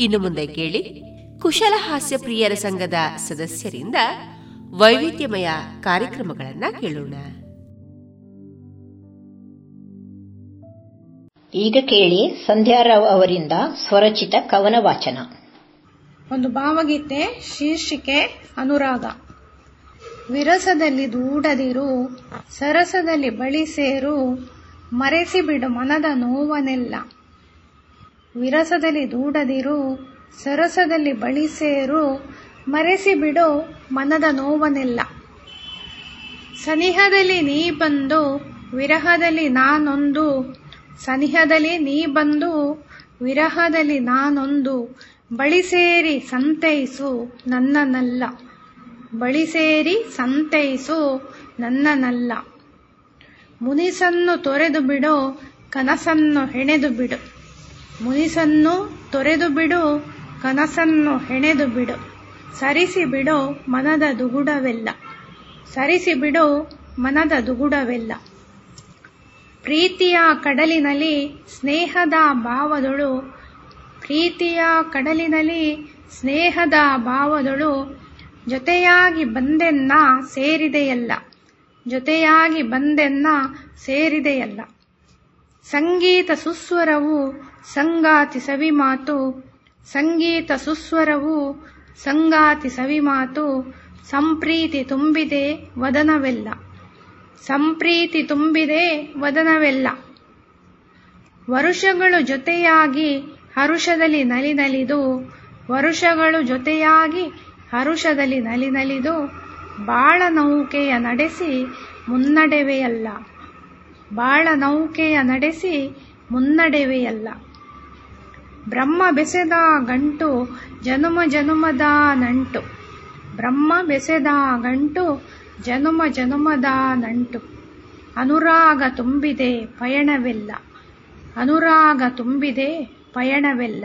ಇನ್ನು ಮುಂದೆ ಕೇಳಿ. ಕುಶಲ ಹಾಸ್ಯ ಪ್ರಿಯರ ಸಂಘದ ಸದಸ್ಯರಿಂದ ವೈವಿಧ್ಯಮಯ ಕಾರ್ಯಕ್ರಮಗಳನ್ನ ಕೇಳೋಣ. ಈಗ ಕೇಳಿ ಸಂಧ್ಯಾ ರಾವ್ ಅವರಿಂದ ಸ್ವರಚಿತ ಕವನ ವಾಚನ ಒಂದು ಭಾವಗೀತೆ ಶೀರ್ಷಿಕೆ ಅನುರಾಗ. ವಿರಸದಲ್ಲಿ ದೂಡದಿರು ಸರಸದಲ್ಲಿ ಬಳಿ ಸೇರು ಮರೆಸಿ ಬಿಡು ಮನದ ನೋವನೆಲ್ಲ ವಿರಸದಲ್ಲಿ ದೂಡದಿರು, ಸರಸದಲ್ಲಿ ಬಳಿಸೇರು ಮರೆಸಿ ಬಿಡು ಮನದ ನೋವನೆಲ್ಲ ಸನಿಹದಲ್ಲಿ ನೀ ಬಂದು, ವಿರಹದಲ್ಲಿ ನಾನೊಂದು. ಸನಿಹದಲ್ಲಿ ನೀ ಬಂದು, ವಿರಹದಲ್ಲಿ ನಾನೊಂದು. ಬಳಿ ಸೇರಿ ಸಂತೈಸು ನನ್ನನಲ್ಲ. ಬಳಿ ಸೇರಿ ಸಂತೈಸು ನನ್ನನಲ್ಲ. ಮುನಿಸನ್ನು ತೊರೆದು ಬಿಡು, ಕನಸನ್ನು ಹೆಣೆದು ಬಿಡು. ಮುನಿಸನ್ನು ತೊರೆದು ಬಿಡು, ಕನಸನ್ನು ಹೆಣೆದು ಬಿಡು. ಸರಿಸಿ ಬಿಡು, ಮನದ ದುಗುಡವೆಲ್ಲ. ಸರಿಸಿ ಬಿಡು, ಮನದ ದುಗುಡವೆಲ್ಲ. ಪ್ರೀತಿಯ ಕಡಲಿನಲ್ಲಿ ಸ್ನೇಹದ ಭಾವದೊಳು, ಪ್ರೀತಿಯ ಕಡಲಿನಲ್ಲಿ ಸ್ನೇಹದ ಭಾವದೊಳು, ಜೊತೆಯಾಗಿ ಬಂದೆನ್ನ ಸೇರಿದೆಯಲ್ಲ. ಜೊತೆಯಾಗಿ ಬಂದೆನ್ನ ಸೇರಿದೆಯಲ್ಲ. ಸಂಗೀತ ಸುಸ್ವರವು ಸಂಗಾತಿ ಸವಿಮಾತು, ಸಂಗೀತ ಸುಸ್ವರವು, ಸಂಗಾತಿ ಸವಿಮಾತು, ಸಂಪ್ರೀತಿ ತುಂಬಿದೆ ವದನವೆಲ್ಲ. ಸಂಪ್ರೀತಿ ತುಂಬಿದೆ ವದನವೆಲ್ಲ. ವರುಷಗಳು ಜೊತೆಯಾಗಿ ಹರುಷದಲ್ಲಿ ನಲಿನಲಿದು ವರುಷಗಳು ಜೊತೆಯಾಗಿ ಹರುಷದಲ್ಲಿ ನಲಿ ನಲಿದು, ಬಾಳ ನೌಕೆಯ ನಡೆಸಿ ಮುನ್ನಡೆವೆಯಲ್ಲ. ಬಾಳ ನೌಕೆಯ ನಡೆಸಿ ಮುನ್ನಡೆವೆಯಲ್ಲ. ಬ್ರಹ್ಮ ಬೆಸೆದ ಗಂಟು, ಜನುಮ ಜನುಮದ ನಂಟು. ಬ್ರಹ್ಮ ಬೆಸೆದ ಗಂಟು, ಜನುಮ ಜನುಮದ ನಂಟು. ಅನುರಾಗ ತುಂಬಿದೆ, ಪಯಣವೆಲ್ಲ. ಅನುರಾಗ ತುಂಬಿದೆ, ಪಯಣವೆಲ್ಲ.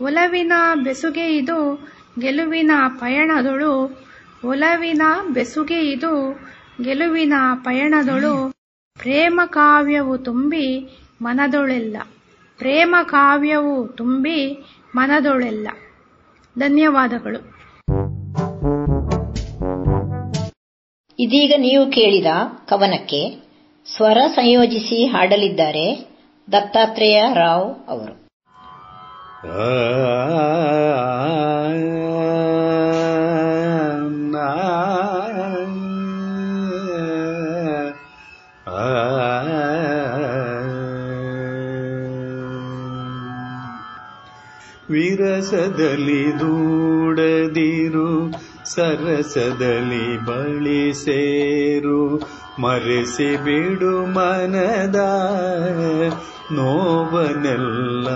ಒಲವಿನ ಬೆಸುಗೆ ಇದು, ಗೆಲುವಿನ ಪಯಣದೊಳು. ಒಲವಿನ ಬೆಸುಗೆ ಇದು, ಗೆಲುವಿನ ಪಯಣದೊಳು. ಪ್ರೇಮ ಕಾವ್ಯವು ತುಂಬಿ ಮನದೊಳೆಲ್ಲ. ಪ್ರೇಮ ಕಾವ್ಯವು ತುಂಬಿ ಮನದೊಳೆಲ್ಲ ಧನ್ಯವಾದಗಳು ಇದೀಗ ನೀವು ಕೇಳಿದ ಕವನಕ್ಕೆ ಸ್ವರ ಸಂಯೋಜಿಸಿ ಹಾಡಲಿದ್ದಾರೆ ದತ್ತಾತ್ರೇಯ ರಾವ್ ಅವರು ವಿರಸದಲ್ಲಿ ದೂಡದಿರು, ಸರಸದಲ್ಲಿ ಬಳಿ ಸೇರು. ಮರೆಸಿ ಬಿಡು ಮನದ ನೋವನೆಲ್ಲ.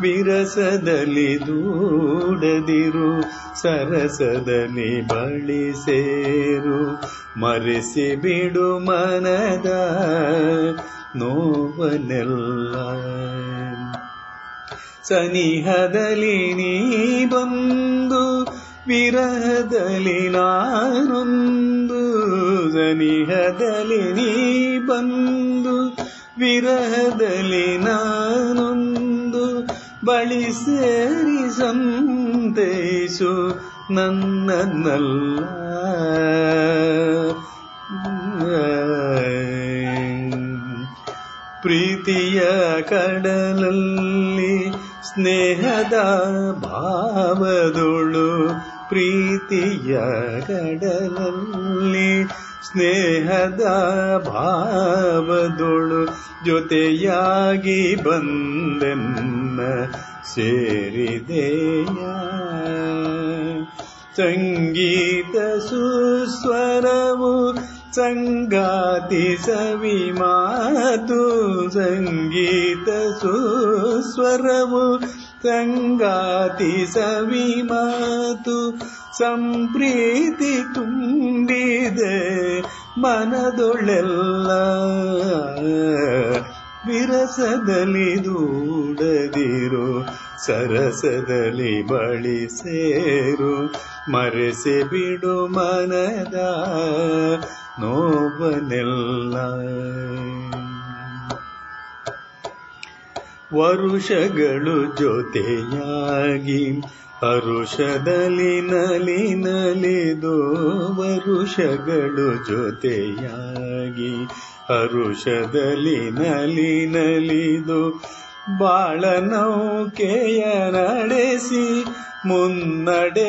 ವಿರಸದಲ್ಲಿ ದೂಡದಿರು, ಸರಸದಲ್ಲಿ ಬಳಿ ಸೇರು. ಮರೆಸಿ ಬಿಡು ಮನದ ನೋವನೆಲ್ಲ. ಸನಿಹದಲ್ಲಿ ನೀ ಬಂದು ವಿರಹದಲ್ಲಿ ನಾನೊಂದು. ಸನಿಹದಲ್ಲಿ ನೀ ಬಂದು ವಿರಹದಲ್ಲಿ ನಾನೊಂದು. ಬಳಿ ಸೇರಿ ಸಂತೈಸು ನನ್ನನ್ನಲ್ಲ. ಪ್ರೀತಿಯ ಕಡಲಲ್ಲಿ ಸ್ನೇಹದ ಭಾವದೊಳು ಪ್ರೀತಿಯ ಕಡಲಲ್ಲಿ ಸ್ನೇಹದ ಭಾವದೊಳು ಜೊತೆಯಾಗಿ ಬಂದೆನ್ನ ಸೇರಿದೆಯ. ಸಂಗೀತ ಸುಸ್ವರವು ಸಂಗಾತಿ ಸವಿ ಮಾತು ಸಂಗೀತ ಸುಸ್ವರವು ಸಂಗಾತಿ ಸವಿ ಮಾತು ಸಂಪ್ರೀತಿ ತುಂಬಿದೆ ಮನದೊಳೆಲ್ಲ ವಿರಸದಲ್ಲಿ ದೂಡದಿರು ಸರಸದಲ್ಲಿ ಬಳಿ ಸೇರು ಮರೆಸಿ ಬಿಡು ಮನದ ನೋವನೆಲ್ಲ. ವರುಷಗಳು ಜೊತೆಯಾಗಿ ಹರುಷದಲ್ಲಿ ನಲಿ ನಲಿದು ವರುಷಗಳು ಜೊತೆಯಾಗಿ ಹರುಷದಲ್ಲಿ ನಲಿ ನಲಿದು ಬಾಳ ನೌಕೆಯ ನಡೆಸಿ ಮುನ್ನಡೆವೆಯಲ್ಲ.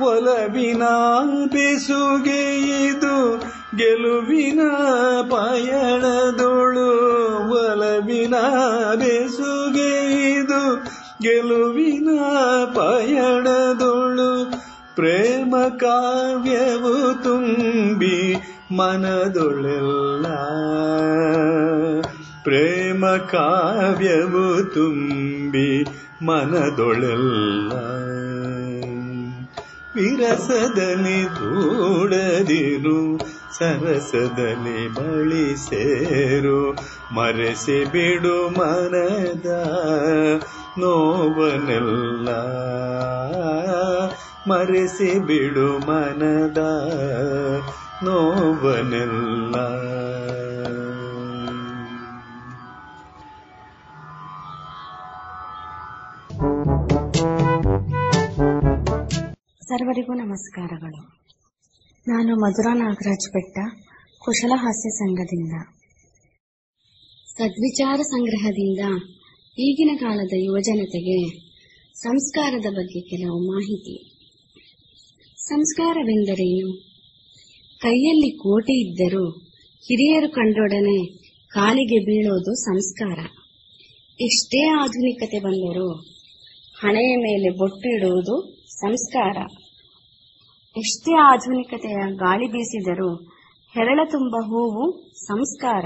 ಒಲವಿನ ಬೆಸುಗೆ ಇದು ಗೆಲುವಿನ ಪಯಣದೊಳು. ಒಲವಿನ ಬೆಸುಗೆ ಇದು ಗೆಲುವಿನ ಪಯಣದೊಳು. ಪ್ರೇಮ ಕಾವ್ಯವು ತುಂಬಿ ಮನದೊಳೆಲ್ಲ. ಪ್ರೇಮ ಕಾವ್ಯವು ತುಂಬಿ ಮನದೊಳೆಲ್ಲ. ವಿರಸದಲ್ಲಿ ದೂಡದಿರು ಸರಸದಲ್ಲಿ ಬಳಿ ಸೇರು. ಮರೆಸಿ ಬಿಡು ಮನದ ನೋವನೆಲ್ಲ ಮರೆಸಿ ಬಿಡು ಮನದ ನೋವನೆಲ್ಲ ಸರ್ವರಿಗೂ ನಮಸ್ಕಾರಗಳು. ನಾನು ಮಧುರಾ ನಾಗರಾಜ್ ಬೆಟ್ಟ ಕುಶಲ ಹಾಸ್ಯ ಸಂಘದಿಂದ. ಸದ್ವಿಚಾರ ಸಂಗ್ರಹದಿಂದ ಈಗಿನ ಕಾಲದ ಯುವಜನತೆಗೆ ಸಂಸ್ಕಾರದ ಬಗ್ಗೆ ಕೆಲವು ಮಾಹಿತಿ. ಸಂಸ್ಕಾರವೆಂದರೇನು ಕೈಯಲ್ಲಿ ಕೋಟೆ ಇದ್ದರೂ ಹಿರಿಯರು ಕಂಡೊಡನೆ ಕಾಲಿಗೆ ಬೀಳೋದು ಸಂಸ್ಕಾರ. ಎಷ್ಟೇ ಆಧುನಿಕತೆ ಬಂದರೂ ಹಣೆಯ ಮೇಲೆ ಬೊಟ್ಟು ಇಡುವುದು ಸಂಸ್ಕಾರ. ಎಷ್ಟೇ ಆಧುನಿಕತೆಯ ಗಾಳಿ ಬೀಸಿದರೂ ಹೆರಳ ತುಂಬ ಹೂವು ಸಂಸ್ಕಾರ.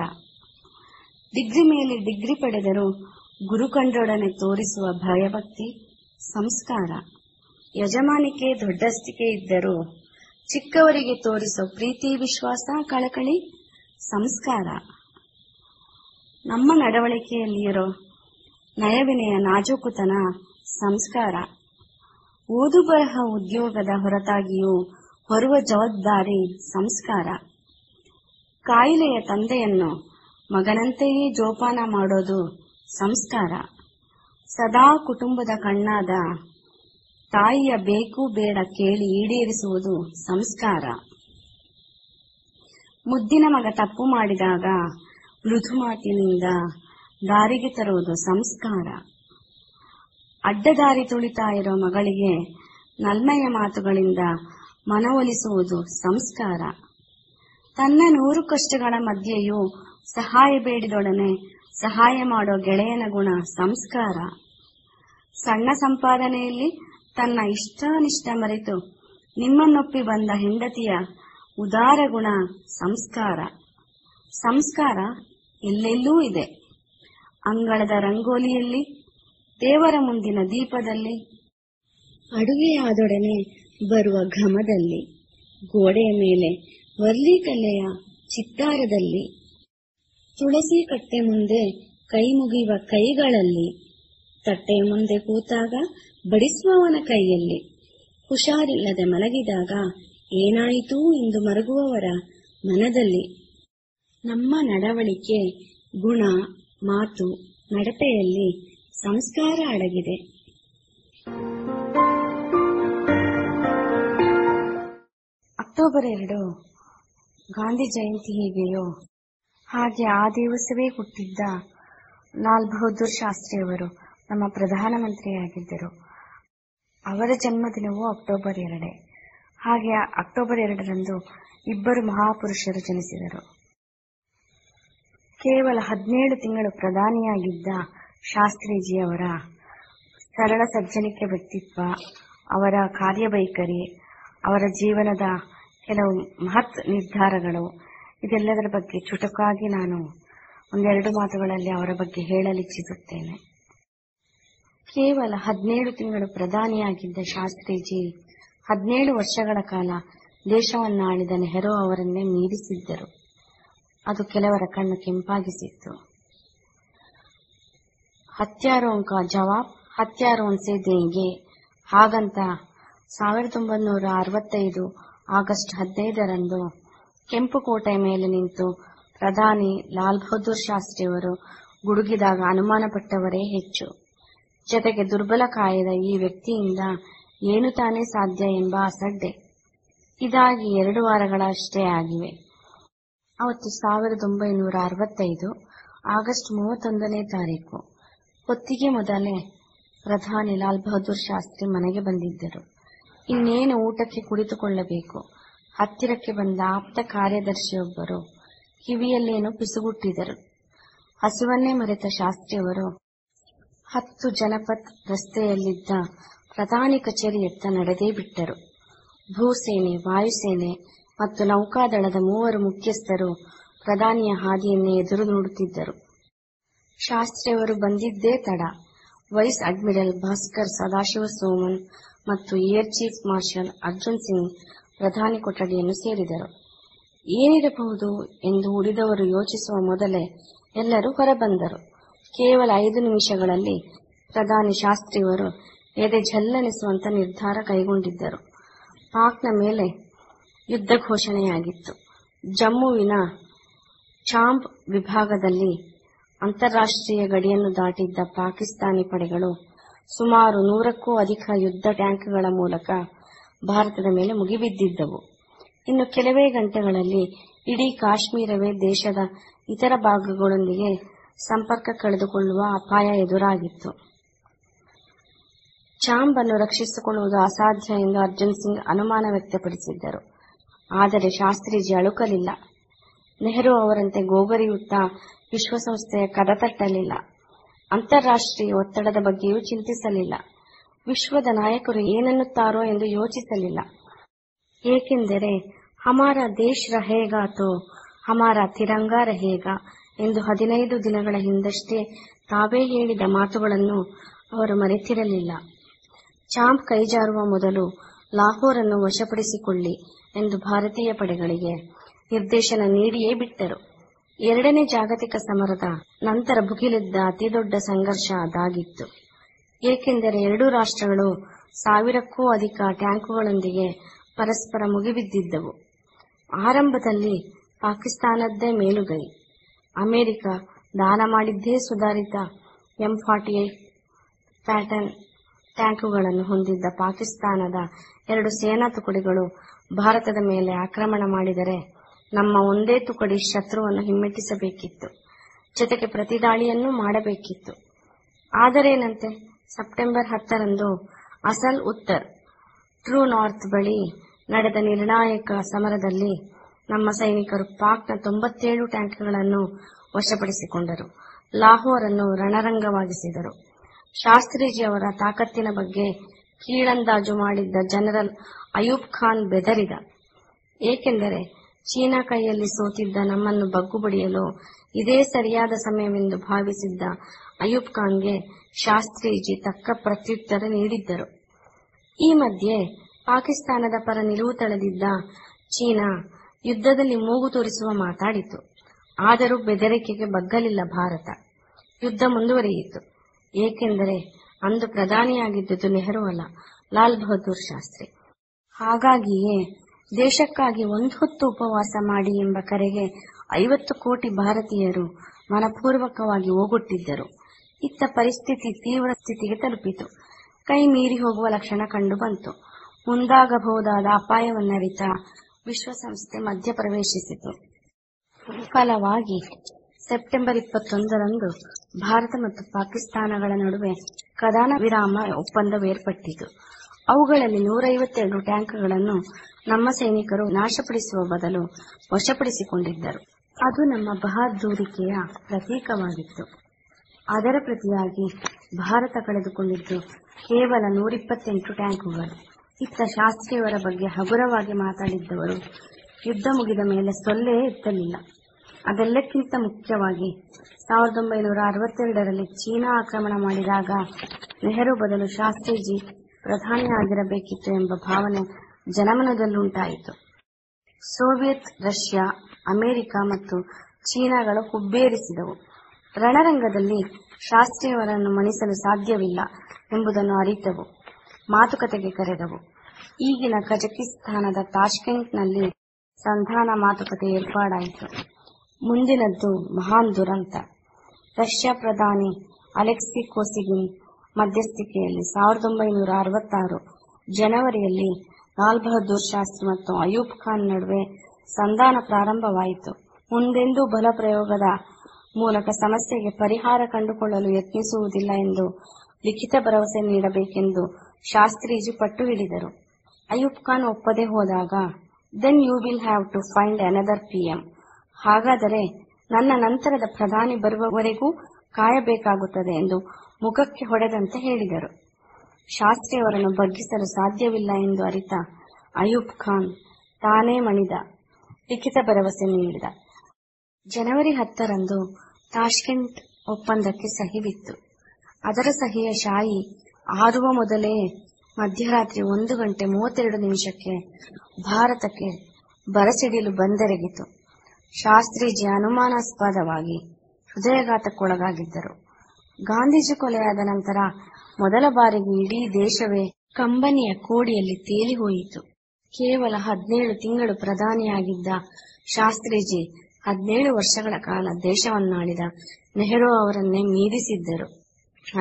ಡಿಗ್ರಿ ಮೇಲೆ ಡಿಗ್ರಿ ಪಡೆದರೂ ಗುರು ಕಂಡೊಡನೆ ತೋರಿಸುವ ಭಯಭಕ್ತಿ ಸಂಸ್ಕಾರ. ಯಜಮಾನಿಕೆ ದೊಡ್ಡಸ್ತಿಕೆ ಇದ್ದರೂ ಚಿಕ್ಕವರಿಗೆ ತೋರಿಸೋ ಪ್ರೀತಿ, ವಿಶ್ವಾಸ, ಕಳಕಳಿ ಸಂಸ್ಕಾರ. ನಮ್ಮ ನಡವಳಿಕೆಯಲ್ಲಿರೋ ನಯವಿನಯ ನಾಜೂಕುತನ ಸಂಸ್ಕಾರ. ಓದು ಬರಹ ಉದ್ಯೋಗದ ಹೊರತಾಗಿಯೂ ಹೊರುವ ಜವಾಬ್ದಾರಿ ಸಂಸ್ಕಾರ. ಕಾಯಿಲೆಯ ತಂದೆಯನ್ನು ಮಗನಂತೆಯೇ ಜೋಪಾನ ಮಾಡೋದು ಸಂಸ್ಕಾರ. ಸದಾ ಕುಟುಂಬದ ಕಣ್ಣಾದ ತಾಯಿಯ ಬೇಕು ಬೇಡ ಕೇಳಿ ಈಡೇರಿಸುವುದು ಸಂಸ್ಕಾರ. ಮುದ್ದಿನ ಮಗ ತಪ್ಪು ಮಾಡಿದಾಗ ಮೃದು ಮಾತಿನಿಂದ ದಾರಿಗೆ ತರುವುದು ಸಂಸ್ಕಾರ. ಅಡ್ಡದಾರಿ ತುಳಿತಾ ಇರೋ ಮಗಳಿಗೆ ನಲ್ಮಯ ಮಾತುಗಳಿಂದ ಮನವೊಲಿಸುವುದು ಸಂಸ್ಕಾರ. ತನ್ನ ನೂರು ಕಷ್ಟಗಳ ಮಧ್ಯೆಯೂ ಸಹಾಯ ಬೇಡಿದೊಡನೆ ಸಹಾಯ ಮಾಡೋ ಗೆಳೆಯನ ಗುಣ ಸಂಸ್ಕಾರ. ಸಣ್ಣ ಸಂಪಾದನೆಯಲ್ಲಿ ತನ್ನ ಇಷ್ಟಾನಿಷ್ಟ ಮರೆತು ನಿಮ್ಮನ್ನೊಪ್ಪಿ ಬಂದ ಹೆಂಡತಿಯ ಉದಾರ ಗುಣ ಸಂಸ್ಕಾರ. ಸಂಸ್ಕಾರ ಎಲ್ಲೆಲ್ಲೂ ಇದೆ. ಅಂಗಳದ ರಂಗೋಲಿಯಲ್ಲಿ ದೇವರ ಮುಂದಿನ ದೀಪದಲ್ಲಿ. ಅಡುಗೆಯಾದೊಡನೆ ಬರುವ ಘಮದಲ್ಲಿ, ಗೋಡೆಯ ಮೇಲೆ ವರ್ಲಿಕಲೆಯ ಚಿತ್ತಾರದಲ್ಲಿ, ತುಳಸಿ ಕಟ್ಟೆ ಮುಂದೆ ಕೈ ಮುಗಿಯುವ ಕೈಗಳಲ್ಲಿ ತಟ್ಟೆಯ ಮುಂದೆ ಕೂತಾಗ ಬಡಿಸುವವನ ಕೈಯಲ್ಲಿ, ಹುಷಾರಿಲ್ಲದೆ ಮಲಗಿದಾಗ ಏನಾಯಿತು ಎಂದು ಮರಗುವವರ ಮನದಲ್ಲಿ? ನಮ್ಮ ನಡವಳಿಕೆ, ಗುಣ, ಮಾತು, ನಡತೆಯಲ್ಲಿ ಸಂಸ್ಕಾರ ಅಡಗಿದೆ. ಅಕ್ಟೋಬರ್ ಎರಡು, ಗಾಂಧಿ ಜಯಂತಿ ಹೇಗೆಯೋ, ಹಾಗೆ ಆ ದಿವಸವೇ ಹುಟ್ಟಿದ್ದ ಲಾಲ್ ಬಹದ್ದೂರ್ ಶಾಸ್ತ್ರಿಯವರು ನಮ್ಮ ಪ್ರಧಾನಮಂತ್ರಿಯಾಗಿದ್ದರು. ಅವರ ಜನ್ಮದಿನವೂ ಅಕ್ಟೋಬರ್ ಎರಡೇ. ಹಾಗೆ ಅಕ್ಟೋಬರ್ ಎರಡರಂದು ಇಬ್ಬರು ಮಹಾಪುರುಷರು ಜನಿಸಿದರು. ಕೇವಲ ಹದಿನೇಳು ತಿಂಗಳು ಪ್ರಧಾನಿಯಾಗಿದ್ದ ಶಾಸ್ತ್ರೀಜಿಯವರ ಸರಳ ಸಜ್ಜನಿಕೆ ವ್ಯಕ್ತಿತ್ವ, ಅವರ ಕಾರ್ಯವೈಖರಿ ಅವರ ಜೀವನದ ಕೆಲವು ಮಹತ್ ನಿರ್ಧಾರಗಳು. ಇದೆಲ್ಲದರ ಬಗ್ಗೆ ಚುಟುಕಾಗಿ ನಾನು ಒಂದೆರಡು ಮಾತುಗಳಲ್ಲಿ ಅವರ ಬಗ್ಗೆ ಹೇಳಲಿಚ್ಛಿಸುತ್ತೇನೆ. ಕೇವಲ ಹದಿನೇಳು ತಿಂಗಳು ಪ್ರಧಾನಿಯಾಗಿದ್ದ ಶಾಸ್ತ್ರೀಜಿ ಹದಿನೇಳು ವರ್ಷಗಳ ಕಾಲ ದೇಶವನ್ನಾಳಿದ ನೆಹರು ಅವರನ್ನೇ ಮೀರಿಸಿದ್ದರು. ಅದು ಕೆಲವರ ಕಣ್ಣು ಕೆಂಪಾಗಿಸಿತ್ತು. ಹತ್ಯಾರೋಂ ಕಾ ಜವಾಬ್ ಸೆ ದೇಂಗೆ ಹಾಗಂತ ಸಾವಿರದ ಒಂಬೈನೂರ ಅರವತ್ತೈದು ಆಗಸ್ಟ್ ಹದಿನೈದರಂದು ಕೆಂಪು ಕೋಟೆ ಮೇಲೆ ನಿಂತು ಪ್ರಧಾನಿ ಲಾಲ್ ಬಹದ್ದೂರ್ ಶಾಸ್ತ್ರಿಯವರು ಗುಡುಗಿದಾಗ ಅನುಮಾನಪಟ್ಟವರೇ ಹೆಚ್ಚು. ಜೊತೆಗೆ ದುರ್ಬಲ ಕಾಯದ ಈ ವ್ಯಕ್ತಿಯಿಂದ ಏನು ತಾನೇ ಸಾಧ್ಯ ಎಂಬ ಅಸಡ್ಡೆ. ಇದಾಗಿ ಎರಡು ವಾರಗಳಷ್ಟೇ ಆಗಿವೆ. ಅವತ್ತು ಸಾವಿರದ ಒಂಬೈನೂರ ಅರವತ್ತೈದು ಆಗಸ್ಟ್ ಮೂವತ್ತೊಂದನೇ ತಾರೀಕು. ಹೊತ್ತಿಗೆ ಮೊದಲೇ ಪ್ರಧಾನಿ ಲಾಲ್ ಬಹದ್ದೂರ್ ಶಾಸ್ತ್ರಿ ಮನೆಗೆ ಬಂದಿದ್ದರು. ಇನ್ನೇನು ಊಟಕ್ಕೆ ಕುಳಿತುಕೊಳ್ಳಬೇಕು? ಹತ್ತಿರಕ್ಕೆ ಬಂದ ಆಪ್ತ ಕಾರ್ಯದರ್ಶಿಯೊಬ್ಬರು ಕಿವಿಯಲ್ಲೇನೋ ಪಿಸುಗುಟ್ಟಿದರು. ಹಸುವನ್ನೇ ಮರೆತ ಶಾಸ್ತ್ರಿಯವರು ಹತ್ತು ಜನಪಥ್ ರಸ್ತೆಯಲ್ಲಿದ್ದ ಪ್ರಧಾನಿ ಕಚೇರಿಯತ್ತ ನಡೆದೇ ಬಿಟ್ಟರು. ಭೂಸೇನೆ, ವಾಯುಸೇನೆ ಮತ್ತು ನೌಕಾದಳದ ಮೂವರು ಮುಖ್ಯಸ್ಥರು ಪ್ರಧಾನಿಯ ಹಾದಿಯನ್ನೇ ಎದುರು ನೋಡುತ್ತಿದ್ದರು. ಶಾಸ್ತ್ರಿಯವರು ಬಂದಿದ್ದೇ ತಡ. ವೈಸ್ ಅಡ್ಮಿರಲ್ ಭಾಸ್ಕರ್ ಸದಾಶಿವ ಸೋಮನ್ ಮತ್ತು air chief marshal Arjun Singh ಪ್ರಧಾನಿ ಕೊಠಡಿಯನ್ನು ಸೇರಿದರು. ಏನಿರಬಹುದು ಎಂದು ಉಳಿದವರು ಯೋಚಿಸುವ ಮೊದಲೇ ಎಲ್ಲರೂ ಹೊರಬಂದರು. ಕೇವಲ ಐದು ನಿಮಿಷಗಳಲ್ಲಿ ಪ್ರಧಾನಿ ಶಾಸ್ತ್ರಿಯವರು ಎದೆ ಝಲ್ಲನಿಸುವಂತ ನಿರ್ಧಾರ ಕೈಗೊಂಡಿದ್ದರು. ಪಾಕ್ನ ಮೇಲೆ ಯುದ್ಧ ಘೋಷಣೆಯಾಗಿತ್ತು. ಜಮ್ಮುವಿನ ಚಾಂಬ್ ವಿಭಾಗದಲ್ಲಿ ಅಂತಾರಾಷ್ಟ್ರೀಯ ಗಡಿಯನ್ನು ದಾಟಿದ್ದ ಪಾಕಿಸ್ತಾನಿ ಪಡೆಗಳು ಸುಮಾರು ನೂರಕ್ಕೂ ಅಧಿಕ ಯುದ್ಧ ಟ್ಯಾಂಕ್ಗಳ ಮೂಲಕ ಭಾರತದ ಮೇಲೆ ಮುಗಿಬಿದ್ದಿದ್ದವು. ಇನ್ನು ಕೆಲವೇ ಗಂಟೆಗಳಲ್ಲಿ ಇಡೀ ಕಾಶ್ಮೀರವೇ ದೇಶದ ಇತರ ಭಾಗಗಳೊಂದಿಗೆ ಸಂಪರ್ಕ ಕಳೆದುಕೊಳ್ಳುವ ಅಪಾಯ ಎದುರಾಗಿತ್ತು. ಚಾಂಬ್ ಅನ್ನು ರಕ್ಷಿಸಿಕೊಳ್ಳುವುದು ಅಸಾಧ್ಯ ಎಂದು ಅರ್ಜುನ್ ಸಿಂಗ್ ಅನುಮಾನ ವ್ಯಕ್ತಪಡಿಸಿದ್ದರು. ಆದರೆ ಶಾಸ್ತ್ರೀಜಿ ಅಳುಕಲಿಲ್ಲ. ನೆಹರು ಅವರಂತೆ ಗೋಗರಿಯುತ್ತಾ ವಿಶ್ವಸಂಸ್ಥೆಯ ಕದ ತಟ್ಟಲಿಲ್ಲ ಅಂತಾರಾಷ್ಟ್ರೀಯ ಒತ್ತಡದ ಬಗ್ಗೆಯೂ ಚಿಂತಿಸಲಿಲ್ಲ. ವಿಶ್ವದ ನಾಯಕರು ಏನನ್ನುತ್ತಾರೋ ಎಂದು ಯೋಚಿಸಲಿಲ್ಲ. ಏಕೆಂದರೆ, ಹಮಾರ ದೇಶ ರಹೇಗಾ ತೋ, ಹಮಾರ ತಿರಂಗ ರಹೇಗಾ ಎಂದು ಹದಿನೈದು ದಿನಗಳ ಹಿಂದಷ್ಟೇ ತಾವೇ ಹೇಳಿದ ಮಾತುಗಳನ್ನು ಅವರು ಮರೆತಿರಲಿಲ್ಲ. ಚಾಂಪ್ ಕೈಜಾರುವ ಮೊದಲು ಲಾಹೋರನ್ನು ವಶಪಡಿಸಿಕೊಳ್ಳಿ ಎಂದು ಭಾರತೀಯ ಪಡೆಗಳಿಗೆ ನಿರ್ದೇಶನ ನೀಡಿಯೇ ಬಿಟ್ಟರು. ಎರಡನೇ ಜಾಗತಿಕ ಸಮರದ ನಂತರ ಭುಗಿಲೆದ್ದ ಅತಿದೊಡ್ಡ ಸಂಘರ್ಷ ಅದಾಗಿತ್ತು. ಏಕೆಂದರೆ ಎರಡೂ ರಾಷ್ಟ್ರಗಳು ಸಾವಿರಕ್ಕೂ ಅಧಿಕ ಟ್ಯಾಂಕುಗಳೊಂದಿಗೆ ಪರಸ್ಪರ ಮುಗಿಬಿದ್ದಿದ್ದವು. ಆರಂಭದಲ್ಲಿ ಪಾಕಿಸ್ತಾನದ್ದೇ ಮೇಲುಗೈ. ಅಮೆರಿಕ ದಾನ ಮಾಡಿದ್ದೇ ಸುಧಾರಿತ ಎಂ ಫಾರ್ಟಿ ಏಟ್ ಪ್ಯಾಟರ್ನ್ ಟ್ಯಾಂಕುಗಳನ್ನು ಹೊಂದಿದ್ದ ಪಾಕಿಸ್ತಾನದ ಎರಡು ಸೇನಾ ತುಕಡಿಗಳು ಭಾರತದ ಮೇಲೆ ಆಕ್ರಮಣ ಮಾಡಿದರೆ ನಮ್ಮ ಒಂದೇ ತುಕಡಿ ಶತ್ರುವನ್ನು ಹಿಮ್ಮೆಟ್ಟಿಸಬೇಕಿತ್ತು. ಜೊತೆಗೆ ಪ್ರತಿದಾಳಿಯನ್ನು ಮಾಡಬೇಕಿತ್ತು. ಆದರೇನಂತೆ ಸೆಪ್ಟೆಂಬರ್ ಹತ್ತರಂದು ಅಸಲ್ ಉತ್ತರ್, ಟ್ರೂ ನಾರ್ತ್ ಬಳಿ ನಡೆದ ನಿರ್ಣಾಯಕ ಸಮರದಲ್ಲಿ ನಮ್ಮ ಸೈನಿಕರು ಪಾಕ್ನ ತೊಂಬತ್ತೇಳು ಟ್ಯಾಂಕ್ಗಳನ್ನು ವಶಪಡಿಸಿಕೊಂಡರು. ಲಾಹೋರ್ ಅನ್ನು ರಣರಂಗವಾಗಿಸಿದರು. ಶಾಸ್ತ್ರೀಜಿ ಅವರ ತಾಕತ್ತಿನ ಬಗ್ಗೆ ಕೀಳಂದಾಜು ಮಾಡಿದ್ದ ಜನರಲ್ ಅಯೂಬ್ ಖಾನ್ ಬೆದರಿದ. ಏಕೆಂದರೆ ಚೀನಾ ಕೈಯಲ್ಲಿ ಸೋತಿದ್ದ ನಮ್ಮನ್ನು ಬಗ್ಗುಬಡಿಯಲು ಇದೇ ಸರಿಯಾದ ಸಮಯವೆಂದು ಭಾವಿಸಿದ್ದ ಅಯೂಬ್ ಖಾನ್ಗೆ ಶಾಸ್ತ್ರೀಜಿ ತಕ್ಕ ಪ್ರತ್ಯುತ್ತರ ನೀಡಿದ್ದರು. ಈ ಮಧ್ಯೆ ಪಾಕಿಸ್ತಾನದ ಪರ ನಿಲುವು ತಳೆದಿದ್ದ ಚೀನಾ ಯುದ್ಧದಲ್ಲಿ ಮೂಗು ತೋರಿಸುವ ಮಾತಾಡಿತು. ಆದರೂ ಬೆದರಿಕೆಗೆ ಬಗ್ಗಲಿಲ್ಲ ಭಾರತ. ಯುದ್ಧ ಮುಂದುವರಿಯಿತು. ಏಕೆಂದರೆ ಅಂದು ಪ್ರಧಾನಿಯಾಗಿದ್ದುದು ನೆಹರು ಅಲ್ಲ, ಲಾಲ್ ಬಹದ್ದೂರ್ ಶಾಸ್ತ್ರಿ. ಹಾಗಾಗಿಯೇ ದೇಶಕ್ಕಾಗಿ ಒಂದು ಹೊತ್ತು ಉಪವಾಸ ಮಾಡಿ ಎಂಬ ಕರೆಗೆ ಐವತ್ತು ಕೋಟಿ ಭಾರತೀಯರು ಮನಪೂರ್ವಕವಾಗಿ ಓಗೊಟ್ಟಿದ್ದರು ಇತ್ತ ಪರಿಸ್ಥಿತಿ ತೀವ್ರ ಸ್ಥಿತಿಗೆ ತಲುಪಿತು. ಕೈ ಮೀರಿ ಹೋಗುವ ಲಕ್ಷಣ ಕಂಡು ಬಂತು. ಮುಂದಾಗಬಹುದಾದ ಅಪಾಯವನ್ನರಿತ ವಿಶ್ವಸಂಸ್ಥೆ ಮಧ್ಯಪ್ರವೇಶಿಸಿತು. ಫಲವಾಗಿ ಸೆಪ್ಟೆಂಬರ್ ಇಪ್ಪತ್ತೊಂದರಂದು ಭಾರತ ಮತ್ತು ಪಾಕಿಸ್ತಾನಗಳ ನಡುವೆ ಕದಾನ ವಿರಾಮ ಒಪ್ಪಂದವೇರ್ಪಟ್ಟಿತು. ಅವುಗಳಲ್ಲಿ ನೂರೈವತ್ತೆರಡು ಟ್ಯಾಂಕ್ಗಳನ್ನು ನಮ್ಮ ಸೈನಿಕರು ನಾಶಪಡಿಸುವ ಬದಲು ವಶಪಡಿಸಿಕೊಂಡಿದ್ದರು. ಅದು ನಮ್ಮ ಬಹಾದ್ದೂರಿಕೆಯ ಪ್ರತೀಕವಾಗಿತ್ತು. ಅದರ ಪ್ರತಿಯಾಗಿ ಭಾರತ ಕಳೆದುಕೊಂಡಿದ್ದು ಕೇವಲ ನೂರಿಪ್ಪತ್ತೆಂಟು ಟ್ಯಾಂಕುಗಳು. ಇತ್ತ ಶಾಸ್ತ್ರಿಯವರ ಬಗ್ಗೆ ಹಗುರವಾಗಿ ಮಾತಾಡಿದ್ದವರು ಯುದ್ಧ ಮುಗಿದ ಮೇಲೆ ಸೊಲ್ಲೆ ಇದ್ದಲಿಲ್ಲ ಅದೆಲ್ಲಕ್ಕಿಂತ ಮುಖ್ಯವಾಗಿ ಸಾವಿರದ ಒಂಬೈನೂರ ಅರವತ್ತೆರಡರಲ್ಲಿ ಚೀನಾ ಆಕ್ರಮಣ ಮಾಡಿದಾಗ ನೆಹರು ಬದಲು ಶಾಸ್ತ್ರೀಜಿ ಪ್ರಧಾನಿಯಾಗಿರಬೇಕಿತ್ತು ಎಂಬ ಭಾವನೆ ಜನಮನದಲ್ಲುಂಟಾಯಿತು ಸೋವಿಯತ್, ರಷ್ಯಾ, ಅಮೆರಿಕ ಮತ್ತು ಚೀನಾಗಳು ಹುಬ್ಬೇರಿಸಿದವು ರಣರಂಗದಲ್ಲಿ ಶಾಸ್ತ್ರಿಯವರನ್ನು ಮಣಿಸಲು ಸಾಧ್ಯವಿಲ್ಲ ಎಂಬುದನ್ನು ಅರಿತವು, ಮಾತುಕತೆಗೆ ಕರೆದವು. ಈಗಿನ ಕಜಕಿಸ್ತಾನದ ತಾಷ್ಕೆಂಟ್ನಲ್ಲಿ ಸಂಧಾನ ಮಾತುಕತೆ ಏರ್ಪಾಡಾಯಿತು. ಮುಂದಿನದ್ದು ಮಹಾನ್ ದುರಂತ. ರಷ್ಯಾ ಪ್ರಧಾನಿ ಅಲೆಕ್ಸಿ ಕೋಸಿಗಿನ್ ಮಧ್ಯಸ್ಥಿಕೆಯಲ್ಲಿ ಸಾವಿರದ ಒಂಬೈನೂರ ಅರವತ್ತಾರು ಜನವರಿಯಲ್ಲಿ ಲಾಲ್ ಬಹದ್ದೂರ್ ಶಾಸ್ತ್ರಿ ಮತ್ತು ಅಯೂಬ್ ಖಾನ್ ನಡುವೆ ಸಂಧಾನ ಪ್ರಾರಂಭವಾಯಿತು. ಮುಂದೆಂದೂ ಬಲ ಪ್ರಯೋಗದ ಮೂಲಕ ಸಮಸ್ಯೆಗೆ ಪರಿಹಾರ ಕಂಡುಕೊಳ್ಳಲು ಯತ್ನಿಸುವುದಿಲ್ಲ ಎಂದು ಲಿಖಿತ ಭರವಸೆ ನೀಡಬೇಕೆಂದು ಶಾಸ್ತ್ರೀಜಿ ಪಟ್ಟು ಹಿಡಿದರು. ಅಯೂಬ್ ಖಾನ್ ಒಪ್ಪದೆ ಹೋದಾಗ then you will have to find another PM ಹಾಗಾದರೆ ನನ್ನ ನಂತರದ ಪ್ರಧಾನಿ ಬರುವವರೆಗೂ ಕಾಯಬೇಕಾಗುತ್ತದೆ ಎಂದು ಮುಖಕ್ಕೆ ಹೊಡೆದಂತೆ ಹೇಳಿದರು. ಶಾಸ್ತ್ರಿಯವರನ್ನು ಬಗ್ಗಿಸಲು ಸಾಧ್ಯವಿಲ್ಲ ಎಂದು ಅರಿತ ಅಯೂಬ್ ಖಾನ್ ತಾನೇ ಮಣಿದ. ಲಿಖಿತ ಭರವಸೆ ನೀಡಿದ. ಜನವರಿ ಹತ್ತರಂದು ತಾಷ್ಕೆಂಟ್ ಒಪ್ಪಂದಕ್ಕೆ ಸಹಿ ಬಿತ್ತು ಅದರ ಸಹಿಯ ಶಾಯಿ ಆರುವ ಮೊದಲೇ ಮಧ್ಯರಾತ್ರಿ ಒಂದು ಗಂಟೆ ಮೂವತ್ತೆರಡು ನಿಮಿಷಕ್ಕೆ ಭಾರತಕ್ಕೆ ಬರಸಿಡಿಲು ಬಂದೆರಗಿತು. ಶಾಸ್ತ್ರೀಜಿ ಅನುಮಾನಾಸ್ಪದವಾಗಿ ಹೃದಯಘಾತಕ್ಕೊಳಗಾಗಿದ್ದರು. ಗಾಂಧೀಜಿ ಕೊಲೆಯಾದ ನಂತರ ಮೊದಲ ಬಾರಿಗೆ ಇಡೀ ದೇಶವೇ ಕಂಬನಿಯ ಕೋಡಿಯಲ್ಲಿ ತೇಲಿ ಹೋಯಿತು. ಕೇವಲ ಹದಿನೇಳು ತಿಂಗಳು ಪ್ರಧಾನಿಯಾಗಿದ್ದ ಶಾಸ್ತ್ರಿಜಿ ಹದಿನೇಳು ವರ್ಷಗಳ ಕಾಲ ದೇಶವನ್ನಾಳಿದ ನೆಹರು ಅವರನ್ನೇ ಮೀರಿಸಿದ್ದರು.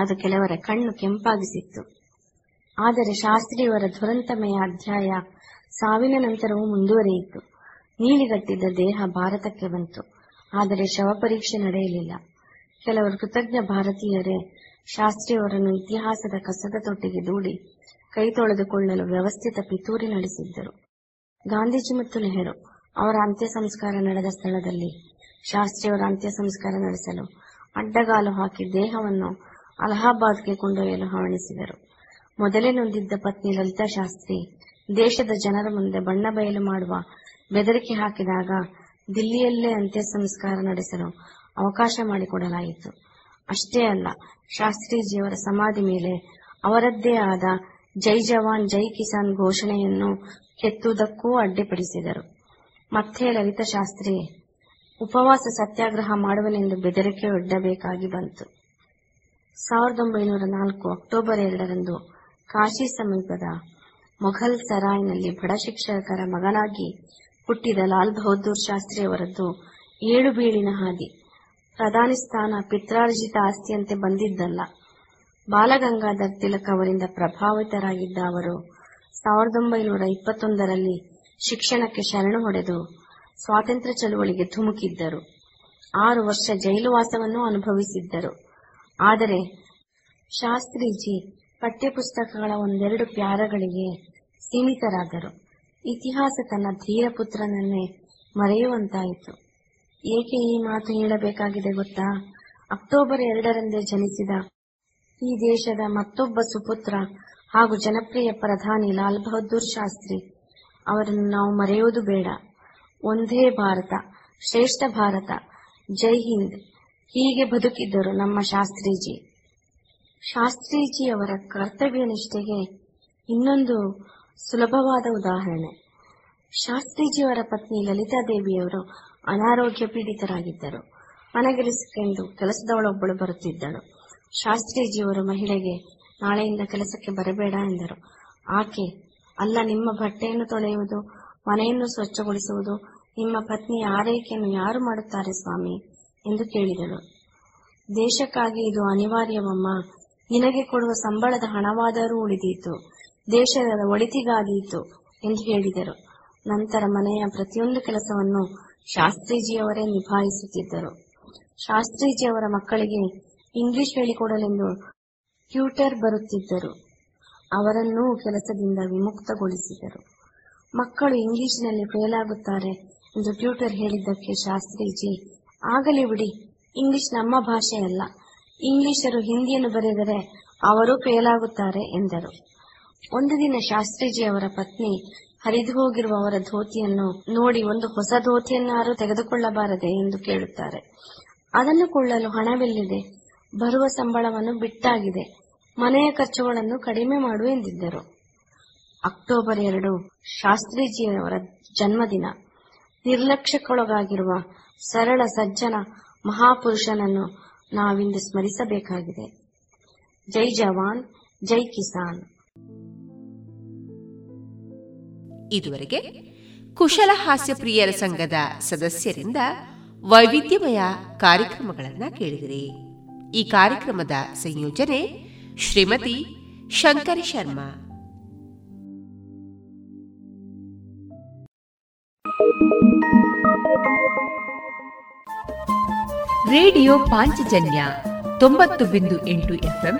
ಅದು ಕೆಲವರ ಕಣ್ಣು ಕೆಂಪಾಗಿಸಿತ್ತು. ಆದರೆ ಶಾಸ್ತ್ರಿಯವರ ದುರಂತಮಯ ಅಧ್ಯಾಯ ಸಾವಿನ ನಂತರವೂ ಮುಂದುವರಿಯಿತು. ನೀಲಿಗಟ್ಟಿದ್ದ ದೇಹ ಭಾರತಕ್ಕೆ ಬಂತು. ಆದರೆ ಶವ ಪರೀಕ್ಷೆ ನಡೆಯಲಿಲ್ಲ. ಕೆಲವರು ಕೃತಜ್ಞ ಭಾರತೀಯರೇ ಶಾಸ್ತ್ರಿಯವರನ್ನು ಇತಿಹಾಸದ ಕಸದ ತೊಟ್ಟಿಗೆ ದೂಡಿ ಕೈ ತೊಳೆದುಕೊಳ್ಳಲು ವ್ಯವಸ್ಥಿತ ಪಿತೂರಿ ನಡೆಸಿದ್ದರು. ಗಾಂಧೀಜಿ ಮತ್ತು ನೆಹರು ಅವರ ಅಂತ್ಯ ಸಂಸ್ಕಾರ ನಡೆದ ಸ್ಥಳದಲ್ಲಿ ಶಾಸ್ತ್ರಿಯವರ ಅಂತ್ಯ ಸಂಸ್ಕಾರ ನಡೆಸಲು ಅಡ್ಡಗಾಲು ಹಾಕಿ ದೇಹವನ್ನು ಅಲಹಾಬಾದ್ಗೆ ಕೊಂಡೊಯ್ಯಲು ಹವಣಿಸಿದರು. ಮೊದಲೇ ನೊಂದಿದ್ದ ಪತ್ನಿ ಲಲಿತಾ ಶಾಸ್ತ್ರಿ ದೇಶದ ಜನರ ಮುಂದೆ ಬಣ್ಣ ಬಯಲು ಮಾಡುವ ಬೆದರಿಕೆ ಹಾಕಿದಾಗ ದಿಲ್ಲಿಯಲ್ಲೇ ಅಂತ್ಯ ಸಂಸ್ಕಾರ ನಡೆಸಲು ಅವಕಾಶ ಮಾಡಿಕೊಡಲಾಯಿತು. ಅಷ್ಟೇ ಅಲ್ಲ ಶಾಸ್ತ್ರೀಜಿಯವರ ಸಮಾಧಿ ಮೇಲೆ ಅವರದ್ದೇ ಆದ ಜೈ ಜವಾನ್, ಜೈ ಕಿಸಾನ್ ಘೋಷಣೆಯನ್ನು ಕೆತ್ತುವುದಕ್ಕೂ ಅಡ್ಡಿಪಡಿಸಿದರು. ಮತ್ತೆ ಲಲಿತಶಾಸ್ತ್ರಿ ಉಪವಾಸ ಸತ್ಯಾಗ್ರಹ ಮಾಡುವನೆಂದು ಬೆದರಿಕೆ ಒಡ್ಡಬೇಕಾಗಿ ಬಂತು. ಸಾವಿರದ ಒಂಬೈನೂರ ನಾಲ್ಕು ಅಕ್ಟೋಬರ್ ಎರಡರಂದು ಕಾಶಿ ಸಮೀಪದ ಮೊಘಲ್ ಸರಾಯ್ನಲ್ಲಿ ಬಡ ಶಿಕ್ಷಕರ ಮಗನಾಗಿ ಹುಟ್ಟಿದ ಲಾಲ್ ಬಹದ್ದೂರ್ ಶಾಸ್ತ್ರಿಯವರದ್ದು ಏಳು ಬೀಳಿನ ಹಾದಿ. ಪ್ರಧಾನಿ ಸ್ಥಾನ ಪಿತ್ರಾರ್ಜಿತ ಆಸ್ತಿಯಂತೆ ಬಂದಿದ್ದಲ್ಲ. ಬಾಲಗಂಗಾಧರ್ ತಿಲಕ್ ಅವರಿಂದ ಪ್ರಭಾವಿತರಾಗಿದ್ದ ಅವರು ಸಾವಿರದ ಒಂಬೈನೂರ ಇಪ್ಪತ್ತೊಂದರಲ್ಲಿ ಶಿಕ್ಷಣಕ್ಕೆ ಶರಣು ಹೊಡೆದು ಸ್ವಾತಂತ್ರ್ಯ ಚಳುವಳಿಗೆ ಧುಮುಕಿದ್ದರು. ಆರು ವರ್ಷ ಜೈಲುವಾಸವನ್ನು ಅನುಭವಿಸಿದ್ದರು. ಆದರೆ ಶಾಸ್ತ್ರೀಜಿ ಪಠ್ಯಪುಸ್ತಕಗಳ ಒಂದೆರಡು ಪ್ಯಾರಗಳಿಗೆ ಸೀಮಿತರಾದರು. ಇತಿಹಾಸ ತನ್ನ ಧೀರ ಪುತ್ರನನ್ನೇ ಮರೆಯುವಂತಾಯಿತು. ಏಕೆ ಈ ಮಾತು ಹೇಳಬೇಕಾಗಿದೆ ಗೊತ್ತಾ? ಅಕ್ಟೋಬರ್ ಎರಡರಂದೇ ಜನಿಸಿದ ಈ ದೇಶದ ಮತ್ತೊಬ್ಬ ಸುಪುತ್ರ ಹಾಗೂ ಜನಪ್ರಿಯ ಪ್ರಧಾನಿ ಲಾಲ್ ಬಹದ್ದೂರ್ ಶಾಸ್ತ್ರಿ. ಅವರನ್ನು ನಾವು ಮರೆಯೋದು ಬೇಡ. ಒಂದೇ ಭಾರತ, ಶ್ರೇಷ್ಠ ಭಾರತ. ಜೈ ಹಿಂದ್. ಹೀಗೆ ಬದುಕಿದ್ದರು ನಮ್ಮ ಶಾಸ್ತ್ರೀಜಿ. ಶಾಸ್ತ್ರೀಜಿಯವರ ಕರ್ತವ್ಯ ನಿಷ್ಠೆಗೆ ಇನ್ನೊಂದು ಸುಲಭವಾದ ಉದಾಹರಣೆ. ಶಾಸ್ತ್ರೀಜಿಯವರ ಪತ್ನಿ ಲಲಿತಾದೇವಿಯವರು ಅನಾರೋಗ್ಯ ಪೀಡಿತರಾಗಿದ್ದರು. ಮನೆಗೆಲಿಸಿಕೊಂಡು ಕೆಲಸದವಳೊಬ್ಬಳು ಬರುತ್ತಿದ್ದಳು. ಶಾಸ್ತ್ರೀಜಿಯವರು ಮಹಿಳೆಗೆ, ನಾಳೆಯಿಂದ ಕೆಲಸಕ್ಕೆ ಬರಬೇಡ ಎಂದರು. ಆಕೆ, ಅಲ್ಲ, ನಿಮ್ಮ ಬಟ್ಟೆಯನ್ನು ತೊಳೆಯುವುದು, ಮನೆಯನ್ನು ಸ್ವಚ್ಛಗೊಳಿಸುವುದು, ನಿಮ್ಮ ಪತ್ನಿಯ ಆರೈಕೆಯನ್ನು ಯಾರು ಮಾಡುತ್ತಾರೆ ಸ್ವಾಮಿ? ಎಂದು ಕೇಳಿದಳು. ದೇಶಕ್ಕಾಗಿ ಇದು ಅನಿವಾರ್ಯವಮ್ಮ. ನಿನಗೆ ಕೊಡುವ ಸಂಬಳದ ಹಣವಾದರೂ ಉಳಿದೀತು. ದೇಶದ ಒಳಿತಿಗಾದೀತು ಎಂದು ಹೇಳಿದರು. ನಂತರ ಮನೆಯ ಪ್ರತಿಯೊಂದು ಕೆಲಸವನ್ನು ಶಾಸ್ತ್ರೀಜಿಯವರೇ ನಿಭಾಯಿಸುತ್ತಿದ್ದರು. ಶಾಸ್ತ್ರೀಜಿಯವರ ಮಕ್ಕಳಿಗೆ ಇಂಗ್ಲಿಷ್ ಹೇಳಿಕೊಡಲೆಂದು ಟ್ಯೂಟರ್ ಬರುತ್ತಿದ್ದರು. ಅವರನ್ನೂ ಕೆಲಸದಿಂದ ವಿಮುಕ್ತಗೊಳಿಸಿದರು. ಮಕ್ಕಳು ಇಂಗ್ಲಿಷ್ನಲ್ಲಿ ಫೇಲ್ ಆಗುತ್ತಾರೆ ಎಂದು ಟ್ಯೂಟರ್ ಹೇಳಿದ್ದಕ್ಕೆ ಶಾಸ್ತ್ರೀಜಿ, ಆಗಲಿ ಬಿಡಿ ಇಂಗ್ಲಿಷ್ ನಮ್ಮ ಭಾಷೆಯಲ್ಲ ಇಂಗ್ಲಿಷರು ಹಿಂದಿಯನ್ನು ಬರೆದರೆ ಅವರು ಫೇಲಾಗುತ್ತಾರೆ ಎಂದರು. ಒಂದು ದಿನ ಶಾಸ್ತ್ರೀಜಿ ಅವರ ಪತ್ನಿ ಹರಿದು ಹೋಗಿರುವ ಅವರ ಧೋತಿಯನ್ನು ನೋಡಿ ಒಂದು ಹೊಸ ಧೋತಿಯನ್ನಾರು ತೆಗೆದುಕೊಳ್ಳಬಾರದೆ ಎಂದು ಕೇಳುತ್ತಾರೆ. ಅದನ್ನು ಕೊಳ್ಳಲು ಹಣವೆಲ್ಲಿದೆ? ಬರುವ ಸಂಬಳವನ್ನು ಬಿಟ್ಟಾಗಿದೆ. ಮನೆಯ ಖರ್ಚುಗಳನ್ನು ಕಡಿಮೆ ಮಾಡು ಎಂದಿದ್ದರು. ಅಕ್ಟೋಬರ್ ಎರಡು, ಶಾಸ್ತ್ರೀಜಿಯವರ ಜನ್ಮದಿನ. ನಿರ್ಲಕ್ಷ್ಯಕ್ಕೊಳಗಾಗಿರುವ ಸರಳ ಸಜ್ಜನ ಮಹಾಪುರುಷನನ್ನು ನಾವಿಂದು ಸ್ಮರಿಸಬೇಕಾಗಿದೆ. ಜೈ ಜವಾನ್, ಜೈ ಕಿಸಾನ್. ಇದುವರೆಗೆ ಕುಶಲ ಹಾಸ್ಯ ಪ್ರಿಯರ ಸಂಘದ ಸದಸ್ಯರಿಂದ ವೈವಿಧ್ಯಮಯ ಕಾರ್ಯಕ್ರಮಗಳನ್ನು ಕೇಳಿದಿರಿ. ಈ ಕಾರ್ಯಕ್ರಮದ ಸಂಯೋಜನೆ ಶ್ರೀಮತಿ ಶಂಕರಿ ಶರ್ಮಾ. ರೇಡಿಯೋ ಪಾಂಚಜನ್ಯ ತೊಂಬತ್ತು ಬಿಂದು ಎಂಟು ಎಫ್ಎಂ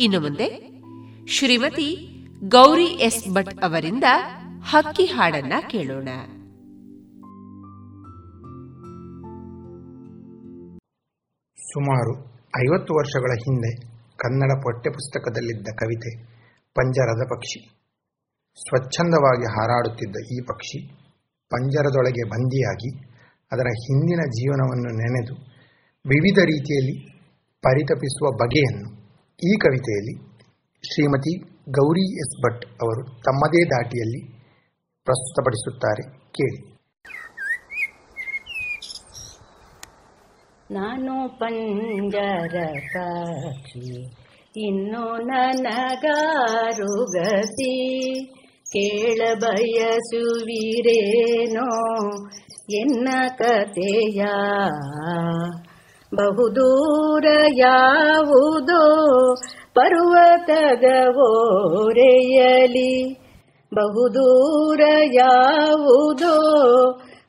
ಇನ್ನು ಮುಂದೆ ಶ್ರೀಮತಿ ಗೌರಿ ಎಸ್ ಭಟ್ ಅವರಿಂದ ಹಕ್ಕಿ ಹಾಡನ್ನ ಕೇಳೋಣ. ಸುಮಾರು ಐವತ್ತು ವರ್ಷಗಳ ಹಿಂದೆ ಕನ್ನಡ ಪಠ್ಯಪುಸ್ತಕದಲ್ಲಿದ್ದ ಕವಿತೆ ಪಂಜರದ ಪಕ್ಷಿ. ಸ್ವಚ್ಛಂದವಾಗಿ ಹಾರಾಡುತ್ತಿದ್ದ ಈ ಪಕ್ಷಿ ಪಂಜರದೊಳಗೆ ಬಂದಿಯಾಗಿ ಅದರ ಹಿಂದಿನ ಜೀವನವನ್ನು ನೆನೆದು ವಿವಿಧ ರೀತಿಯಲ್ಲಿ ಪರಿತಪಿಸುವ ಬಗೆಯನ್ನು ಈ ಕವಿತೆಯಲ್ಲಿ ಶ್ರೀಮತಿ ಗೌರಿ ಎಸ್ ಭಟ್ ಅವರು ತಮ್ಮದೇ ದಾಟಿಯಲ್ಲಿ ಪ್ರಸ್ತುತಪಡಿಸುತ್ತಾರೆ. ಕೇಳಿ. ನಾನು ಪಂಜರ ಪಕ್ಷಿ ಇನ್ನು ನನಗಾರು ಗತಿ. ಕೇಳ ಬಯಸುವಿರೇನೋ ಎನ್ನ ಕತೆಯ? ಬಹುದೂರ ಯಾವುದೋ? ಪರ್ವತದ ಓರೆಯಲಿ ಬಹುದೂರ ಯಾವುದೋ?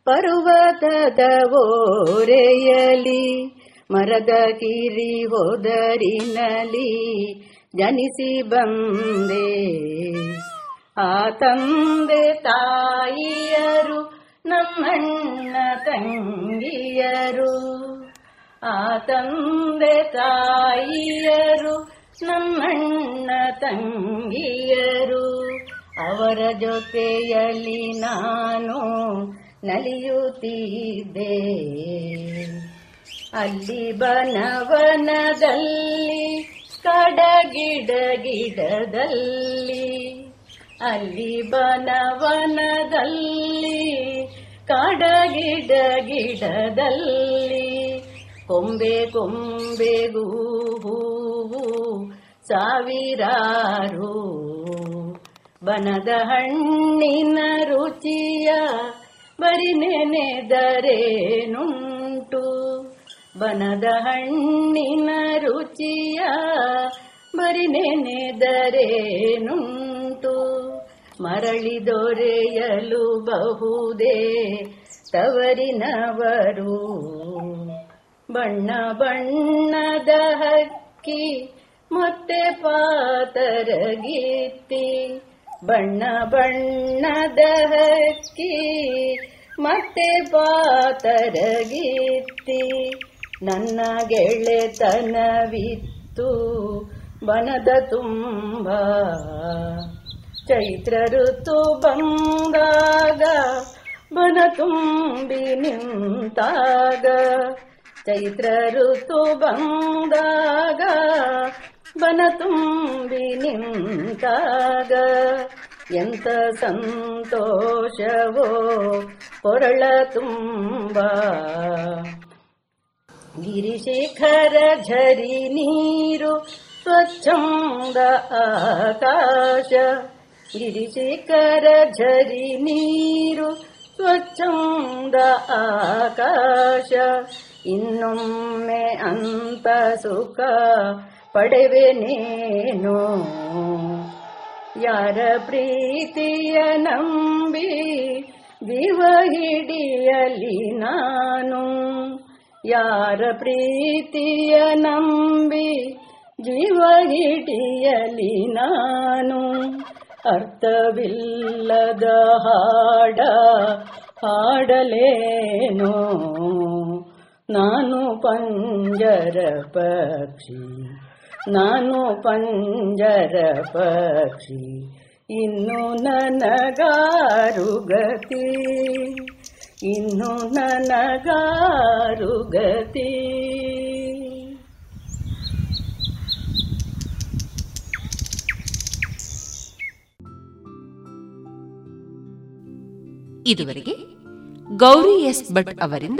ಪರ್ವತದ ಓರೆಯಲಿ ಮರದ ಕಿರಿ ಹೋದರಿನಲಿ ಜನಿಸಿ ಬಂದೆ. ಆ ತಂದೆ ತಾಯಿಯರು ನಮ್ಮಣ್ಣ ತಂಗಿಯರು. ಆ ತಂದೆ ತಾಯಿಯರು ನಮ್ಮಣ್ಣ ತಂಗಿಯರು, ಅವರ ಜೊತೆಯಲ್ಲಿ ನಾನು ನಲಿಯುತ್ತಿದ್ದೆ. ಅಲ್ಲಿ ಬನವನದಲ್ಲಿ ಕಡಗಿಡ ಗಿಡದಲ್ಲಿ ಅಲ್ಲಿ ಬನವನದಲ್ಲಿ ಕಡಗಿಡ ಗಿಡದಲ್ಲಿ ಕೊಂಬೆ ಕೊಂಬೆಗೂ ಹೂವು ಸಾವಿರಾರು. ಬನದ ಹಣ್ಣಿನ ರುಚಿಯ ಬರಿ ನೆನೆದರೇನುಂಟು? ಬನದ ಹಣ್ಣಿನ ರುಚಿಯ ಬರಿ ನೆನೆದರೇನುಂಟು? ಮರಳಿ ದೊರೆಯಲು ಬಹುದೇ ತವರಿನವರು. ಬಣ್ಣ ಬಣ್ಣದ ಹಕ್ಕಿ ಮತ್ತೆ ಪಾತರಗಿತ್ತಿ. ಬಣ್ಣ ಬಣ್ಣದ ಹಕ್ಕಿ ಮತ್ತೆ ಪಾತರಗಿತ್ತಿ. ನನ್ನ ಗೆಳೆತನವಿತ್ತು ಬನದ ತುಂಬ. ಚೈತ್ರ ಋತು ಬಂದಾಗ ಬನ ತುಂಬಿ ನಿಂತಾಗ. ಚೈತ್ರ ಋತು ಬಂದಾಗ ಬನ ತುಂಬಿ ನಿಂತಾಗ. ಎಂತ ಸಂತೋಷವೋ ಕೊರಳ ತುಂಬ. ಗಿರಿಶೇಖರ ಝರಿ ನೀರು, ಸ್ವಚ್ಛಂದ ಆಕಾಶ. ಗಿರಿಶೇಖರ ಝರಿ ನೀರು, ಸ್ವಚ್ಛಂದ ಆಕಾಶ. ಇನ್ನೊಮ್ಮೆ ಅಂತ ಸುಖ ಪಡೆವೆನೇನು? ಯಾರ ಪ್ರೀತಿಯ ನಂಬಿ ಜೀವ ಹಿಡಿಯಲಿ ನಾನು? ಯಾರ ಪ್ರೀತಿಯ ನಂಬಿ ಜೀವ ಹಿಡಿಯಲಿ ನಾನು? ಅರ್ಥವಿಲ್ಲದ ಹಾಡ ಹಾಡಲೇನೋ? ನಾನು ಪಂಜರ ಪಕ್ಷಿ, ನಾನು ಪಂಜರ ಪಕ್ಷಿ, ಇನ್ನು ನನಗಾರು ಗತಿ, ಇನ್ನು ನನಗಾರು ಗತಿ. ಇದುವರೆಗೆ ಗೌರಿ ಎಸ್ ಭಟ್ ಅವರಿಂದ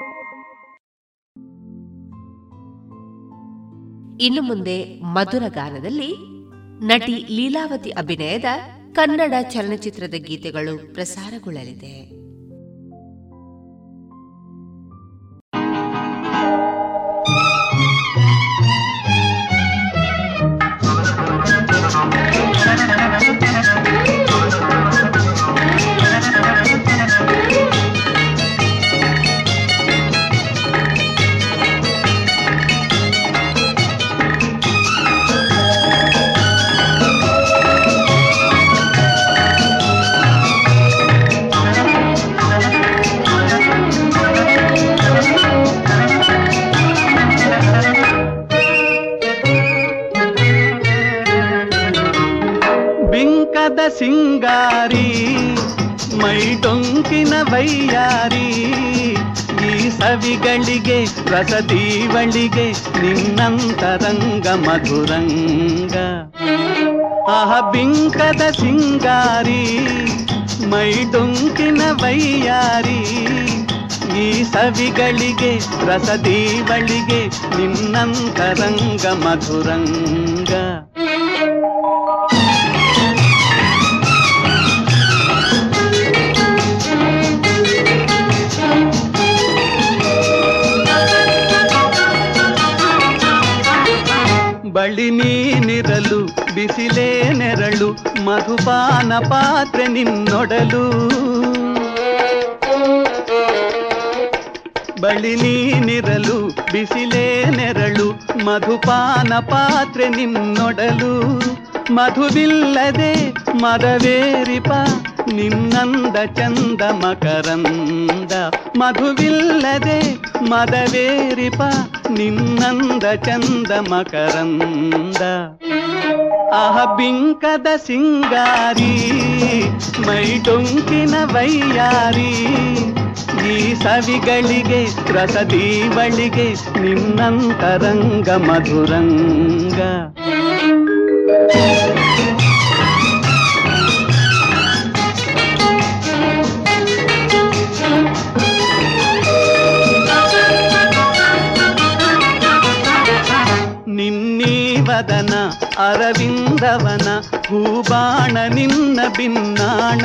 ಇನ್ನು ಮುಂದೆ ಮಧುರ ಗಾನದಲ್ಲಿ ನಟಿ ಲೀಲಾವತಿ ಅಭಿನಯದ ಕನ್ನಡ ಚಲನಚಿತ್ರದ ಗೀತೆಗಳು ಪ್ರಸಾರಗೊಳ್ಳಲಿದೆ. ಸವಿಗಳಿಗೆ ರಸದೀವಳಿಗೆ ನಿನ್ನಂತರಂಗ ಮಧುರಂಗ ಆಹ ಬಿಂಕದ ಸಿಂಗಾರಿ ಮೈ ಡೊಂಕಿನ ವೈಯಾರಿ ಈ ಸವಿಗಳಿಗೆ ರಸದೀವಳಿಗೆ ನಿನ್ನಂತರಂಗ ಮಧುರಂಗ ಬಳಿ ನೀನಿರಲು, ಬಿಸಿಲೇ ನೆರಳು, ಮಧುಪಾನ ಪಾತ್ರೆ ನಿನ್ನೊಡಲು. ಬಳಿ ನೀನಿರಲು, ಬಿಸಿಲೇ ನೆರಳು, ಮಧುಪಾನ ಪಾತ್ರೆ ನಿನ್ನೊಡಲು. ಮಧುವಿಲ್ಲದೆ ಮರವೇರಿಪ ನಿನ್ನಂದ ಚಂದ ಮಕರಂದ ಮಧುವಿಲ್ಲದೆ ಮದವೇರಿಪ ನಿನ್ನಂದ ಚಂದ ಮಕರಂದ ಆಹ ಬಿಂಕದ ಸಿಂಗಾರಿ ಮೈ ಡೊಂಕಿನ ವೈಯಾರಿ ಈ ಸವಿಗಳಿಗೆ ರಸದೀವಳಿಗೆ ನಿನ್ನಂತರಂಗ ಮಧುರಂಗ ಅರವಿಂದವನ ಹೂಬಾಣ ನಿನ್ನ ಬಿನ್ನಾಣ.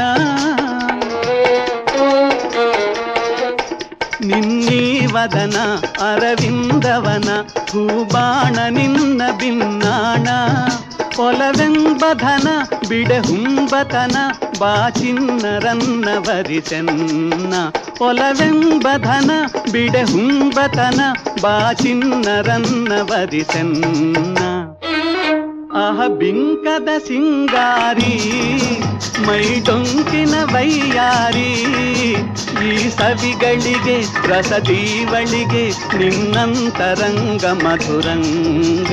ನಿನ್ನೀವದನ ಅರವಿಂದವನ ಹೂಬಾಣ ನಿನ್ನ ಬಿನ್ನಾಣ. ಒಲವೆಂಬಧನ ಬಿಡೆ ಹುಂಬತನ ಬಾಚಿನ್ನರನ್ನ ವರಿಸೆನ್ನ. ಒಲವೆಂಬಧನ ಬಿಡೆ ಹುಂಬತನ ಬಾಚಿನ್ನರನ್ನ ವರಿಸೆನ್ನ. ಆಹ ಬಿಂಕದ ಸಿಂಗಾರಿ ಮೈ ಡೊಂಕಿನ ವೈಯಾರಿ ಈ ಸವಿಗಳಿಗೆ ರಸದೀವಳಿಗೆ ನಿನ್ನಂತರಂಗ ಮಧುರಂಗ.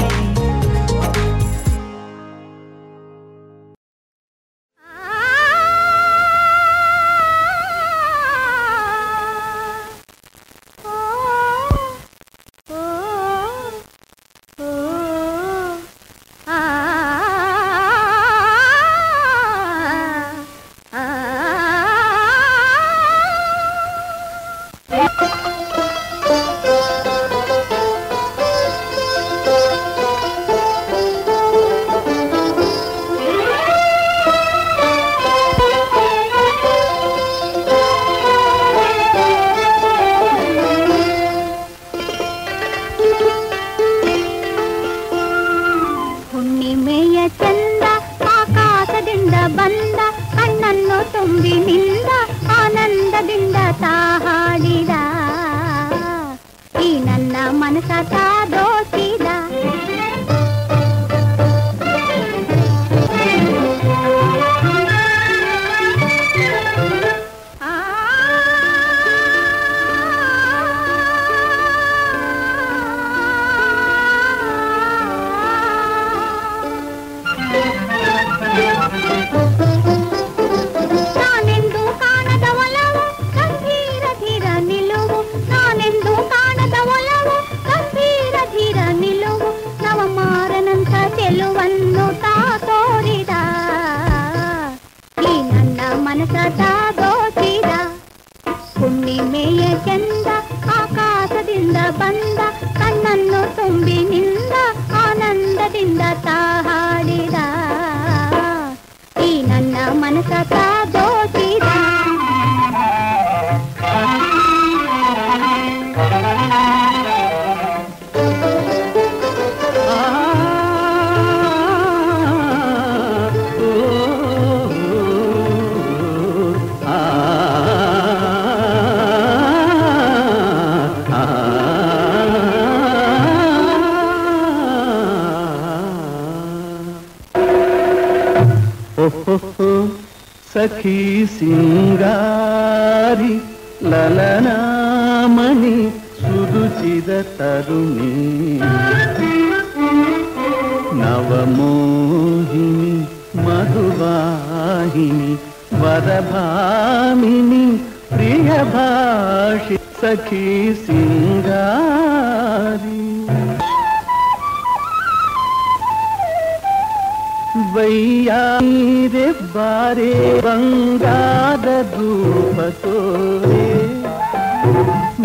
ವೈಯಾರೆ ಬಾರೆ ಬಂಗಾದ ಧೂಪ ತೋರೆ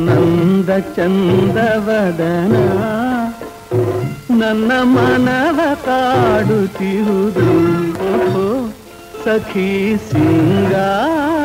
ನಂದ ಚಂದವದನ ನನ್ನ ಮನವ ಕಾಡುತ್ತಿರುವುದು ಓಹೋ ಸಖಿ ಸಿಂಗಾರಿ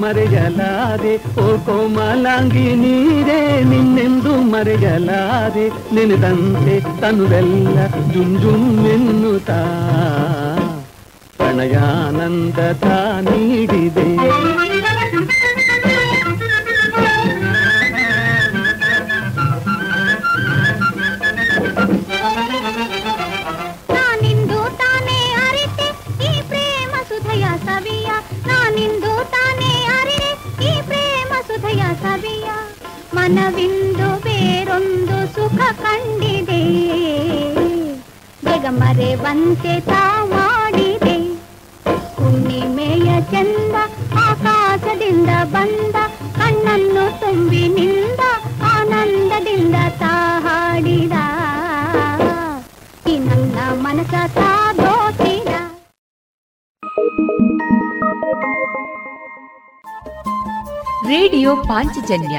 ಮರೆಯಲಾದೆ ಓ ಕೋಮಲಾಂಗಿ ನೀರೇ ನಿನ್ನೆಂದು ಮರೆಯಲಾದೆ ನೆನೆದಂತೆ ತನುವೆಲ್ಲ ಜುಮ್ ಜುಮ್ ಎನ್ನುತ್ತಾ ಪ್ರಣಯಾನಂದ ನೀಡಿದೆ ಮನವಿಂದು ಬೇರೊಂದು ಸುಖ ಕಂಡಿದೆ. ಬೇಗ ಮರೆವಂತೆ ತಾ ಮಾಡಿದೆ ಹುಣ್ಣಿಮೆಯ ಚಂದ ಆಕಾಶದಿಂದ ಬಂದ, ಕಣ್ಣನ್ನು ತುಂಬಿ ನಿಂದ ಆನಂದದಿಂದ ತಾ ಹಾಡಿದ ಈ ನನ್ನ ಮನಸ ತಾ ದೋಚಿದ ರೇಡಿಯೋ ಪಾಂಚಜನ್ಯ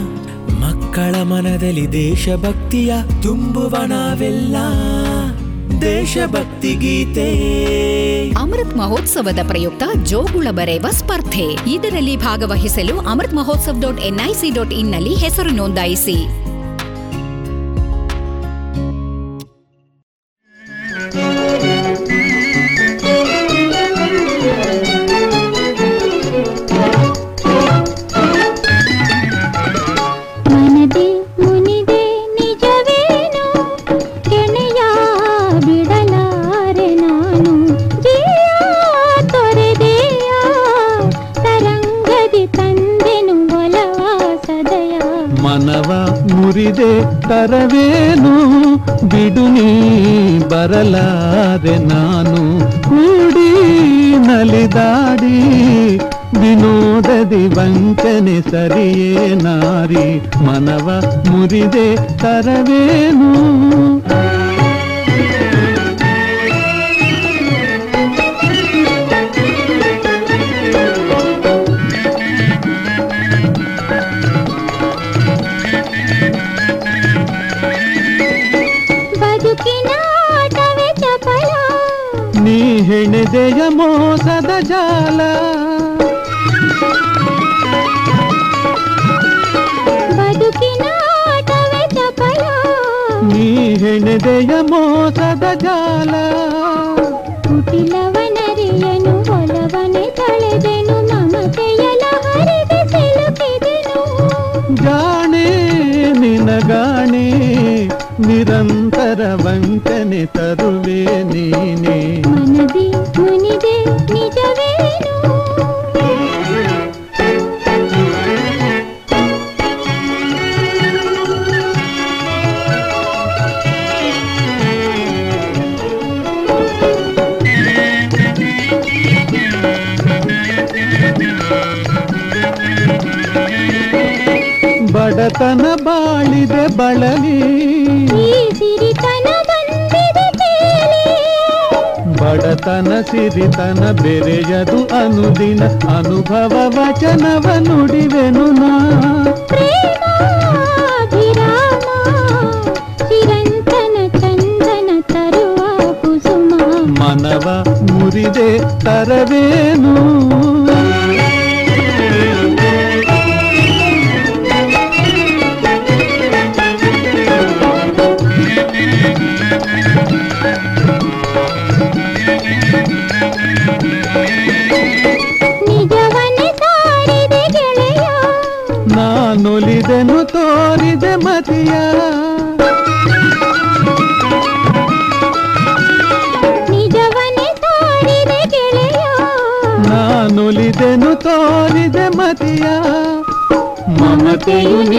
ಮಕ್ಕಳ ಮನದಲ್ಲಿ ದೇಶಭಕ್ತಿಯ ತುಂಬುವ ನಾವೆಲ್ಲ. ದೇಶಭಕ್ತಿ ಗೀತೆ. ಅಮೃತ್ ಮಹೋತ್ಸವದ ಪ್ರಯುಕ್ತ ಜೋಗುಳ ಬರೆಯುವ ಸ್ಪರ್ಧೆ. ಇದರಲ್ಲಿ ಭಾಗವಹಿಸಲು Amrit Mahotsav dot NIC dot ಇನ್ನಲ್ಲಿ ಹೆಸರು ನೋಂದಾಯಿಸಿ. ವಂಚನೆ ಸರಿಯೇ ನಾರಿ ಮನವ ಮುರಿದೆ ತರವೇನು ಬದುಕಿನ ಆಟವೇ ಚಪಲ ನೀ ಹೆಣೆದೆಯ ಮೋಸದ ಜಾಲ ಹೆಣೆದೆಯ ಮೋಸದ ಜಾಲ ಕುಟಿಲವನರಿಯನು ಒಲವನೆ ತಳೆದೆನು ಮಮತೆಯಲ ಹರಿದು ಸಿಲುಕಿದೆನು. ಜಾಣೆ ನಿನಗಾಣೆ ನಿರಂತರ ವಂಚನೆ ತರುವೆ ನೀನೆ. ಮನದಿ ಮುನಿದೆ ಸಿರಿತನ ಬೆರೆಯದು ಅನುದಿನ ಅನುಭವ ವಚನವ ನುಡಿವೆನು ನಾ ಪ್ರೇಮಾಭಿರಾಮ ಚಿರಂತನ ಚಂದನ ತರುವ ಕುಸುಮ ಮನವ ಮುರಿದೆ ತರವೇನು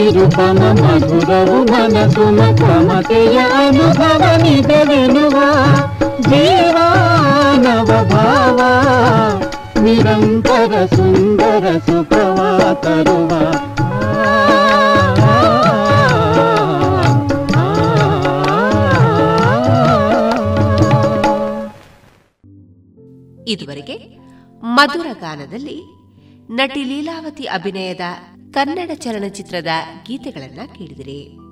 ನಿರುಪಮ ಮಧುರವು ಮನಸು ಮಮತೆಯ ಅನುಭವ ನಿಜವೆನುವ ಜೀವಾನವ ಭಾವ ನಿರಂತರ ಸುಂದರ ಸುಖವ ತರುವ. ಇದುವರೆಗೆ ಮಧುರ ಗಾನದಲ್ಲಿ ನಟಿ ಲೀಲಾವತಿ ಅಭಿನಯದ ಕನ್ನಡ ಚಲನಚಿತ್ರದ ಗೀತೆಗಳನ್ನು ಕೇಳಿದಿರಿ.